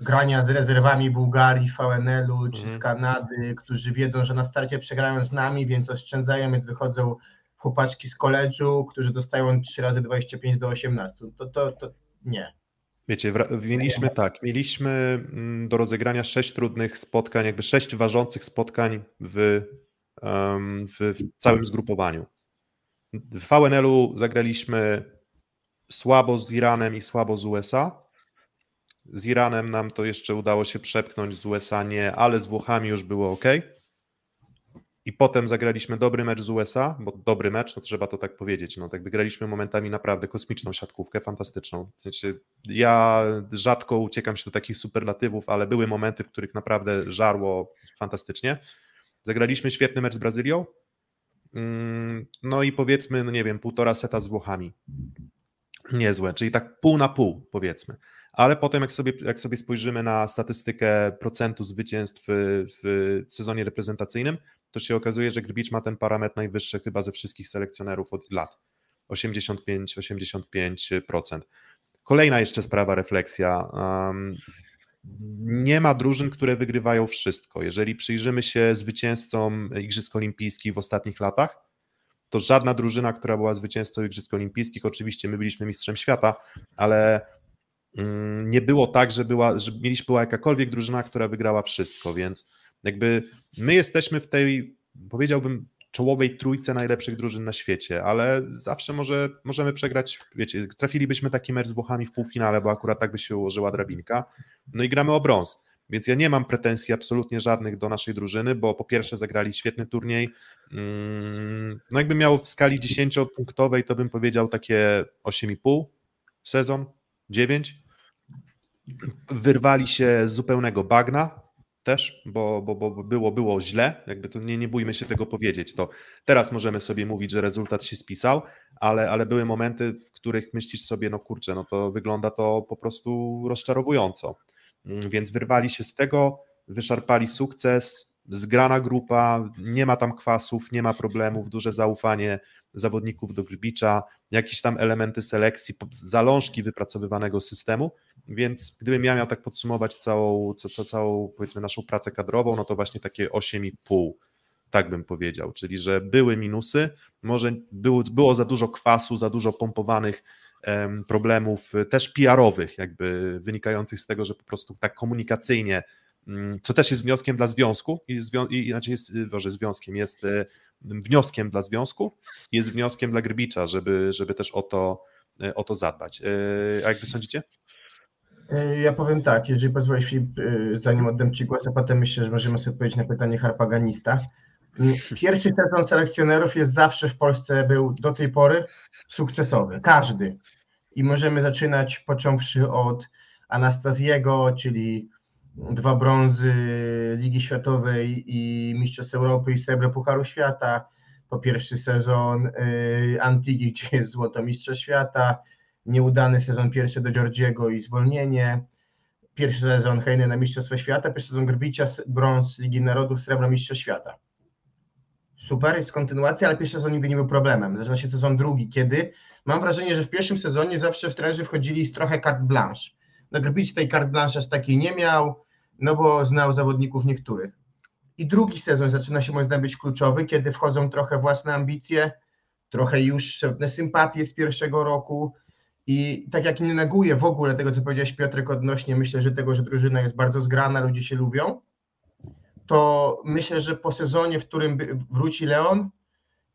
[SPEAKER 5] grania z rezerwami Bułgarii, VNL-u czy z mhm. Kanady, którzy wiedzą, że na starcie przegrają z nami, więc oszczędzają, więc wychodzą chłopaczki z koledżu, którzy dostają 3 razy 25 do 18. To, to, to nie.
[SPEAKER 3] Wiecie, mieliśmy tak, mieliśmy mm, do rozegrania sześć trudnych spotkań, jakby sześć ważących spotkań w, w, w całym zgrupowaniu. W VNL-u zagraliśmy słabo z Iranem i słabo z USA. Z Iranem nam to jeszcze udało się przepchnąć, z USA nie, ale z Włochami już było ok. I potem zagraliśmy dobry mecz z USA, bo dobry mecz, no trzeba to tak powiedzieć, no tak graliśmy momentami naprawdę kosmiczną siatkówkę, fantastyczną. W sensie ja rzadko uciekam się do takich superlatywów, ale były momenty, w których naprawdę żarło fantastycznie. Zagraliśmy świetny mecz z Brazylią, Mm, no i powiedzmy, no nie wiem, półtora seta z Włochami. Niezłe, czyli tak pół na pół, powiedzmy. Ale potem, jak sobie, jak sobie spojrzymy na statystykę procentu zwycięstw w sezonie reprezentacyjnym, to się okazuje, że Grbicz ma ten parametr najwyższy chyba ze wszystkich selekcjonerów od lat. 85-85%. Kolejna jeszcze sprawa, refleksja. Nie ma drużyn, które wygrywają wszystko. Jeżeli przyjrzymy się zwycięzcom Igrzysk Olimpijskich w ostatnich latach, to żadna drużyna, która była zwycięzcą Igrzysk Olimpijskich, oczywiście my byliśmy mistrzem świata, ale mm, nie było tak, że, była, że mieliśmy była jakakolwiek drużyna, która wygrała wszystko, więc jakby my jesteśmy w tej, powiedziałbym, czołowej trójce najlepszych drużyn na świecie, ale zawsze może, możemy przegrać, wiecie, trafilibyśmy taki mecz z Włochami w półfinale, bo akurat tak by się ułożyła drabinka, no i gramy o brąz. Więc ja nie mam pretensji absolutnie żadnych do naszej drużyny, bo po pierwsze zagrali świetny turniej. Mm, no jakbym miał w skali 10-punktowej, to bym powiedział takie 8,5 sezon, 9. Wyrwali się z zupełnego bagna, też, bo, bo, bo było, było źle, jakby to nie, nie bójmy się tego powiedzieć, to teraz możemy sobie mówić, że rezultat się spisał, ale, ale były momenty, w których myślisz sobie, no kurczę, no to wygląda to po prostu rozczarowująco, mm, więc wyrwali się z tego, wyszarpali sukces, zgrana grupa, nie ma tam kwasów, nie ma problemów, duże zaufanie zawodników do Grbicza, jakieś tam elementy selekcji, zalążki wypracowywanego systemu, więc gdybym ja miał tak podsumować całą, ca, ca, całą powiedzmy naszą pracę kadrową, no to właśnie takie 8,5 tak bym powiedział, czyli że były minusy, może było, było za dużo kwasu, za dużo pompowanych problemów, też PR-owych, jakby wynikających z tego, że po prostu tak komunikacyjnie, um, co też jest wnioskiem dla związku, i, zwią- i znaczy jest, może związkiem, jest e, wnioskiem dla związku, jest wnioskiem dla Grbicza, żeby, żeby też o to, e, o to zadbać. E, a jak wy sądzicie?
[SPEAKER 5] E, ja powiem tak, jeżeli pozwolisz Filip, zanim oddam Ci głos, a potem myślę, że możemy sobie odpowiedzieć na pytanie harpaganista. Mm, pierwszy sezon selekcjonerów jest zawsze w Polsce, był do tej pory sukcesowy, każdy. I możemy zaczynać począwszy od Anastazjego, czyli dwa brązy Ligi Światowej i Mistrzostw Europy i srebro Pucharu Świata, po pierwszy sezon e, Antigi, gdzie jest złoto Mistrzostw Świata, nieudany sezon pierwszy do Georgiego i zwolnienie, pierwszy sezon Hejny na Mistrzostwo Świata, pierwszy sezon Grbicia, brąz Ligi Narodów, srebro Mistrzostw Świata. Super, jest kontynuacja, ale pierwszy sezon nigdy nie był problemem. Zaczyna się sezon drugi, kiedy mam wrażenie, że w pierwszym sezonie zawsze w trenerzy wchodzili z trochę carte blanche. No Grbić tej blanche aż takiej nie miał, no bo znał zawodników niektórych. I drugi sezon zaczyna się moim zdaniem być kluczowy, kiedy wchodzą trochę własne ambicje, trochę już pewne sympatie z pierwszego roku, i tak jak nie neguję w ogóle tego, co powiedziałeś Piotrek odnośnie, myślę, że tego, że drużyna jest bardzo zgrana, ludzie się lubią, to myślę, że po sezonie, w którym wróci Leon,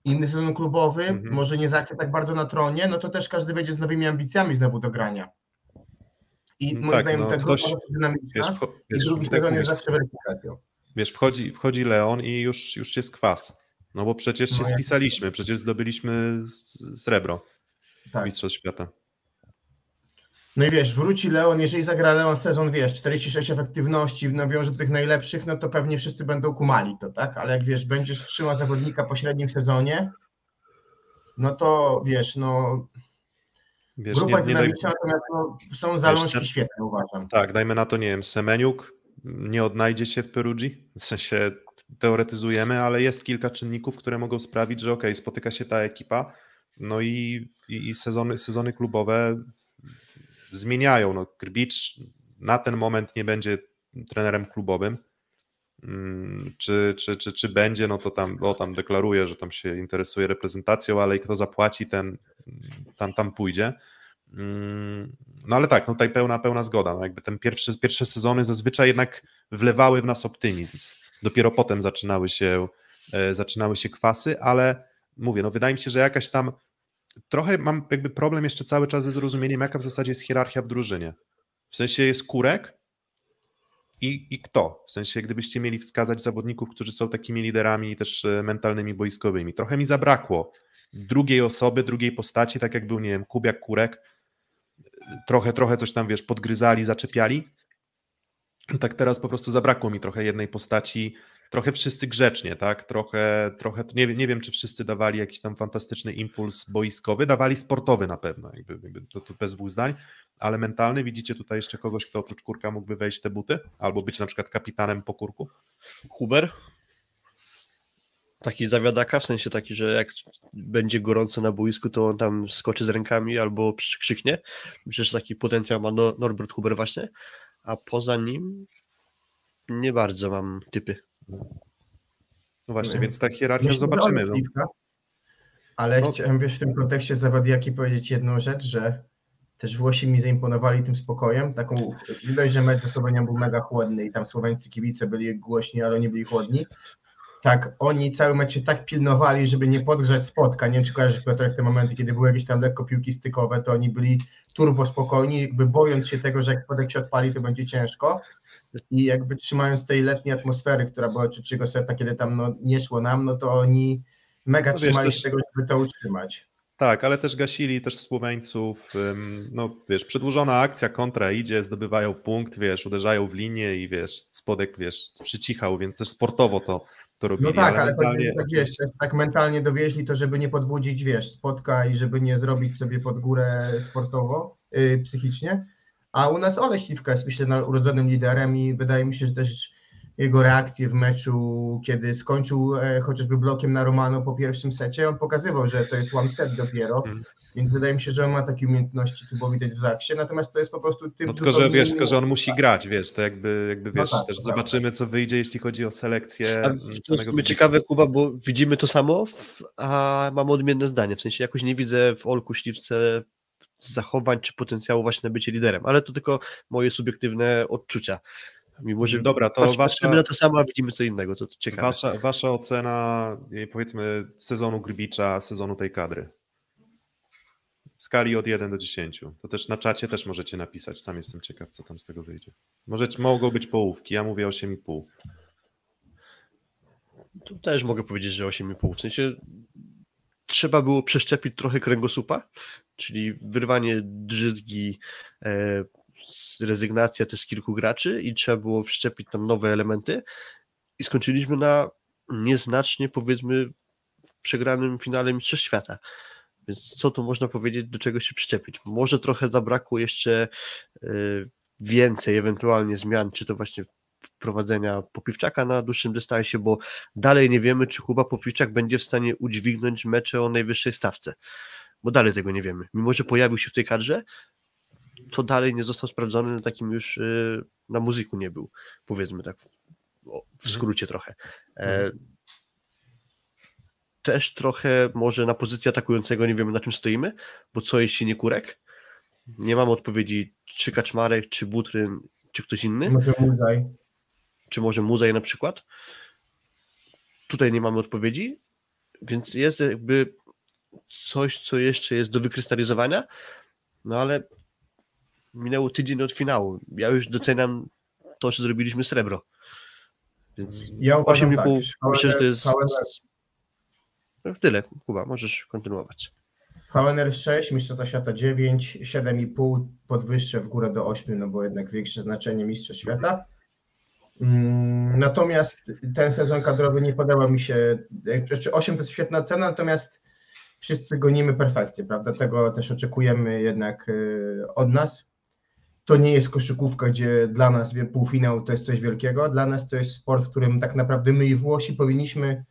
[SPEAKER 5] inny sezon klubowy, mhm. może nie zachce tak bardzo na tronie, no to też każdy wejdzie z nowymi ambicjami znowu do grania. I moim tak, zdaniem no, ta ktoś, grupa dynamiczna wiesz, wcho- i drugi sezon jest zawsze weryfikacją.
[SPEAKER 3] Wiesz, wchodzi, wchodzi Leon i już, już jest kwas. No bo przecież się no, spisaliśmy, przecież zdobyliśmy srebro tak. Mistrzostw Świata.
[SPEAKER 5] No i wiesz, wróci Leon, jeżeli zagra Leon sezon, wiesz, 46 efektywności, nawiąże do tych najlepszych, no to pewnie wszyscy będą kumali to, tak? Ale jak wiesz, będziesz trzymał zawodnika po średnim sezonie, no to wiesz, no wiesz, grupa nie, jest dynamiczna, natomiast no, są zalążki wiesz, świetne, uważam.
[SPEAKER 3] Tak, dajmy na to, nie wiem, Semeniuk nie odnajdzie się w Perugii, w sensie teoretyzujemy, ale jest kilka czynników, które mogą sprawić, że ok, spotyka się ta ekipa, no i, i, i sezony, sezony klubowe zmieniają. No, Grbicz na ten moment nie będzie trenerem klubowym. Mm, czy, czy, czy, czy będzie, no to tam, bo tam deklaruje, że tam się interesuje reprezentacją, ale i kto zapłaci, ten tam, tam pójdzie. Mm, no ale tak, no tutaj pełna, pełna zgoda. No jakby ten pierwszy, pierwsze sezony zazwyczaj jednak wlewały w nas optymizm. Dopiero potem zaczynały się, e, zaczynały się kwasy, ale mówię, no wydaje mi się, że jakaś tam trochę mam jakby problem jeszcze cały czas ze zrozumieniem, jaka w zasadzie jest hierarchia w drużynie. W sensie jest kurek i, i kto? W sensie, gdybyście mieli wskazać zawodników, którzy są takimi liderami też e, mentalnymi, boiskowymi. Trochę mi zabrakło drugiej osoby, drugiej postaci, tak jak był, nie wiem, Kubiak, Kurek. Trochę, trochę coś tam, wiesz, podgryzali, zaczepiali. Tak teraz po prostu zabrakło mi trochę jednej postaci, trochę wszyscy grzecznie, tak? Trochę, trochę nie, nie wiem, czy wszyscy dawali jakiś tam fantastyczny impuls boiskowy, dawali sportowy na pewno, jakby, jakby to, to bez dwóch zdań, ale mentalny, widzicie tutaj jeszcze kogoś, kto oprócz kurka mógłby wejść te buty, albo być na przykład kapitanem po kurku?
[SPEAKER 4] Huber? Taki zawiadaka, w sensie taki, że jak będzie gorąco na boisku, to on tam skoczy z rękami albo krzyknie. Myślę, że taki potencjał ma Norbert Huber właśnie, a poza nim nie bardzo mam typy.
[SPEAKER 3] No właśnie, więc ta hierarchia zobaczymy. No.
[SPEAKER 5] Ale no. chciałem wiesz, w tym kontekście Zawadiaki powiedzieć jedną rzecz, że też Włosi mi zaimponowali tym spokojem. Taką, widać, że mecz Słowenią był mega chłodny i tam słoweńscy kibice byli głośni, ale nie byli chłodni. Tak, oni cały mecz się tak pilnowali, żeby nie podgrzać spotka. Nie wiem, czy kojarzysz Piotrek te momenty, kiedy były jakieś tam lekko piłki stykowe, to oni byli turbo spokojni, jakby bojąc się tego, że jak spodek się odpali, to będzie ciężko i jakby trzymając tej letniej atmosfery, która była trzeciego seta, kiedy tam no, nie szło nam, no to oni mega no trzymali się tego, żeby to utrzymać.
[SPEAKER 3] Tak, ale też gasili też Słoweńców, no wiesz, przedłużona akcja, kontra idzie, zdobywają punkt, wiesz, uderzają w linię i wiesz, spodek, wiesz, przycichał, więc też sportowo to, to robili.
[SPEAKER 5] No tak, ale, ale mentalnie... tak, wiesz, tak mentalnie dowieźli to, żeby nie podbudzić, wiesz, spotka i żeby nie zrobić sobie pod górę sportowo, yy, psychicznie, a u nas Ole Śliwka jest myślę urodzonym liderem i wydaje mi się, że też jego reakcje w meczu, kiedy skończył e, chociażby blokiem na Romano po pierwszym secie, on pokazywał, że to jest one set dopiero, mm. więc wydaje mi się, że on ma takie umiejętności, co było widać w Zaksie, natomiast to jest po prostu typ...
[SPEAKER 3] No tylko, że wiesz, tylko, że on musi grać, wiesz, to jakby, jakby no wiesz, no tak, też zobaczymy, co wyjdzie, jeśli chodzi o selekcję
[SPEAKER 4] a samego... To ciekawe, Kuba, bo widzimy to samo, a mamy odmienne zdanie, w sensie jakoś nie widzę w Olku Śliwce zachowań czy potencjału właśnie na bycie liderem, ale to tylko moje subiektywne odczucia. Mimo, że Dobra, to patrz, wasza, na to samo, a widzimy co innego, to, to ciekawe.
[SPEAKER 3] Wasza, wasza ocena, powiedzmy, sezonu Grybicza, sezonu tej kadry? W skali od 1 do 10. To też na czacie też możecie napisać, sam jestem ciekaw, co tam z tego wyjdzie. Możecie, mogą być połówki, ja mówię 8,5.
[SPEAKER 4] Tu też mogę powiedzieć, że 8,5. W sensie trzeba było przeszczepić trochę kręgosłupa, czyli wyrwanie drzyzgi, e, rezygnacja też kilku graczy i trzeba było wszczepić tam nowe elementy i skończyliśmy na nieznacznie powiedzmy przegranym finale Mistrzostw Świata. Więc co tu można powiedzieć, do czego się przyczepić? Może trochę zabrakło jeszcze e, więcej ewentualnie zmian, czy to właśnie wprowadzenia Popiwczaka na dłuższym dystansie, bo dalej nie wiemy, czy Kuba Popiwczak będzie w stanie udźwignąć mecze o najwyższej stawce, bo dalej tego nie wiemy. Mimo, że pojawił się w tej kadrze, to dalej nie został sprawdzony na takim już, y, na muzyku nie był, powiedzmy tak w mhm. skrócie trochę. E, mhm. Też trochę może na pozycji atakującego nie wiemy na czym stoimy, bo co jeśli nie Kurek? Nie mam odpowiedzi, czy Kaczmarek, czy Butryn, czy ktoś inny.
[SPEAKER 5] Może Muzaj
[SPEAKER 4] czy może muzej na przykład. Tutaj nie mamy odpowiedzi, więc jest jakby coś, co jeszcze jest do wykrystalizowania, no ale minęło tydzień od finału. Ja już doceniam to, że zrobiliśmy srebro. Więc ja 8,5 tak, myślę, że to jest no, tyle. Kuba, możesz kontynuować.
[SPEAKER 5] VNR 6, Mistrzostwa Świata 9, 7,5 podwyższę w górę do 8, no bo jednak większe znaczenie Mistrzostw Świata. Mm, natomiast ten sezon kadrowy nie podoba mi się. Znaczy 8 to jest świetna cena, natomiast wszyscy gonimy perfekcję, prawda? Tego też oczekujemy jednak y, od nas. To nie jest koszykówka, gdzie dla nas półfinał to jest coś wielkiego. Dla nas to jest sport, w którym tak naprawdę my i Włosi powinniśmy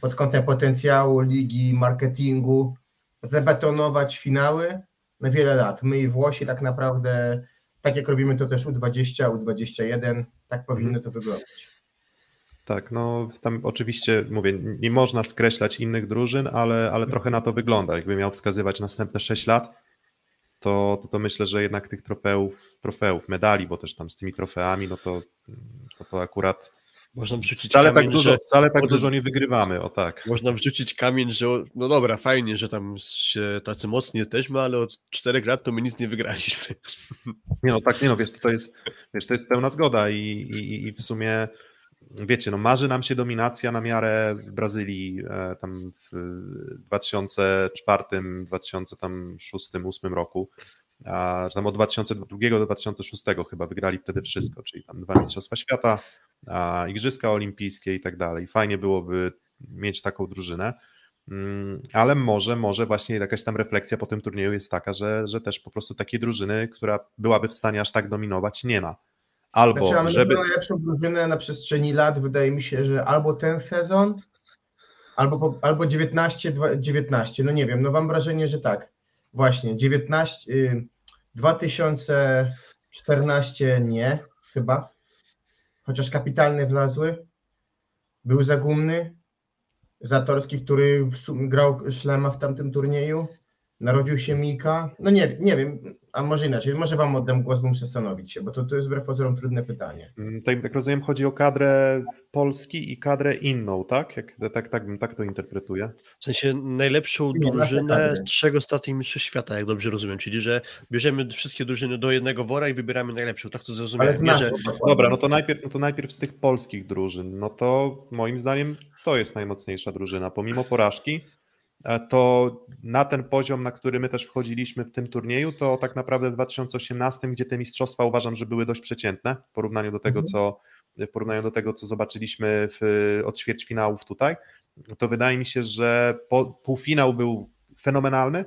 [SPEAKER 5] pod kątem potencjału ligi, marketingu zabetonować finały na wiele lat. My i Włosi tak naprawdę tak jak robimy to też U20, U21, tak powinno to wyglądać.
[SPEAKER 3] Tak, no tam oczywiście mówię, nie można skreślać innych drużyn, ale, ale trochę na to wygląda. Jakby miał wskazywać następne 6 lat, to, to, to, myślę, że jednak tych trofeów, trofeów, medali, bo też tam z tymi trofeami, no to, to, to akurat można wrzucić wcale tak kamień, tak dużo, wcale tak dużo nie wygrywamy, o tak.
[SPEAKER 4] Można wrzucić kamień, że no dobra, fajnie, że tam się tacy mocni jesteśmy, ale od czterech lat to my nic nie wygraliśmy.
[SPEAKER 3] Nie no, tak, nie no, wiesz, to jest, wiesz, to jest pełna zgoda i, i, i w sumie wiecie, no marzy nam się dominacja na miarę Brazylii e, tam w 2004, 2006, 2008 roku a, tam od 2002 do 2006 chyba wygrali wtedy wszystko, czyli tam dwa Mistrzostwa Świata, a, Igrzyska Olimpijskie i tak dalej. Fajnie byłoby mieć taką drużynę. Mm, ale może, może właśnie jakaś tam refleksja po tym turnieju jest taka, że, że też po prostu takiej drużyny, która byłaby w stanie aż tak dominować, nie ma. Albo,
[SPEAKER 5] Znaczy, mamy
[SPEAKER 3] żeby...
[SPEAKER 5] najlepszą drużynę na przestrzeni lat. Wydaje mi się, że albo ten sezon, albo, albo 19, dwa- 19. No nie wiem, no mam wrażenie, że tak. Właśnie, 19, y, 2014 nie, chyba. Chociaż kapitalne wlazły. Był Zagumny, Zatorski, który grał szlema w tamtym turnieju. Narodził się Mika. No nie, nie wiem, a może inaczej. Może wam oddam głos, bo muszę zastanowić się, bo to, to jest wbrew pozorom trudne pytanie.
[SPEAKER 3] Mm, Tutaj, jak rozumiem, chodzi o kadrę Polski i kadrę inną, tak? Jak, tak, tak, bym tak to interpretuję.
[SPEAKER 4] W sensie najlepszą
[SPEAKER 5] Nie,
[SPEAKER 4] drużynę z trzech ostatnich mistrzostw świata, jak dobrze rozumiem. Czyli, że bierzemy wszystkie drużyny do jednego wora i wybieramy najlepszą. Tak to
[SPEAKER 5] Ale
[SPEAKER 4] zrozumiałem.
[SPEAKER 5] z
[SPEAKER 4] Nie, że
[SPEAKER 5] naszą
[SPEAKER 3] Dobra, no to najpierw, no to najpierw z tych polskich drużyn. No to moim zdaniem to jest najmocniejsza drużyna. Pomimo porażki, to na ten poziom, na który my też wchodziliśmy w tym turnieju, to tak naprawdę w 2018, gdzie te mistrzostwa uważam, że były dość przeciętne w porównaniu do tego,
[SPEAKER 5] Mhm.
[SPEAKER 3] co w porównaniu do tego, co zobaczyliśmy w, od ćwierćfinałów tutaj, to wydaje mi się, że po, półfinał był fenomenalny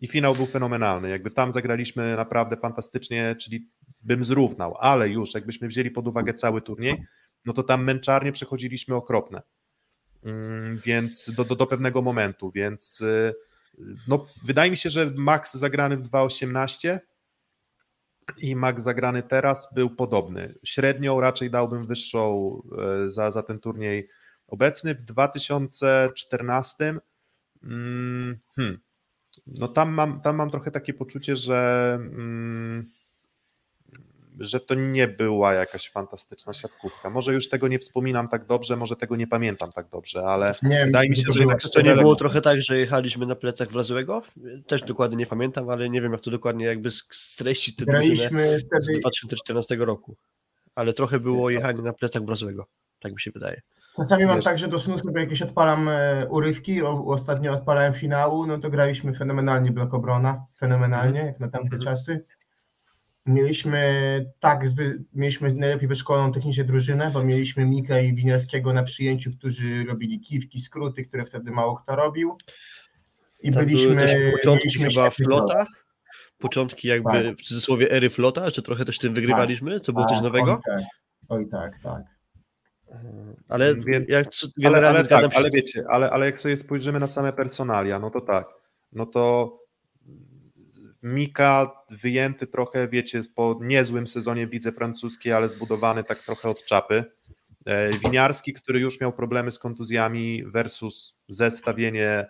[SPEAKER 3] i finał był fenomenalny. Jakby tam zagraliśmy naprawdę fantastycznie, czyli bym zrównał, ale już jakbyśmy wzięli pod uwagę cały turniej, no to tam męczarnie przechodziliśmy okropne. Mm, Więc do, do, do pewnego momentu, więc y, no, wydaje mi się, że Max zagrany w 2.18 i Max zagrany teraz był podobny. Średnią raczej dałbym wyższą e, za, za ten turniej obecny. W 2014 mm, hmm, no tam mam, tam mam trochę takie poczucie, że, mm, że to nie była jakaś fantastyczna siatkówka. Może już tego nie wspominam tak dobrze, może tego nie pamiętam tak dobrze, ale
[SPEAKER 5] Nie
[SPEAKER 3] wydaje mi się, że jednak
[SPEAKER 4] to nie było trochę tak, że jechaliśmy na plecach Wlazłego? Też dokładnie nie pamiętam, ale nie wiem, jak to dokładnie jakby streścić tę drużynę
[SPEAKER 5] Graliśmy
[SPEAKER 4] z
[SPEAKER 5] wtedy,
[SPEAKER 4] 2014 roku. Ale trochę było jechanie na plecach Wlazłego. Tak mi się wydaje.
[SPEAKER 5] czasami mam
[SPEAKER 3] Wiesz-
[SPEAKER 5] tak, że do snu sobie jakieś odpalam e, urywki, ostatnio odpalałem finału, no to graliśmy fenomenalnie blok obrona, fenomenalnie, jak na tamte
[SPEAKER 3] Mhm.
[SPEAKER 5] czasy. Mieliśmy tak, zwy, mieliśmy najlepiej wyszkoloną technicznie drużynę, bo mieliśmy Mika i Winiarskiego na przyjęciu, którzy robili kiwki, skróty, które wtedy mało kto robił. I
[SPEAKER 4] Tam
[SPEAKER 5] byliśmy,
[SPEAKER 4] były też początki chyba flota. Początki jakby
[SPEAKER 5] Tak.
[SPEAKER 4] w cudzysłowie ery flota, że trochę też tym wygrywaliśmy, co było coś
[SPEAKER 5] Tak,
[SPEAKER 4] nowego.
[SPEAKER 5] Oj tak, oj tak, tak.
[SPEAKER 4] Ale
[SPEAKER 3] Więc-
[SPEAKER 4] jak
[SPEAKER 3] Ale, ale, tak,
[SPEAKER 4] się.
[SPEAKER 3] ale wiecie, ale, ale jak sobie spojrzymy na same personalia, no to tak, no to Mika wyjęty trochę, wiecie, po niezłym sezonie w lidze francuskiej, ale zbudowany tak trochę od czapy. E, Winiarski, który już miał problemy z kontuzjami versus zestawienie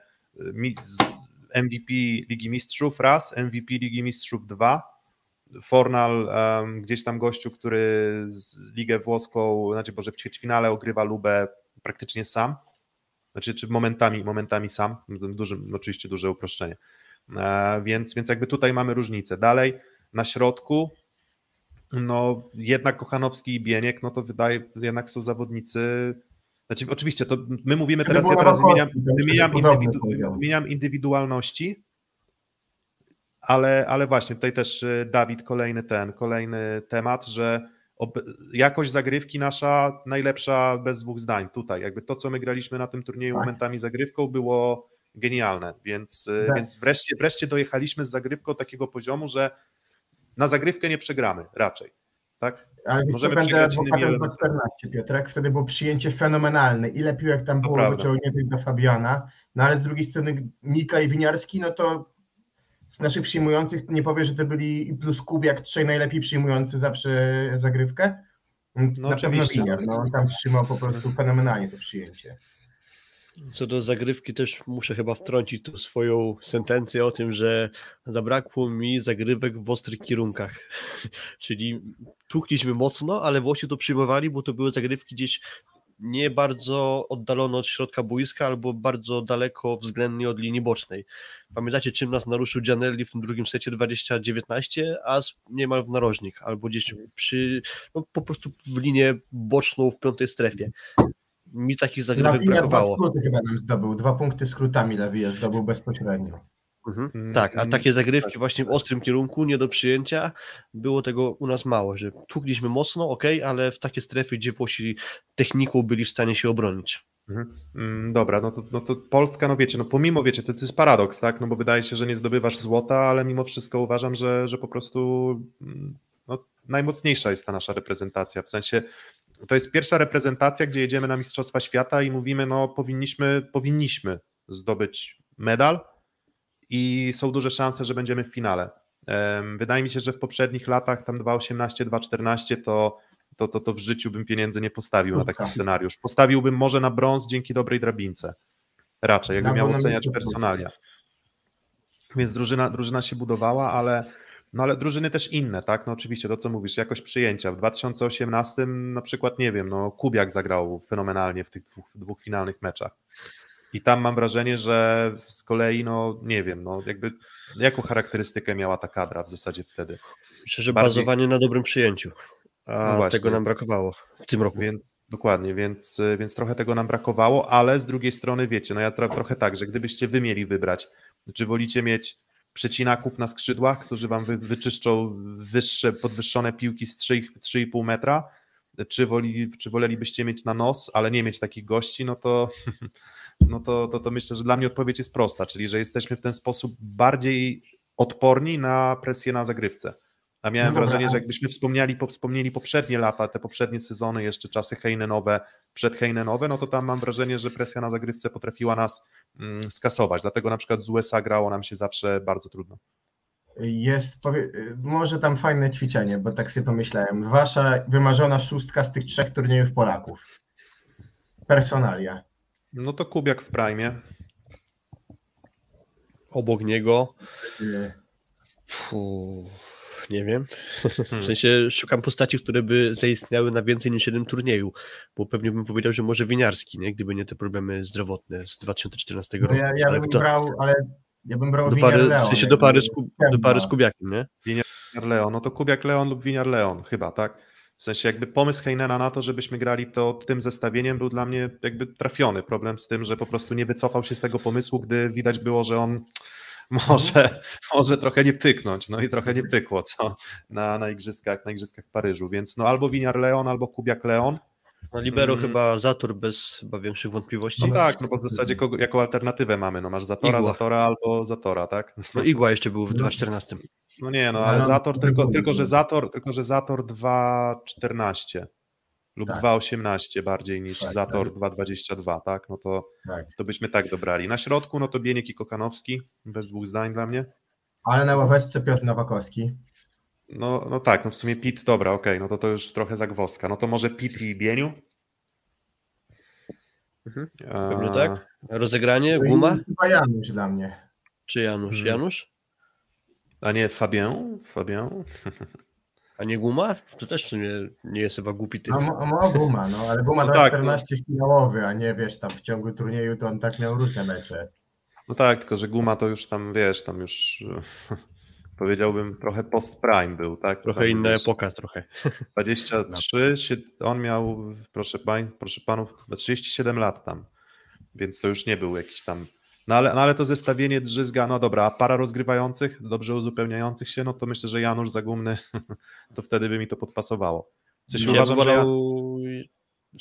[SPEAKER 3] e, MVP Ligi Mistrzów raz, MVP Ligi Mistrzów dwa, Fornal, em, gdzieś tam gościu, który z Ligę Włoską, znaczy Boże, w ćwierćfinale ogrywa Lubę praktycznie sam, znaczy czy momentami, momentami sam, duży, oczywiście duże uproszczenie, więc, więc jakby tutaj mamy różnicę. Dalej na środku, no jednak Kochanowski i Bieniek, no to wydaje, jednak są zawodnicy, znaczy oczywiście to my mówimy teraz, ja teraz wymieniam, wymieniam, indywidu, wymieniam indywidualności, ale, ale właśnie tutaj też y, Dawid, kolejny ten, kolejny temat, że ob, jakość zagrywki nasza najlepsza bez dwóch zdań tutaj. Jakby to, co my graliśmy na tym turnieju
[SPEAKER 5] Tak.
[SPEAKER 3] momentami zagrywką było genialne, więc, y,
[SPEAKER 5] Tak.
[SPEAKER 3] więc wreszcie, wreszcie dojechaliśmy z zagrywką takiego poziomu, że na zagrywkę nie przegramy raczej. Tak?
[SPEAKER 5] Ale
[SPEAKER 3] Możemy
[SPEAKER 5] będę
[SPEAKER 3] przegrać innymi
[SPEAKER 5] po
[SPEAKER 3] elementami.
[SPEAKER 5] 14, Piotrek. Wtedy było przyjęcie fenomenalne. Ile piłek tam
[SPEAKER 3] To
[SPEAKER 5] było wyciągniętych do Fabiana. No ale z drugiej strony Mika i Winiarski, no to z naszych przyjmujących nie powiem, że to byli plus Kubiak, trzej najlepiej przyjmujący zawsze zagrywkę.
[SPEAKER 3] No
[SPEAKER 5] Na
[SPEAKER 3] oczywiście.
[SPEAKER 5] pewno Winiar, no on tam trzymał po prostu fenomenalnie to przyjęcie.
[SPEAKER 4] Co do zagrywki też muszę chyba wtrącić tu swoją sentencję o tym, że zabrakło mi zagrywek w ostrych kierunkach. Czyli tłukliśmy mocno, ale Włosi to przyjmowali, bo to były zagrywki gdzieś nie bardzo oddalone od środka boiska albo bardzo daleko względnie od linii bocznej. Pamiętacie, czym nas naruszył Gianelli w tym drugim secie 2019, a niemal w narożnik, albo gdzieś przy, no, po prostu w linię boczną w piątej strefie. Mi takich zagrywek
[SPEAKER 5] Lawija dwa
[SPEAKER 4] brakowało.
[SPEAKER 5] skróty chyba nam zdobył, dwa punkty skrótami Lawija zdobył bezpośrednio.
[SPEAKER 4] Mhm.
[SPEAKER 3] Mm,
[SPEAKER 4] Tak, a
[SPEAKER 3] mm,
[SPEAKER 4] takie zagrywki właśnie w ostrym kierunku, nie do przyjęcia, było tego u nas mało, że tłukliśmy mocno, ok, ale w takie strefy, gdzie Włosi techniką byli w stanie się obronić.
[SPEAKER 3] Mhm. Mm, Dobra, no to, no to Polska, no wiecie, no pomimo, wiecie, to, to jest paradoks, tak, no bo wydaje się, że nie zdobywasz złota, ale mimo wszystko uważam, że, że po prostu najmocniejsza jest ta nasza reprezentacja, w sensie to jest pierwsza reprezentacja, gdzie jedziemy na Mistrzostwa Świata i mówimy, no powinniśmy, powinniśmy zdobyć medal i są duże szanse, że będziemy w finale. Wydaje mi się, że w poprzednich latach, tam 2.18, 2.14, to, to, to, to w życiu bym pieniędzy nie postawił na taki
[SPEAKER 5] Tak.
[SPEAKER 3] scenariusz. Postawiłbym może na brąz dzięki dobrej drabince. Raczej, jakbym miał oceniać personalia. Więc drużyna, drużyna się budowała, ale, no ale drużyny też inne, tak? No oczywiście to, co mówisz, jakość przyjęcia. W 2018 na przykład, nie wiem, no Kubiak zagrał fenomenalnie w tych dwóch, dwóch finalnych meczach. I tam mam wrażenie, że z kolei, no nie wiem, no jakby jaką charakterystykę miała ta kadra w zasadzie wtedy.
[SPEAKER 4] Myślę, że
[SPEAKER 3] Bardziej-
[SPEAKER 4] bazowanie na dobrym przyjęciu, a
[SPEAKER 3] No
[SPEAKER 4] tego nam brakowało w tym roku.
[SPEAKER 3] Więc dokładnie, więc, więc trochę tego nam brakowało, ale z drugiej strony wiecie, no ja tro, trochę tak, że gdybyście wy mieli wybrać, czy wolicie mieć przecinaków na skrzydłach, którzy wam wy, wyczyszczą wyższe, podwyższone piłki z 3, 3,5 metra, czy, woli, czy wolelibyście mieć na nos, ale nie mieć takich gości, no to, no to, to, to myślę, że dla mnie odpowiedź jest prosta, czyli że jesteśmy w ten sposób bardziej odporni na presję na zagrywce. A miałem
[SPEAKER 5] No dobra,
[SPEAKER 3] wrażenie, że jakbyśmy wspomnieli, po, wspomnieli poprzednie lata, te poprzednie sezony, jeszcze czasy Heinenowe, przed Heinenowe, no to tam mam wrażenie, że presja na zagrywce potrafiła nas mm, skasować. Dlatego na przykład z USA grało nam się zawsze bardzo trudno.
[SPEAKER 5] Jest, powie, może tam fajne ćwiczenie, bo tak sobie pomyślałem. Wasza wymarzona szóstka z tych trzech turniejów Polaków. Personalia.
[SPEAKER 3] No to Kubiak w prime.
[SPEAKER 4] Obok niego,
[SPEAKER 5] Y,
[SPEAKER 4] nie wiem. W
[SPEAKER 3] Hmm.
[SPEAKER 4] sensie szukam postaci, które by zaistniały na więcej niż jeden turnieju, bo pewnie bym powiedział, że może Winiarski, nie? gdyby nie te problemy zdrowotne z 2014
[SPEAKER 5] No
[SPEAKER 4] roku.
[SPEAKER 5] ja, ja
[SPEAKER 4] Ale
[SPEAKER 5] bym
[SPEAKER 4] kto?
[SPEAKER 5] brał, ale ja bym brał
[SPEAKER 4] do pary,
[SPEAKER 5] Villarreal,
[SPEAKER 4] w sensie do pary, z, do pary z
[SPEAKER 5] Kemba.
[SPEAKER 4] Kubiakiem, nie?
[SPEAKER 3] Winiar Leon, no to Kubiak Leon lub Winiar Leon, chyba, tak? W sensie jakby pomysł Heinena na to, żebyśmy grali to tym zestawieniem był dla mnie jakby trafiony. Problem z tym, że po prostu nie wycofał się z tego pomysłu, gdy widać było, że on może, może trochę nie pyknąć, no i trochę nie pykło, co na, na, igrzyskach, na igrzyskach w Paryżu, więc no albo Winiar Leon, albo Kubiak Leon.
[SPEAKER 4] Na libero
[SPEAKER 3] Mm.
[SPEAKER 4] chyba Zator bez chyba większych wątpliwości.
[SPEAKER 3] No tak, no bo w zasadzie kogo, jaką alternatywę mamy, no masz Zatora,
[SPEAKER 4] Igła.
[SPEAKER 3] Zatora albo Zatora, tak?
[SPEAKER 4] No Igła jeszcze był w 2014.
[SPEAKER 3] No nie, no
[SPEAKER 5] No,
[SPEAKER 3] ale
[SPEAKER 5] no,
[SPEAKER 3] Zator,
[SPEAKER 5] to
[SPEAKER 3] tylko, tylko, że Zator, tylko, że Zator 2.14 lub
[SPEAKER 5] Tak.
[SPEAKER 3] 2.18 bardziej niż
[SPEAKER 5] Tak,
[SPEAKER 3] Zator 2.22, tak? No to,
[SPEAKER 5] Tak.
[SPEAKER 3] to byśmy tak dobrali. Na środku, no to Bieniek i Kokanowski, bez dwóch zdań dla mnie.
[SPEAKER 5] Ale na ławeczce Piotr Nowakowski.
[SPEAKER 3] No, no tak, no w sumie Pit, dobra, okej, no to to już trochę zagwozdka. No to może Pit i Bieniu?
[SPEAKER 4] Mhm,
[SPEAKER 3] A,
[SPEAKER 4] Pewnie tak. Rozegranie,
[SPEAKER 5] No
[SPEAKER 4] Guma
[SPEAKER 5] Chyba Janusz dla mnie.
[SPEAKER 4] czy Janusz?
[SPEAKER 3] Mhm.
[SPEAKER 4] Janusz?
[SPEAKER 3] A nie Fabien? Fabien?
[SPEAKER 4] A nie Guma? To też w sumie nie jest chyba głupi typ.
[SPEAKER 5] A, mo- a ma Guma, no ale Guma
[SPEAKER 3] No
[SPEAKER 5] no
[SPEAKER 3] tak,
[SPEAKER 5] 14 finałowy, a nie wiesz, tam w ciągu turnieju to on tak miał różne mecze.
[SPEAKER 3] No tak, tylko że Guma to już tam, wiesz, tam już powiedziałbym trochę post-prime był, tak?
[SPEAKER 4] Trochę
[SPEAKER 3] Tam,
[SPEAKER 4] inna epoka trochę.
[SPEAKER 3] 23, się, on miał, proszę pań, proszę panów, 37 lat tam, więc to już nie był jakiś tam, no ale, no ale to zestawienie Drzyzga, no dobra, a para rozgrywających, dobrze uzupełniających się, no to myślę, że Janusz Zagumny, to wtedy by mi to podpasowało. W sensie
[SPEAKER 4] Ja
[SPEAKER 3] uważam, że ja,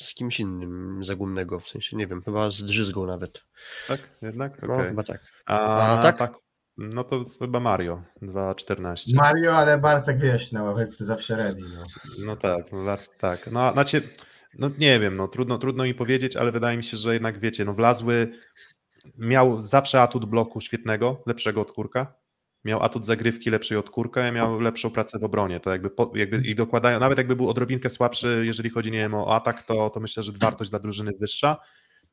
[SPEAKER 4] z kimś innym zagumnego, w sensie nie wiem, chyba z Drzyzgą nawet.
[SPEAKER 3] tak, jednak?
[SPEAKER 4] No,
[SPEAKER 3] Okej.
[SPEAKER 4] chyba tak.
[SPEAKER 3] A,
[SPEAKER 4] A tak?
[SPEAKER 3] No to chyba Mario, 2.14.
[SPEAKER 5] Mario, ale Bartek wiesz, na ławeczce zawsze ready. No.
[SPEAKER 3] No tak, no tak. No, znaczy, no nie wiem, no trudno, trudno mi powiedzieć, ale wydaje mi się, że jednak wiecie, no wlazły, miał zawsze atut bloku świetnego, lepszego od kurka, miał atut zagrywki lepszej od kurka, miał lepszą pracę w obronie, to jakby, jakby i dokładają, nawet jakby był odrobinkę słabszy, jeżeli chodzi, nie wiem, o atak, to, to myślę, że wartość dla drużyny wyższa.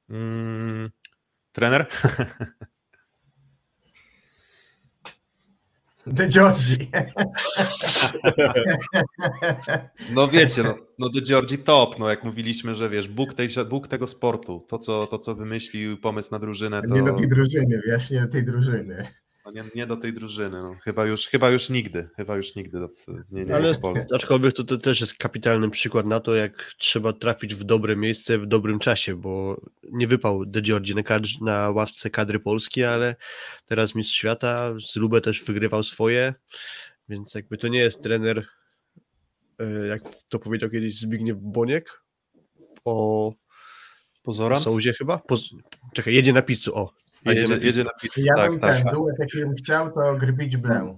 [SPEAKER 3] Mm, trener?
[SPEAKER 5] The Georgi.
[SPEAKER 3] No wiecie, no, no do Georgi top, no jak mówiliśmy, że wiesz, Bóg, tej, Bóg tego sportu, to co, to co wymyślił, pomysł na drużynę, to...
[SPEAKER 5] Nie do tej drużyny, wyjaśnię tej drużyny.
[SPEAKER 3] No nie, nie do tej drużyny, no. chyba, już, chyba już nigdy, chyba już nigdy do, nie, nie
[SPEAKER 4] Ale
[SPEAKER 3] w Polsce.
[SPEAKER 4] aczkolwiek to, to też jest kapitalny przykład na to, jak trzeba trafić w dobre miejsce w dobrym czasie, bo nie wypał De Giorgi na, kadr, na ławce kadry polskiej, ale teraz mistrz świata, z Lubę też wygrywał swoje, więc jakby to nie jest trener, e, jak to powiedział kiedyś Zbigniew Boniek o
[SPEAKER 3] Pozoram?
[SPEAKER 4] Sołzie chyba? Poz... Czekaj, jedzie na pizzu, o. Jedzie,
[SPEAKER 3] jedzie,
[SPEAKER 4] na pizzu.
[SPEAKER 3] jedzie na pit.
[SPEAKER 5] Ja
[SPEAKER 3] tak,
[SPEAKER 5] bym
[SPEAKER 3] tak.
[SPEAKER 5] ten duet, jaki bym chciał, to Grbić Blę.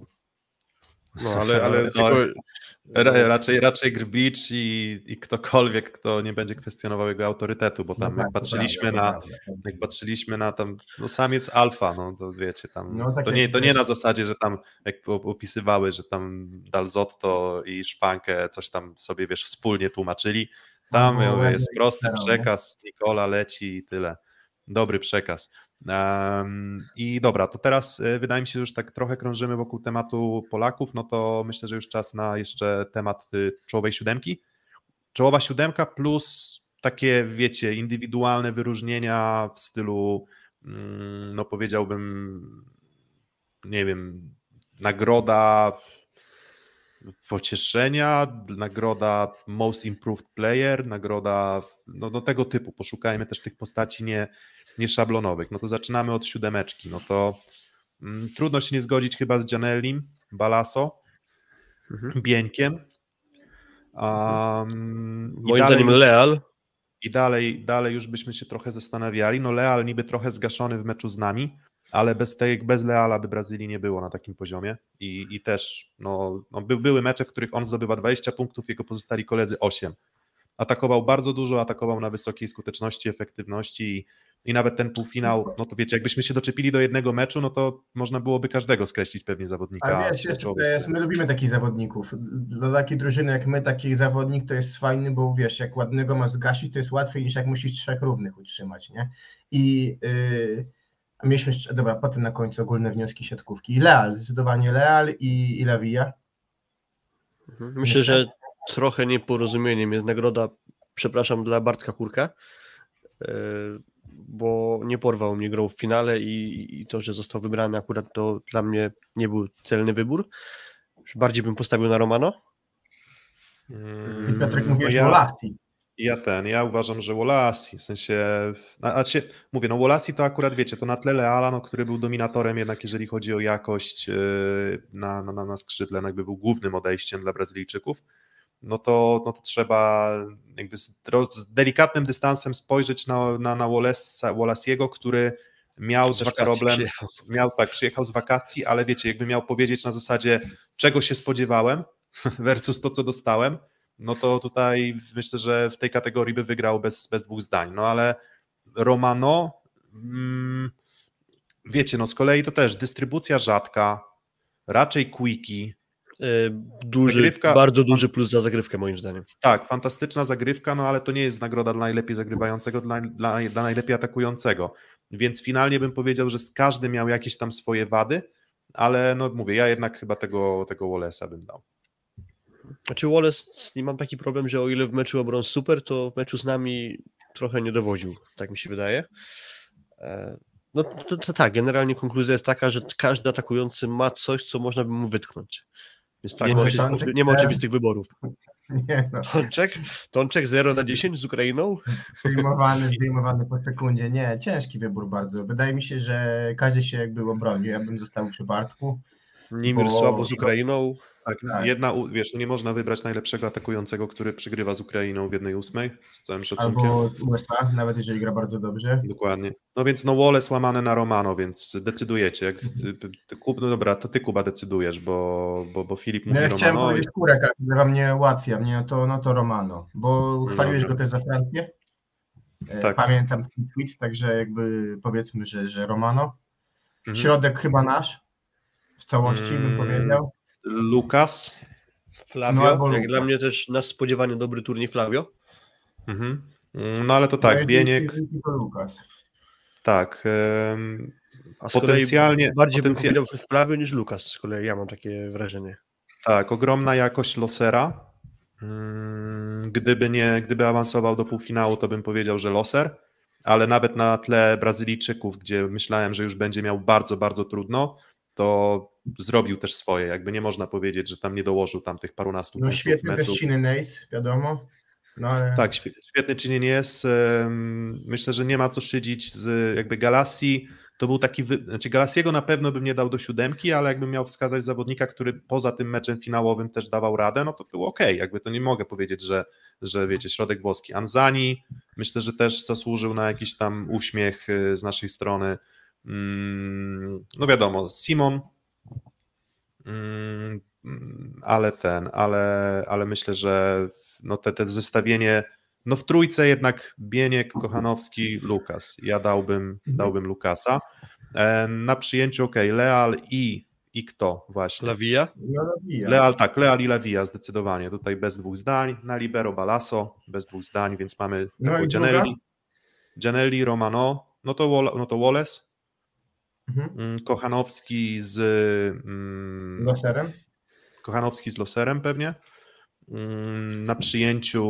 [SPEAKER 4] No, ale, ale
[SPEAKER 3] No, raczej, raczej Grbicz i, i ktokolwiek, kto nie będzie kwestionował jego autorytetu, bo tam
[SPEAKER 5] No
[SPEAKER 3] jak
[SPEAKER 5] tak, to
[SPEAKER 3] patrzyliśmy
[SPEAKER 5] prawda,
[SPEAKER 3] na,
[SPEAKER 5] prawda.
[SPEAKER 3] jak patrzyliśmy na tam, no samiec alfa, no to wiecie, tam,
[SPEAKER 5] No, tak
[SPEAKER 3] to,
[SPEAKER 5] jak
[SPEAKER 3] nie, to nie na zasadzie, że tam, jak op- opisywały, że tam Dalzotto i Szpankę coś tam sobie, wiesz, wspólnie tłumaczyli, tam
[SPEAKER 5] No,
[SPEAKER 3] jest prosty przekaz, Nikola leci i tyle, dobry przekaz. I dobra, to teraz y, wydaje mi się, że już tak trochę krążymy wokół tematu Polaków, no to myślę, że już czas na jeszcze temat y, czołowej siódemki. Czołowa siódemka plus takie, wiecie, indywidualne wyróżnienia w stylu, mm, no powiedziałbym, nie wiem, nagroda pocieszenia, nagroda Most Improved Player, nagroda, no do tego typu. Poszukajmy też tych postaci nie, nie szablonowych. No to zaczynamy od siódemeczki. No to mm, trudno się nie zgodzić chyba z Gianellim, Balaso,
[SPEAKER 4] Mhm.
[SPEAKER 3] Bieńkiem. Um, i
[SPEAKER 4] moim
[SPEAKER 3] dalej
[SPEAKER 4] zdaniem
[SPEAKER 3] już-
[SPEAKER 4] Leal,
[SPEAKER 3] i dalej, dalej już byśmy się trochę zastanawiali. No Leal niby trochę zgaszony w meczu z nami, ale bez, tej, bez Leala by Brazylii nie było na takim poziomie. I, i też no, no by, były mecze, w których on zdobywa 20 punktów, jego pozostali koledzy 8. Atakował bardzo dużo, atakował na wysokiej skuteczności, efektywności i, i nawet ten półfinał, no to wiecie, jakbyśmy się doczepili do jednego meczu, no to można byłoby każdego skreślić pewnie zawodnika.
[SPEAKER 5] Ale wiesz, my lubimy takich zawodników. Dla takiej drużyny jak my, taki zawodnik to jest fajny, bo wiesz, jak ładnego ma zgasić, to jest łatwiej niż jak musisz trzech równych utrzymać, nie? I yy, a mieliśmy jeszcze, dobra, potem na końcu ogólne wnioski siatkówki. Leal, zdecydowanie Leal i, i Lawija.
[SPEAKER 4] Mhm. Myślę, że trochę nieporozumieniem jest nagroda, przepraszam, dla Bartka Kurka, e, bo nie porwał mnie grą w finale i, i to, że został wybrany akurat to dla mnie nie był celny wybór. Już bardziej bym postawił na Romano.
[SPEAKER 3] Mm,
[SPEAKER 5] Ty Piotrek
[SPEAKER 3] no
[SPEAKER 5] mówisz
[SPEAKER 3] ja-
[SPEAKER 5] o Lassi.
[SPEAKER 3] Ja ten, ja uważam, że Wolasi, w sensie, a, a się, mówię, no Wolasi to akurat wiecie, to na tle Leala, no, który był dominatorem jednak jeżeli chodzi o jakość yy, na, na, na skrzydle, no, jakby był głównym odejściem dla Brazylijczyków, no to, no to trzeba jakby z, z delikatnym dystansem spojrzeć na, na, na Wallace'a- Wallasiego, który miał
[SPEAKER 4] Z
[SPEAKER 3] też problem,
[SPEAKER 4] przyjechał.
[SPEAKER 3] miał tak, przyjechał z wakacji, ale wiecie, jakby miał powiedzieć na zasadzie, czego się spodziewałem versus to, co dostałem, no to tutaj myślę, że w tej kategorii by wygrał bez, bez dwóch zdań. No ale Romano, mm, wiecie, no z kolei to też dystrybucja rzadka, raczej quickie,
[SPEAKER 4] Duży,
[SPEAKER 3] Zagrywka-
[SPEAKER 4] bardzo duży plus za zagrywkę moim zdaniem.
[SPEAKER 3] tak, fantastyczna zagrywka, no ale to nie jest nagroda dla najlepiej zagrywającego, dla, dla, dla najlepiej atakującego. Więc finalnie bym powiedział, że każdy miał jakieś tam swoje wady, ale no mówię, ja jednak chyba tego, tego Wallace'a bym dał.
[SPEAKER 4] Znaczy Wallace, z nim mam taki problem, że o ile w meczu obron super, to w meczu z nami trochę nie dowoził, tak mi się wydaje. E, No to, to tak, generalnie konkluzja jest taka, że każdy atakujący ma coś, co można by mu wytknąć. Więc
[SPEAKER 3] Tak,
[SPEAKER 4] nie, ma,
[SPEAKER 5] Tączek
[SPEAKER 4] nie ma oczywistych wyborów.
[SPEAKER 5] Nie no,
[SPEAKER 4] Tączek, Tączek 0 na 10 z Ukrainą.
[SPEAKER 5] zdejmowany, zdejmowany po sekundzie. Nie, ciężki wybór bardzo. Wydaje mi się, że każdy się jakby obronił. Ja bym został przy Bartku.
[SPEAKER 4] Nimir
[SPEAKER 5] Bo-
[SPEAKER 4] słabo z Ukrainą.
[SPEAKER 3] Tak,
[SPEAKER 5] Tak.
[SPEAKER 3] jedna, wiesz, no nie można wybrać najlepszego atakującego, który przegrywa z Ukrainą w jednej ósmej, z całym szacunkiem.
[SPEAKER 5] Albo z USA, nawet jeżeli gra bardzo dobrze.
[SPEAKER 3] Dokładnie. No więc no Wallace łamane na Romano, więc decydujecie. Jak, ty, Kub, no dobra, to ty Kuba decydujesz, bo, bo, bo Filip
[SPEAKER 5] No
[SPEAKER 3] mówi
[SPEAKER 5] ja chciałem
[SPEAKER 3] Romano. i-
[SPEAKER 5] powiedzieć Kurek, ale wam nie ułatwia mnie, no to, no to Romano, bo chwaliłeś
[SPEAKER 3] dobra.
[SPEAKER 5] go też za Francję. E,
[SPEAKER 3] Tak.
[SPEAKER 5] Pamiętam ten tweet, także jakby powiedzmy, że, że Romano.
[SPEAKER 3] Mhm.
[SPEAKER 5] Środek chyba nasz, w całości bym
[SPEAKER 3] Mm.
[SPEAKER 5] powiedział.
[SPEAKER 3] Lukas.
[SPEAKER 4] Flavio,
[SPEAKER 5] No
[SPEAKER 4] jak
[SPEAKER 5] Luka.
[SPEAKER 4] dla mnie też nasz spodziewany dobry turniej Flavio.
[SPEAKER 3] Mhm. Mm, No ale to tak,
[SPEAKER 5] No
[SPEAKER 3] Bieniek,
[SPEAKER 5] Lukas.
[SPEAKER 3] tak.
[SPEAKER 4] A
[SPEAKER 3] Potencjalnie-
[SPEAKER 4] bardziej bym
[SPEAKER 3] potencjalnie-
[SPEAKER 4] powiedział Flavio niż Lukas, z kolei ja mam takie wrażenie.
[SPEAKER 3] Tak, ogromna jakość Losera. Mm, Gdyby nie, gdyby awansował do półfinału, to bym powiedział, że Loser, ale nawet na tle Brazylijczyków, gdzie myślałem, że już będzie miał bardzo, bardzo trudno, to zrobił też swoje. Jakby nie można powiedzieć, że tam nie dołożył tam tych parunastu
[SPEAKER 5] No świetny
[SPEAKER 3] meczu.
[SPEAKER 5] też Chiny Nace, wiadomo. No ale
[SPEAKER 3] Tak, świe- świetny czynień jest. Myślę, że nie ma co szydzić z jakby Galassi. To był taki, wy... znaczy Galassiego na pewno bym nie dał do siódemki, ale jakbym miał wskazać zawodnika, który poza tym meczem finałowym też dawał radę, no to było ok. Jakby to nie mogę powiedzieć, że, że wiecie, środek włoski. Anzani myślę, że też zasłużył na jakiś tam uśmiech y, z naszej strony. Mm, No wiadomo, Simon, Mm, ale ten, ale, ale myślę, że no te, te zestawienie, no w trójce jednak Bieniek, Kochanowski, Lukas. Ja dałbym, dałbym Lukasa. E, Na przyjęciu ok, Leal i, i kto właśnie?
[SPEAKER 4] Lawija?
[SPEAKER 5] no.
[SPEAKER 3] Leal, tak, Leal i Lawija zdecydowanie. Tutaj bez dwóch zdań. Na libero Balaso, bez dwóch zdań, więc mamy
[SPEAKER 5] No?
[SPEAKER 3] Gianelli, Gianelli, Romano, no to, no to Wallace,
[SPEAKER 5] Mhm.
[SPEAKER 3] mm, Kochanowski z mm,
[SPEAKER 5] Loserem.
[SPEAKER 3] Kochanowski z Loserem pewnie. Mm, Na przyjęciu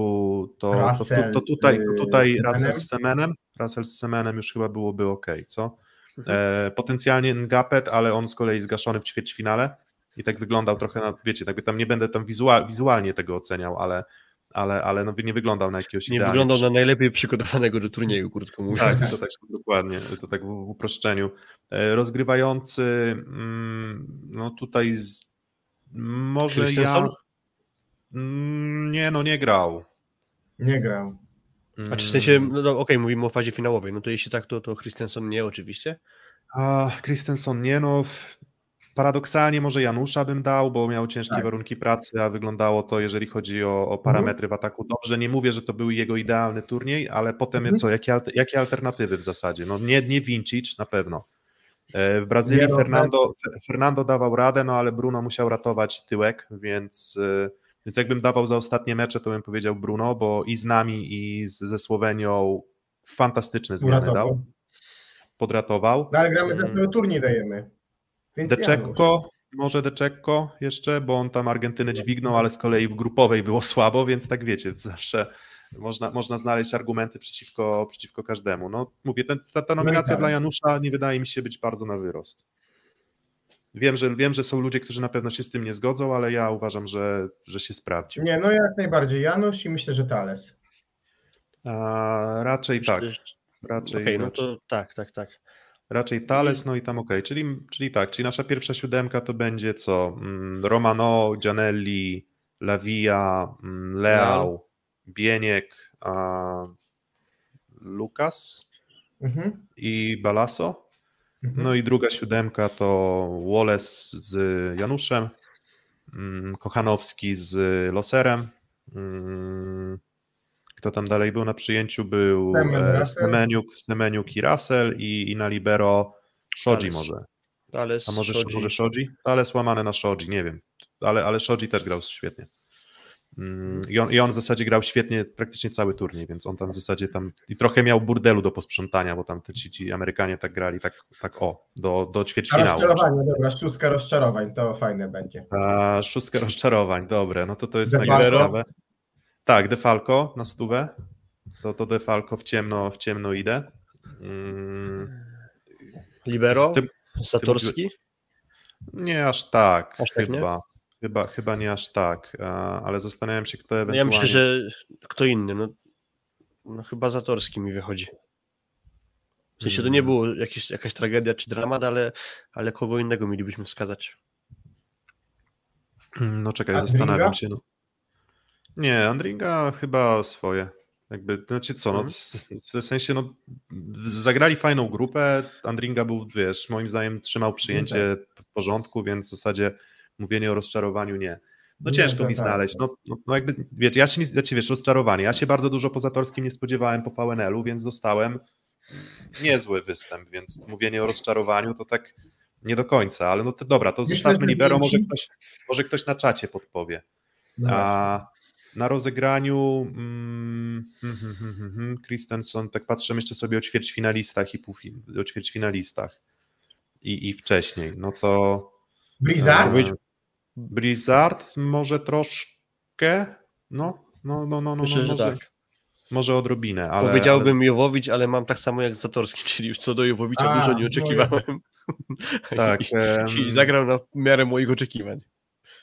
[SPEAKER 3] to, to, to, to tutaj, to tutaj. Russell z Semenem. Russell z Semenem już chyba byłoby ok, co?
[SPEAKER 5] Mhm.
[SPEAKER 3] E, potencjalnie Ngapet, ale on z kolei zgaszony w ćwierćfinale i tak wyglądał trochę na, wiecie, jakby tam nie będę tam wizual, wizualnie tego oceniał, ale, ale, ale no, nie wyglądał na jakiegoś
[SPEAKER 4] Nie wyglądał na najlepiej przygotowanego do turnieju, krótko mówiąc.
[SPEAKER 3] tak, to tak dokładnie, to tak w, w uproszczeniu. E, Rozgrywający, mm, no tutaj z, może ja... Mm, Nie, no nie grał.
[SPEAKER 5] Nie grał.
[SPEAKER 4] A czy w sensie, no do- okej, mówimy o fazie finałowej, no to jeśli tak, to, to Christensen nie oczywiście.
[SPEAKER 3] A, Christensen nie, no w- paradoksalnie może Janusza bym dał, bo miał ciężkie
[SPEAKER 5] Tak.
[SPEAKER 3] warunki pracy, a wyglądało to, jeżeli chodzi o, o parametry w ataku, dobrze. Nie mówię, że to był jego idealny turniej, ale potem
[SPEAKER 5] Mhm.
[SPEAKER 3] co, jakie, jakie alternatywy w zasadzie? No nie, nie Vincic na pewno. E, W Brazylii
[SPEAKER 5] Nie.
[SPEAKER 3] Fernando, Fe- Fernando dawał radę, no ale Bruno musiał ratować tyłek, więc, e, więc jakbym dawał za ostatnie mecze, to bym powiedział Bruno, bo i z nami, i z, ze Słowenią fantastyczne zmiany dał,
[SPEAKER 5] Uratował.
[SPEAKER 3] podratował.
[SPEAKER 5] No ale gramy za
[SPEAKER 3] Mm.
[SPEAKER 5] cały turniej dajemy. Więc.
[SPEAKER 3] Deczekko, może Deczekko jeszcze, bo on tam Argentynę dźwignął, ale z kolei w grupowej było słabo, więc tak wiecie, zawsze można, można znaleźć argumenty przeciwko, przeciwko każdemu. No mówię, ten, ta, ta nominacja
[SPEAKER 5] tak.
[SPEAKER 3] dla Janusza nie wydaje mi się być bardzo na wyrost. Wiem że, wiem, że są ludzie, którzy na pewno się z tym nie zgodzą, ale ja uważam, że, że się sprawdził.
[SPEAKER 5] Nie, no jak najbardziej Janusz i myślę, że Thales.
[SPEAKER 3] A, raczej tak. Raczej,
[SPEAKER 4] Okej, no to tak, tak, tak.
[SPEAKER 3] Raczej Thales, no i tam okej, czyli, czyli tak, czyli nasza pierwsza siódemka to będzie co? Mm, Romano, Gianelli, Lavia, mm, Leał, Bieniek, Lukas
[SPEAKER 5] Mhm.
[SPEAKER 3] i Balaso.
[SPEAKER 5] Mhm.
[SPEAKER 3] No i druga siódemka to Wallace z Januszem, mm, Kochanowski z Loserem. Kto tam dalej był na przyjęciu? Był
[SPEAKER 5] Semen,
[SPEAKER 3] e. Semeniuk, Semeniuk i Russell i, i na libero Shoji
[SPEAKER 4] Thales.
[SPEAKER 3] może. A może Shoji, może Shoji? Ale słamane na Shoji, nie wiem. Ale, ale Shoji też grał świetnie. Mm, I on, I on w zasadzie grał świetnie praktycznie cały turniej, więc on tam w zasadzie tam i trochę miał burdelu do posprzątania, bo tam te ci, ci Amerykanie tak grali, tak, tak o, do, do
[SPEAKER 5] A
[SPEAKER 3] ćwierćfinału.
[SPEAKER 5] rozczarowanie, dobra, szóstka rozczarowań, to fajne będzie.
[SPEAKER 3] A, szóstka rozczarowań, dobre, no to to jest mega ciekawe. Tak, Defalco na stówę. To, to Defalco w ciemno, w ciemno idę. Mm,
[SPEAKER 4] Libero,
[SPEAKER 3] tym-
[SPEAKER 4] Zatorski.
[SPEAKER 3] Nie aż tak,
[SPEAKER 4] Aż tak nie?
[SPEAKER 3] chyba. Chyba, chyba nie aż tak, a, ale zastanawiam się, kto
[SPEAKER 4] No
[SPEAKER 3] ewentualnie...
[SPEAKER 4] ja myślę, że kto inny, no, no chyba Zatorski mi wychodzi. W sensie to nie
[SPEAKER 3] Mm.
[SPEAKER 4] było jakieś, jakaś tragedia czy dramat, ale, ale kogo innego mielibyśmy wskazać.
[SPEAKER 3] No czekaj,
[SPEAKER 5] Andringa?
[SPEAKER 3] zastanawiam się. No. Nie, Andringa chyba swoje. Jakby, znaczy co, no,
[SPEAKER 4] Mhm.
[SPEAKER 3] w, sensie, no, zagrali fajną grupę, Andringa był, wiesz, moim zdaniem trzymał przyjęcie w porządku, więc w zasadzie mówienie o rozczarowaniu nie. No ciężko
[SPEAKER 5] to
[SPEAKER 3] mi
[SPEAKER 5] tak.
[SPEAKER 3] znaleźć, no, no, no jakby, wiecie, ja się znaczy, wiesz, rozczarowanie, ja się bardzo dużo po Zatorskim nie spodziewałem po VNL-u, więc dostałem niezły występ, więc mówienie o rozczarowaniu to tak nie do końca, ale no to dobra, to zostawmy libero, może ktoś, może ktoś na czacie podpowie.
[SPEAKER 5] No
[SPEAKER 3] A na rozegraniu mm, hmm, hmm, Christensen, tak patrzę jeszcze sobie o ćwierćfinalistach i półfi- o ćwierćfinalistach i, i wcześniej, no to
[SPEAKER 5] Blizzard?
[SPEAKER 3] e, Blizzard może troszkę, no, no, no, no, no,
[SPEAKER 4] Myślę,
[SPEAKER 3] no
[SPEAKER 4] że
[SPEAKER 3] może,
[SPEAKER 4] tak.
[SPEAKER 3] może odrobinę, ale...
[SPEAKER 4] Powiedziałbym
[SPEAKER 3] ale,
[SPEAKER 4] Jowowicz, ale mam tak samo jak Zatorski, czyli już co do Jowowicza
[SPEAKER 5] A,
[SPEAKER 4] dużo
[SPEAKER 5] no
[SPEAKER 4] nie oczekiwałem.
[SPEAKER 3] Tak,
[SPEAKER 4] I, I zagrał na miarę moich oczekiwań.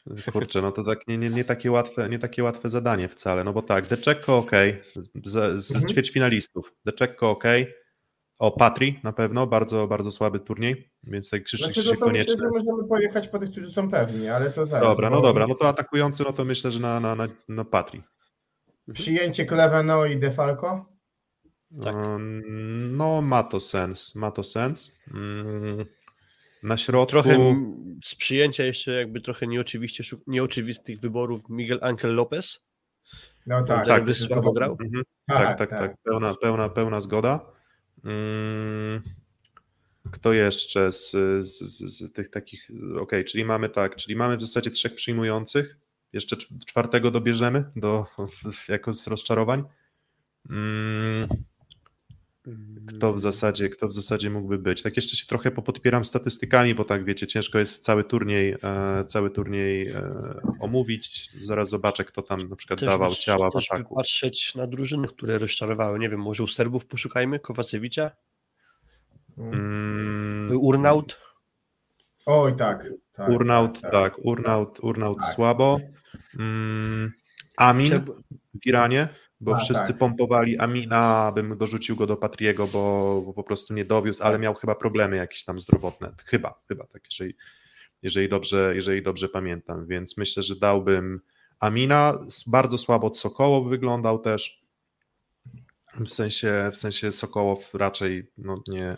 [SPEAKER 3] Kurczę, no to tak nie, nie, nie, takie łatwe, nie takie łatwe zadanie wcale, no bo tak, Deczekko ok, z, z, z
[SPEAKER 5] Mhm.
[SPEAKER 3] ćwierćfinalistów, Deczekko ok, o Patri na pewno, bardzo, bardzo słaby turniej, więc tutaj krzyczy
[SPEAKER 5] Znaczy,
[SPEAKER 3] się
[SPEAKER 5] no to myślę,
[SPEAKER 3] koniecznie.
[SPEAKER 5] że możemy pojechać po tych, którzy są pewni, ale to zaraz.
[SPEAKER 3] Dobra, no dobra, no to atakujący, no to myślę, że na, na, na, na Patri.
[SPEAKER 5] Przyjęcie Kleveno i Defalco?
[SPEAKER 4] Tak.
[SPEAKER 3] Um, No ma to sens, ma to sens. Mm, Na środku...
[SPEAKER 4] Trochę z przyjęcia jeszcze jakby trochę nieoczywiście, nieoczywistych wyborów Miguel Angel Lopez.
[SPEAKER 5] No tak.
[SPEAKER 4] tak,
[SPEAKER 5] jest
[SPEAKER 4] słabo grał.
[SPEAKER 3] Mhm. Tak, tak, tak, Pełna, pełna, pełna zgoda. Mm, Kto jeszcze z, z, z, z tych takich. Okej, czyli mamy tak, czyli mamy w zasadzie trzech przyjmujących. Jeszcze cz- czwartego dobierzemy do, jako z rozczarowań. Mm, Kto w zasadzie, kto w zasadzie mógłby być? Tak jeszcze się trochę popodpieram statystykami, bo tak wiecie, ciężko jest cały turniej, e, cały turniej e, omówić. Zaraz zobaczę, kto tam na przykład
[SPEAKER 4] Też
[SPEAKER 3] dawał ciała w ataku.
[SPEAKER 4] patrzeć na drużyny, które rozczarowały. Nie wiem, może u Serbów poszukajmy, Kowacewicza,
[SPEAKER 3] Mm,
[SPEAKER 4] Urnaut.
[SPEAKER 5] Oj, tak. tak
[SPEAKER 3] Urnaut, tak, Urnaut, Urnaut
[SPEAKER 5] Tak.
[SPEAKER 3] słabo. Mm, Amin w Iranie, bo
[SPEAKER 5] A,
[SPEAKER 3] wszyscy
[SPEAKER 5] tak.
[SPEAKER 3] pompowali Amina, bym dorzucił go do Patriego, bo, bo po prostu nie dowiózł, ale miał chyba problemy jakieś tam zdrowotne. Chyba, chyba tak, jeżeli, jeżeli, dobrze, jeżeli dobrze pamiętam, więc myślę, że dałbym Amina. Bardzo słabo Sokołow wyglądał też. W sensie, w sensie Sokołow raczej no, nie,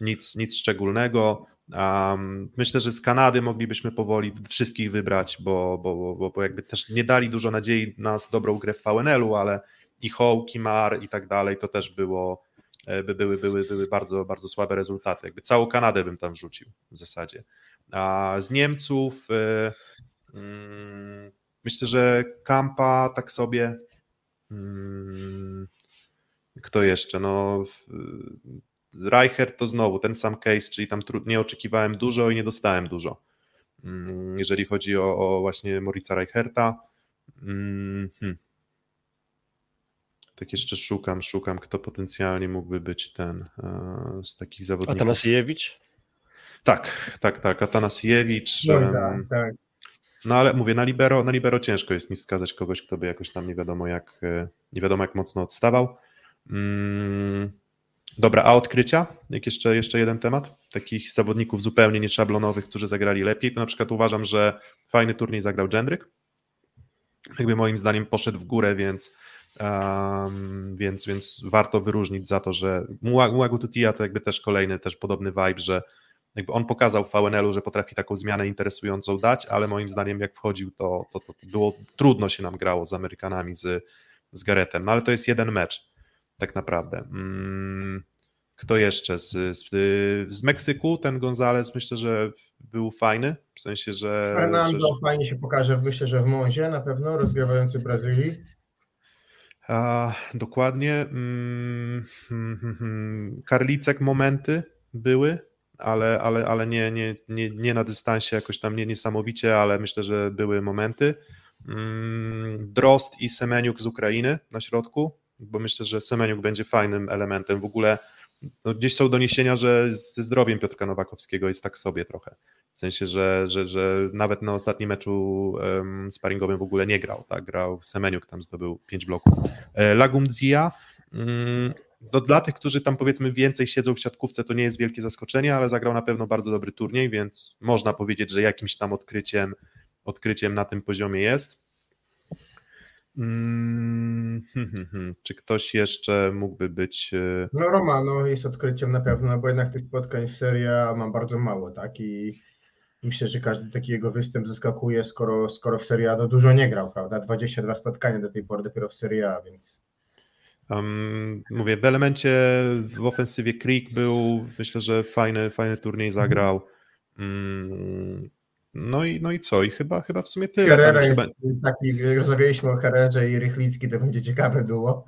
[SPEAKER 3] nic, nic szczególnego. Um, myślę, że z Kanady moglibyśmy powoli wszystkich wybrać, bo, bo, bo, bo jakby też nie dali dużo nadziei na dobrą grę w VNL-u, ale i Hołk, i Mar i tak dalej, to też było, e, by były, były, były bardzo, bardzo słabe rezultaty. Jakby całą Kanadę bym tam wrzucił w zasadzie. A z Niemców e, mm, myślę, że Kampa tak sobie. Mm, kto jeszcze? No, Reichert to znowu ten sam case, czyli tam nie oczekiwałem dużo i nie dostałem dużo. Mm, Jeżeli chodzi o, o właśnie Morica Reicherta. Mm, hmm. Tak jeszcze szukam, szukam, kto potencjalnie mógłby być ten e, z takich zawodników.
[SPEAKER 4] Atanasiewicz.
[SPEAKER 3] Tak, tak, tak. Atanasiewicz.
[SPEAKER 5] No, tak, tak.
[SPEAKER 3] no ale mówię, na libero, na libero ciężko jest mi wskazać kogoś, kto by jakoś tam nie wiadomo jak, e, nie wiadomo jak mocno odstawał. Mm, dobra, a odkrycia? Jak jeszcze, jeszcze jeden temat? Takich zawodników zupełnie nieszablonowych, którzy zagrali lepiej, to na przykład uważam, że fajny turniej zagrał Jendryk. Jakby moim zdaniem poszedł w górę, więc, um, więc, więc warto wyróżnić za to, że Muagu Tutia to jakby też kolejny, też podobny vibe, że jakby on pokazał w VNL-u, że potrafi taką zmianę interesującą dać, ale moim zdaniem jak wchodził, to, to, to było trudno się nam grało z Amerykanami, z, z Garetem, no ale to jest jeden mecz tak naprawdę. Mm, Kto jeszcze? Z, z, z Meksyku ten Gonzalez myślę, że był fajny, w sensie, że...
[SPEAKER 5] Fernando
[SPEAKER 3] że
[SPEAKER 5] fajnie się pokaże, myślę, że w Monzie na pewno, rozgrywający Brazylii.
[SPEAKER 3] A, dokładnie. Mm, hmm, hmm, hmm. Karlicek momenty były, ale, ale, ale nie, nie, nie, nie na dystansie jakoś tam nie niesamowicie, ale myślę, że były momenty. Mm, Drost i Semeniuk z Ukrainy na środku, bo myślę, że Semeniuk będzie fajnym elementem. W ogóle no, gdzieś są doniesienia, że ze zdrowiem Piotrka Nowakowskiego jest tak sobie trochę. W sensie, że, że, że nawet na ostatnim meczu um, sparingowym w ogóle nie grał. Tak? Grał Semeniuk, tam zdobył 5 bloków. E, Lagumdzia. Mm, no, dla tych, którzy tam powiedzmy więcej siedzą w siatkówce, to nie jest wielkie zaskoczenie, ale zagrał na pewno bardzo dobry turniej, więc można powiedzieć, że jakimś tam odkryciem, odkryciem na tym poziomie jest. Mm, hmm, hmm, hmm. Czy ktoś jeszcze mógłby być. e,
[SPEAKER 5] No Romano jest odkryciem na pewno, no bo jednak tych spotkań w Serie A ma bardzo mało, tak? I myślę, że każdy taki jego występ zaskakuje, skoro, skoro w Serie A to dużo nie grał, prawda? 22 spotkania do tej pory dopiero w Serie A, więc
[SPEAKER 3] Um, mówię, w elemencie w ofensywie Creek był, myślę, że fajny, fajny turniej zagrał. Mm, no i, no i co? I chyba, chyba w sumie tyle.
[SPEAKER 5] Herrera jest
[SPEAKER 3] chyba,
[SPEAKER 5] taki, rozmawialiśmy o Herrerze i Rychlicki, to będzie ciekawe było.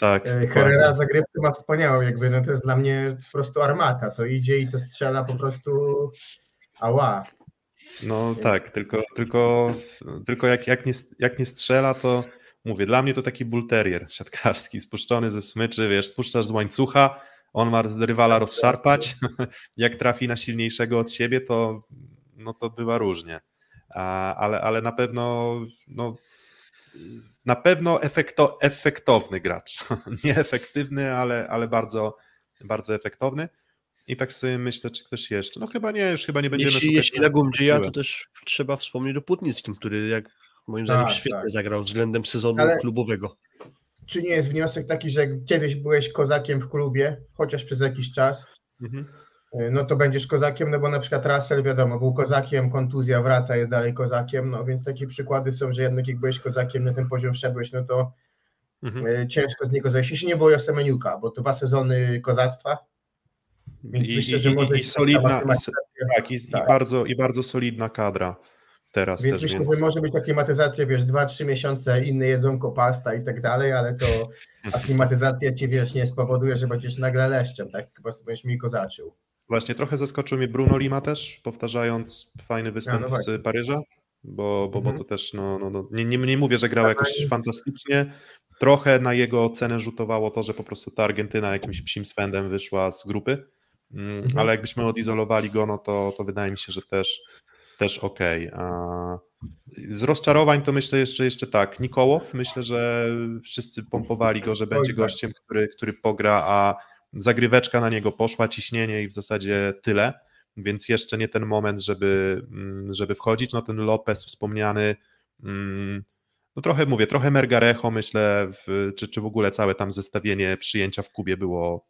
[SPEAKER 3] tak,
[SPEAKER 5] E. Herrera zagrywkę ma wspaniałą, jakby, no to jest dla mnie po prostu armata, to idzie i to strzela po prostu ała.
[SPEAKER 3] No tak, tylko, tylko, tylko jak, jak, nie, jak nie strzela, to mówię, dla mnie to taki bull terrier siatkarski, spuszczony ze smyczy, wiesz, spuszczasz z łańcucha, on ma rywala rozszarpać. Jak trafi na silniejszego od siebie, to, no to bywa różnie. Ale, ale na pewno no, na pewno efekto, efektowny gracz. Nieefektywny, ale, ale bardzo, bardzo efektowny. I tak sobie myślę, czy ktoś jeszcze. No chyba nie, już chyba nie będziemy
[SPEAKER 4] jeśli,
[SPEAKER 3] szukać.
[SPEAKER 4] Jeśli na Gumdzija, to też trzeba wspomnieć o Putnickim, który jak moim zdaniem
[SPEAKER 5] Tak,
[SPEAKER 4] świetnie
[SPEAKER 5] tak.
[SPEAKER 4] zagrał względem sezonu
[SPEAKER 5] Ale-
[SPEAKER 4] klubowego.
[SPEAKER 5] Czy nie jest wniosek taki, że kiedyś byłeś kozakiem w klubie, chociaż przez jakiś czas,
[SPEAKER 3] Mhm.
[SPEAKER 5] Y, no to będziesz kozakiem, no bo na przykład Russell, wiadomo, był kozakiem, kontuzja wraca, jest dalej kozakiem, no więc takie przykłady są, że jednak jak byłeś kozakiem, na ten poziom wszedłeś, no to
[SPEAKER 3] Mhm.
[SPEAKER 5] y, ciężko z niego zejść. Jeśli nie było Semeniuka, bo to dwa sezony kozactwa, więc
[SPEAKER 3] I,
[SPEAKER 5] myślę,
[SPEAKER 3] i,
[SPEAKER 5] że może
[SPEAKER 3] i, i
[SPEAKER 5] się
[SPEAKER 3] solidna, i, tak, i, i,
[SPEAKER 5] Tak.
[SPEAKER 3] bardzo, i bardzo solidna kadra teraz
[SPEAKER 5] Więc
[SPEAKER 3] też.
[SPEAKER 5] myślę,
[SPEAKER 3] Więc...
[SPEAKER 5] że może być aklimatyzacja, wiesz, 2-3 miesiące, inne jedzonko, pasta i tak dalej, ale to aklimatyzacja ci, wiesz, nie spowoduje, że będziesz nagle leszczem, tak? Po prostu będziesz mi kozaczył.
[SPEAKER 3] Właśnie trochę zaskoczył mnie Bruno Lima też, powtarzając fajny występ
[SPEAKER 5] no właśnie.
[SPEAKER 3] z Paryża, bo, bo, bo
[SPEAKER 5] Mhm.
[SPEAKER 3] to też, no, no, no nie, nie, nie mówię, że grał
[SPEAKER 5] Tak,
[SPEAKER 3] jakoś
[SPEAKER 5] ale-
[SPEAKER 3] fantastycznie, trochę na jego cenę rzutowało to, że po prostu ta Argentyna jakimś psim swędem wyszła z grupy, mm,
[SPEAKER 5] Mhm.
[SPEAKER 3] ale jakbyśmy odizolowali go, no to, to wydaje mi się, że też, też okej. A Z rozczarowań to myślę jeszcze, jeszcze tak, Nikołow, myślę, że wszyscy pompowali go, że będzie
[SPEAKER 5] tak.
[SPEAKER 3] gościem, który, który pogra, a zagryweczka na niego poszła, ciśnienie i w zasadzie tyle, więc jeszcze nie ten moment, żeby, mm, żeby wchodzić. No ten Lopez wspomniany, mm, no trochę mówię, trochę Mergarejo myślę, w, czy, czy w ogóle całe tam zestawienie przyjęcia w Kubie było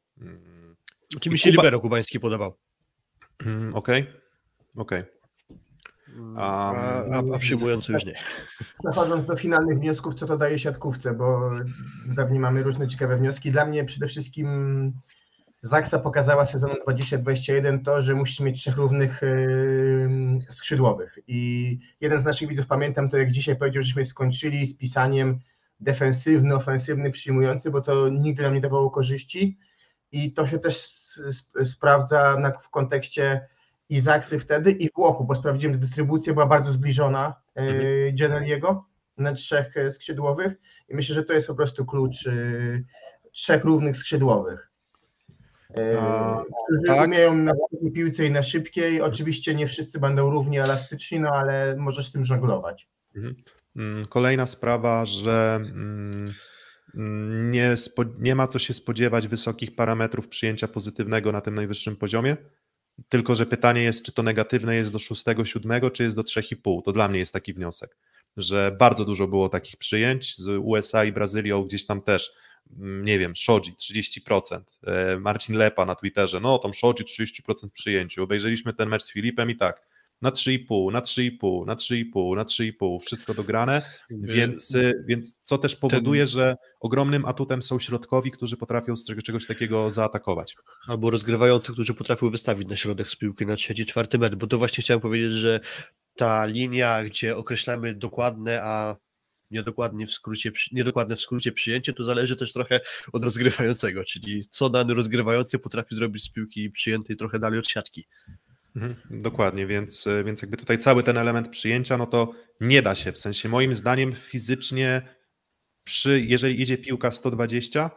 [SPEAKER 4] Czy mi się
[SPEAKER 3] Kuba-
[SPEAKER 4] Libero kubański podobał.
[SPEAKER 3] mm, okej,
[SPEAKER 4] A, a, a przyjmujący już nie.
[SPEAKER 5] Przechodząc do finalnych wniosków, co to daje siatkówce, bo pewnie mamy różne ciekawe wnioski. Dla mnie przede wszystkim Zaksa pokazała sezonem 2021 to, że musisz mieć trzech równych yy, skrzydłowych. I jeden z naszych widzów, pamiętam to, jak dzisiaj powiedział, żeśmy skończyli z pisaniem defensywny, ofensywny, przyjmujący, bo to nigdy nam nie dawało korzyści. I to się też s- s- sprawdza na, w kontekście i Zaksy wtedy, i Włochów, bo sprawdziłem, że dystrybucja była bardzo zbliżona yy, Gianelliego na trzech e, skrzydłowych i myślę, że to jest po prostu klucz yy, trzech równych skrzydłowych.
[SPEAKER 3] A,
[SPEAKER 5] którzy
[SPEAKER 3] tak.
[SPEAKER 5] umieją na piłce i na szybkiej. Oczywiście nie wszyscy będą równie elastyczni, no ale możesz tym żonglować.
[SPEAKER 3] Mm, Kolejna sprawa, że mm, nie, nie ma co się spodziewać wysokich parametrów przyjęcia pozytywnego na tym najwyższym poziomie. Tylko, że pytanie jest, czy to negatywne jest do 6-7, czy jest do 3,5. To dla mnie jest taki wniosek, że bardzo dużo było takich przyjęć z USA i Brazylią, gdzieś tam też, mm, nie wiem, Shoji 30%, e, Marcin Lepa na Twitterze, no tam Shoji 30% przyjęciu. Obejrzeliśmy ten mecz z Filipem i tak, na 3,5, na 3,5, na 3,5, na 3,5, wszystko dograne, więc, y, więc co też powoduje, że ogromnym atutem są środkowi, którzy potrafią z tego- czegoś takiego zaatakować.
[SPEAKER 4] Albo rozgrywających, którzy potrafią wystawić na środek z piłki na trzeci, czwarty metr, bo to właśnie chciałem powiedzieć, że ta linia, gdzie określamy dokładne, a niedokładnie w skrócie, niedokładne w skrócie przyjęcie, to zależy też trochę od rozgrywającego, czyli co dany rozgrywający potrafi zrobić z piłki przyjętej trochę dalej od siatki.
[SPEAKER 3] Mhm, dokładnie, więc, więc jakby tutaj cały ten element przyjęcia, no to nie da się, w sensie moim zdaniem fizycznie przy, jeżeli idzie piłka 120,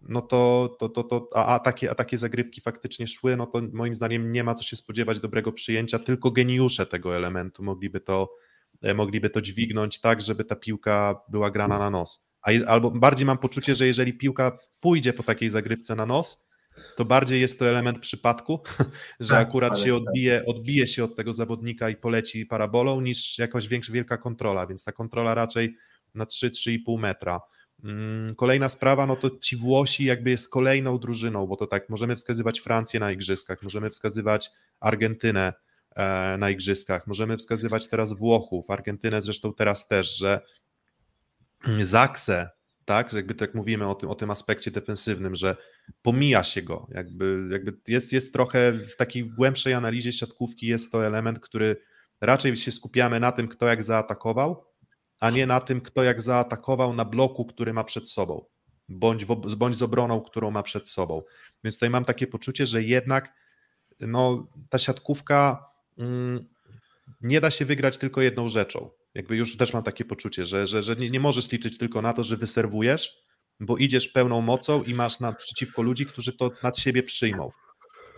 [SPEAKER 3] no to, to, to, to a, a, takie, a takie zagrywki faktycznie szły, no to moim zdaniem nie ma co się spodziewać dobrego przyjęcia, tylko geniusze tego elementu mogliby to, mogliby to dźwignąć tak, żeby ta piłka była grana na nos. A, albo bardziej mam poczucie, że jeżeli piłka pójdzie po takiej zagrywce na nos, to bardziej jest to element przypadku, że
[SPEAKER 5] Tak,
[SPEAKER 3] akurat się odbije, odbije się od tego zawodnika i poleci parabolą, niż jakaś większa, wielka kontrola, więc ta kontrola raczej na 3-3,5 metra. Mm, Kolejna sprawa, no to ci Włosi jakby jest kolejną drużyną, bo to tak, możemy wskazywać Francję na igrzyskach, możemy wskazywać Argentynę e, na igrzyskach, możemy wskazywać teraz Włochów, Argentynę zresztą teraz też, że Zaksę, tak, że jakby tak mówimy o tym, o tym aspekcie defensywnym, że pomija się go, jakby, jakby jest, jest trochę w takiej głębszej analizie siatkówki jest to element, który raczej się skupiamy na tym, kto jak zaatakował, a nie na tym, kto jak zaatakował na bloku, który ma przed sobą, bądź, w, bądź z obroną, którą ma przed sobą. Więc tutaj mam takie poczucie, że jednak no, ta siatkówka mm, nie da się wygrać tylko jedną rzeczą. Jakby już też mam takie poczucie, że, że, że nie, nie możesz liczyć tylko na to, że wyserwujesz, bo idziesz pełną mocą i masz naprzeciwko ludzi, którzy to nad siebie przyjmą.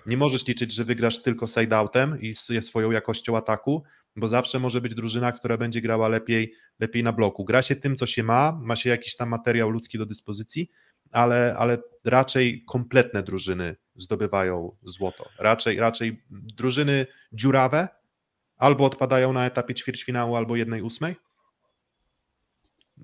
[SPEAKER 3] Nie możesz liczyć, że wygrasz tylko side-outem i swoją jakością ataku, bo zawsze może być drużyna, która będzie grała lepiej, lepiej na bloku. Gra się tym, co się ma, ma się jakiś tam materiał ludzki do dyspozycji, ale, ale raczej kompletne drużyny zdobywają złoto. Raczej, raczej drużyny dziurawe albo odpadają na etapie ćwierćfinału, albo jednej ósmej,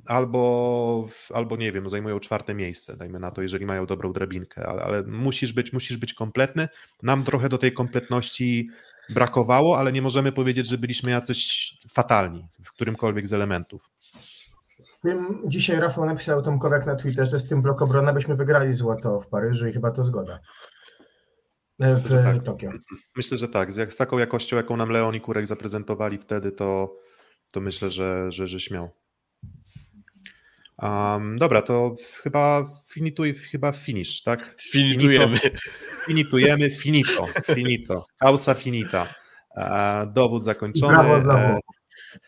[SPEAKER 3] albo, albo nie wiem, zajmują czwarte miejsce, dajmy na to, jeżeli mają dobrą drabinkę, ale, ale musisz, być, musisz być kompletny. Nam trochę do tej kompletności brakowało, ale nie możemy powiedzieć, że byliśmy jacyś fatalni w którymkolwiek z elementów.
[SPEAKER 5] Z tym dzisiaj Rafał napisał Tomkowiak na Twitterze, że z tym blok obrona byśmy wygrali złoto w Paryżu i chyba to zgoda. E, w tak. Tokio.
[SPEAKER 3] Myślę, że tak. Z, z taką jakością, jaką nam Leon i Kurek zaprezentowali wtedy, to, to myślę, że, że, że śmiał. Um, dobra, to chyba finituj, chyba finish, tak?
[SPEAKER 4] Finitujemy.
[SPEAKER 3] Finito, finitujemy, finito, finito. Causa finita. E, dowód zakończony.
[SPEAKER 5] Brawo dla
[SPEAKER 3] e,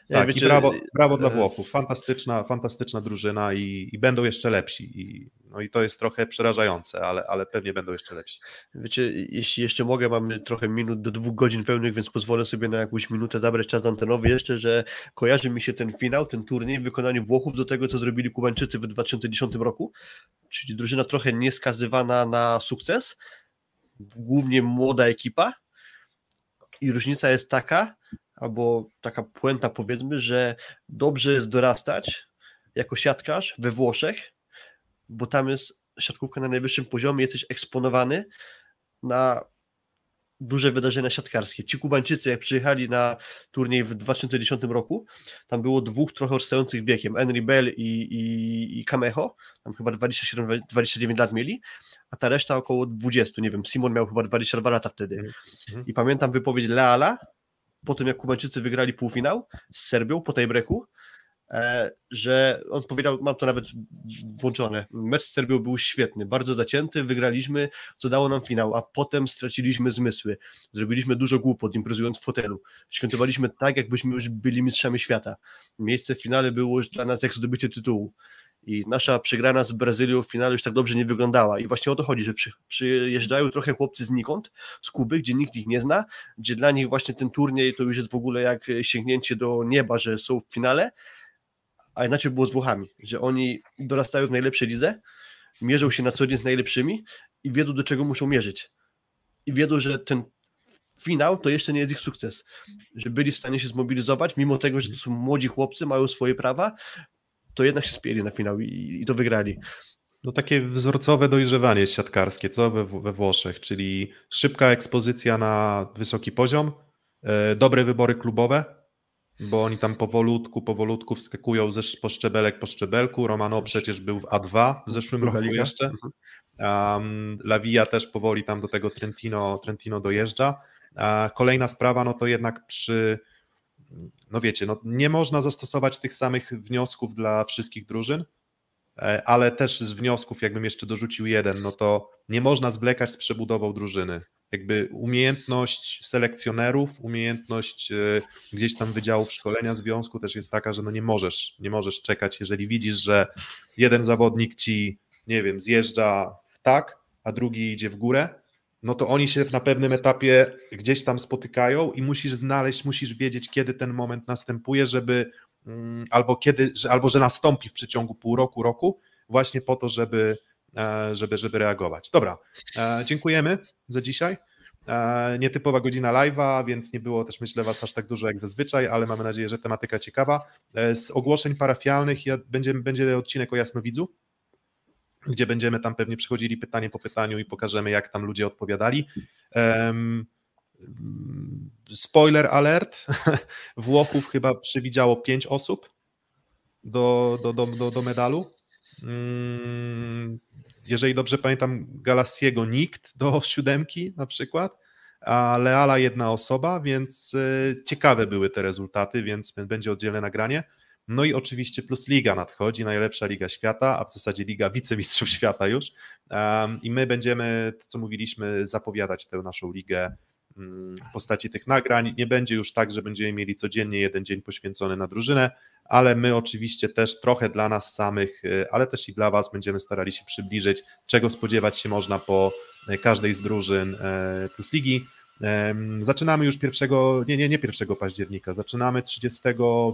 [SPEAKER 3] tak, wiecie, i brawo, brawo dla Włochów. Fantastyczna, fantastyczna drużyna i, i, będą jeszcze lepsi. I, no i to jest trochę przerażające, ale, ale pewnie będą jeszcze lepsi.
[SPEAKER 4] Wiecie, jeśli jeszcze mogę, mamy trochę minut do dwóch godzin pełnych, więc pozwolę sobie na jakąś minutę zabrać czas antenowy. Jeszcze, że kojarzy mi się ten finał, ten turniej w wykonaniu Włochów do tego, co zrobili Kubańczycy w 2010 roku, czyli drużyna trochę nieskazywana na sukces, głównie młoda ekipa. I różnica jest taka, albo taka puenta powiedzmy, że dobrze jest dorastać jako siatkarz we Włoszech, bo tam jest siatkówka na najwyższym poziomie, jesteś eksponowany na duże wydarzenia siatkarskie. Ci Kubańczycy, jak przyjechali na turniej w 2010 roku, tam było dwóch trochę odstających wiekiem, Henry Bell i, i, i Kameho, tam chyba 27-29 lat mieli, a ta reszta około 20, nie wiem, Simon miał chyba 22 lata wtedy. Mm. I pamiętam wypowiedź Leala, po tym jak Kubańczycy wygrali półfinał z Serbią po tej breku, że on powiedział, mam to nawet włączone, mecz z Serbią był świetny, bardzo zacięty, wygraliśmy, co dało nam finał, a potem straciliśmy zmysły, zrobiliśmy dużo głupot imprezując w fotelu, świętowaliśmy tak, jakbyśmy już byli mistrzami świata. Miejsce w finale było już dla nas jak zdobycie tytułu. I nasza przegrana z Brazylią w finale już tak dobrze nie wyglądała. I właśnie o to chodzi, że przy, przyjeżdżają trochę chłopcy znikąd, z Kuby, gdzie nikt ich nie zna, gdzie dla nich właśnie ten turniej to już jest w ogóle jak sięgnięcie do nieba, że są w finale, a inaczej było z Włochami, że oni dorastają w najlepszej lidze, mierzą się na co dzień z najlepszymi i wiedzą do czego muszą mierzyć. I wiedzą, że ten finał to jeszcze nie jest ich sukces, że byli w stanie się zmobilizować, mimo tego, że to są młodzi chłopcy, mają swoje prawa, to jednak się spieli na finał i, i to wygrali.
[SPEAKER 3] No takie wzorcowe dojrzewanie siatkarskie, co we, we Włoszech, czyli szybka ekspozycja na wysoki poziom, e, dobre wybory klubowe, bo oni tam powolutku, powolutku wskakują ze, po szczebelek po szczebelku. Romano przecież był w A2 w zeszłym roku jeszcze. Um, La Via też powoli tam do tego Trentino, Trentino dojeżdża. Kolejna sprawa, no to jednak przy no wiecie, no nie można zastosować tych samych wniosków dla wszystkich drużyn, e, ale też z wniosków, jakbym jeszcze dorzucił jeden, no to nie można zwlekać z przebudową drużyny. Jakby umiejętność selekcjonerów, umiejętność e, gdzieś tam wydziałów szkolenia związku też jest taka, że no nie możesz, nie możesz czekać, jeżeli widzisz, że jeden zawodnik ci, nie wiem, zjeżdża w tak, a drugi idzie w górę, no to oni się na pewnym etapie gdzieś tam spotykają i musisz znaleźć, musisz wiedzieć, kiedy ten moment następuje, żeby mm, albo kiedy, albo że nastąpi w przeciągu pół roku, roku, właśnie po to, żeby, żeby, żeby reagować. Dobra, e, dziękujemy za dzisiaj. E, nietypowa godzina live'a, więc nie było też myślę Was aż tak dużo jak zazwyczaj, ale mamy nadzieję, że tematyka ciekawa. Z ogłoszeń parafialnych będzie, będzie odcinek o Jasnowidzu, gdzie będziemy tam pewnie przechodzili pytanie po pytaniu i pokażemy, jak tam ludzie odpowiadali. Spoiler alert, Włochów chyba przewidziało pięć osób do, do, do, do, do medalu. Um, jeżeli dobrze pamiętam, Galassiego nikt do siódemki na przykład, a Leala jedna osoba, więc e, ciekawe były te rezultaty, więc będzie oddzielne nagranie. No i oczywiście plus liga nadchodzi, najlepsza liga świata, a w zasadzie liga wicemistrzów świata już. I my będziemy, to co mówiliśmy, zapowiadać tę naszą ligę w postaci tych nagrań. Nie będzie już tak, że będziemy mieli codziennie jeden dzień poświęcony na drużynę, ale my oczywiście też trochę dla nas samych, y, ale też i dla Was będziemy starali się przybliżyć, czego spodziewać się można po y, każdej z drużyn e, Plus Ligi. Zaczynamy już pierwszego, nie, nie, nie 1 października, zaczynamy 30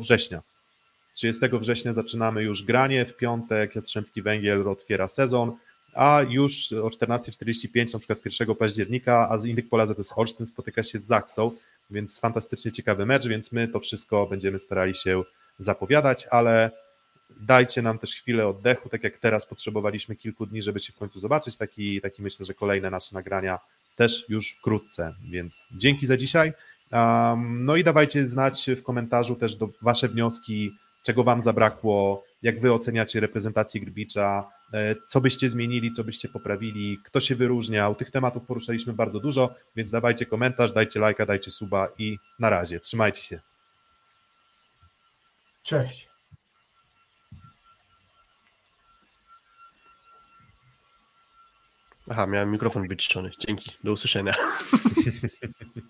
[SPEAKER 3] września. 30 września zaczynamy już granie, w piątek Jastrzębski Węgiel otwiera sezon, a już o 14.45 na przykład 1 października, a z innych pola ZS Olsztyn spotyka się z Zaksą, więc fantastycznie ciekawy mecz, więc my to wszystko będziemy starali się zapowiadać, ale dajcie nam też chwilę oddechu, tak jak teraz potrzebowaliśmy kilku dni, żeby się w końcu zobaczyć, taki, taki myślę, że kolejne nasze nagrania też już wkrótce, więc dzięki za dzisiaj. Um, no i dawajcie znać w komentarzu też do wasze wnioski, czego wam zabrakło, jak wy oceniacie reprezentację Grbicza, e, co byście zmienili, co byście poprawili, kto się wyróżniał. Tych tematów poruszaliśmy bardzo dużo, więc dawajcie komentarz, dajcie lajka, dajcie suba i na razie. Trzymajcie się.
[SPEAKER 5] Cześć.
[SPEAKER 4] Aha, miałem mikrofon wyciszony. Dzięki. Do usłyszenia.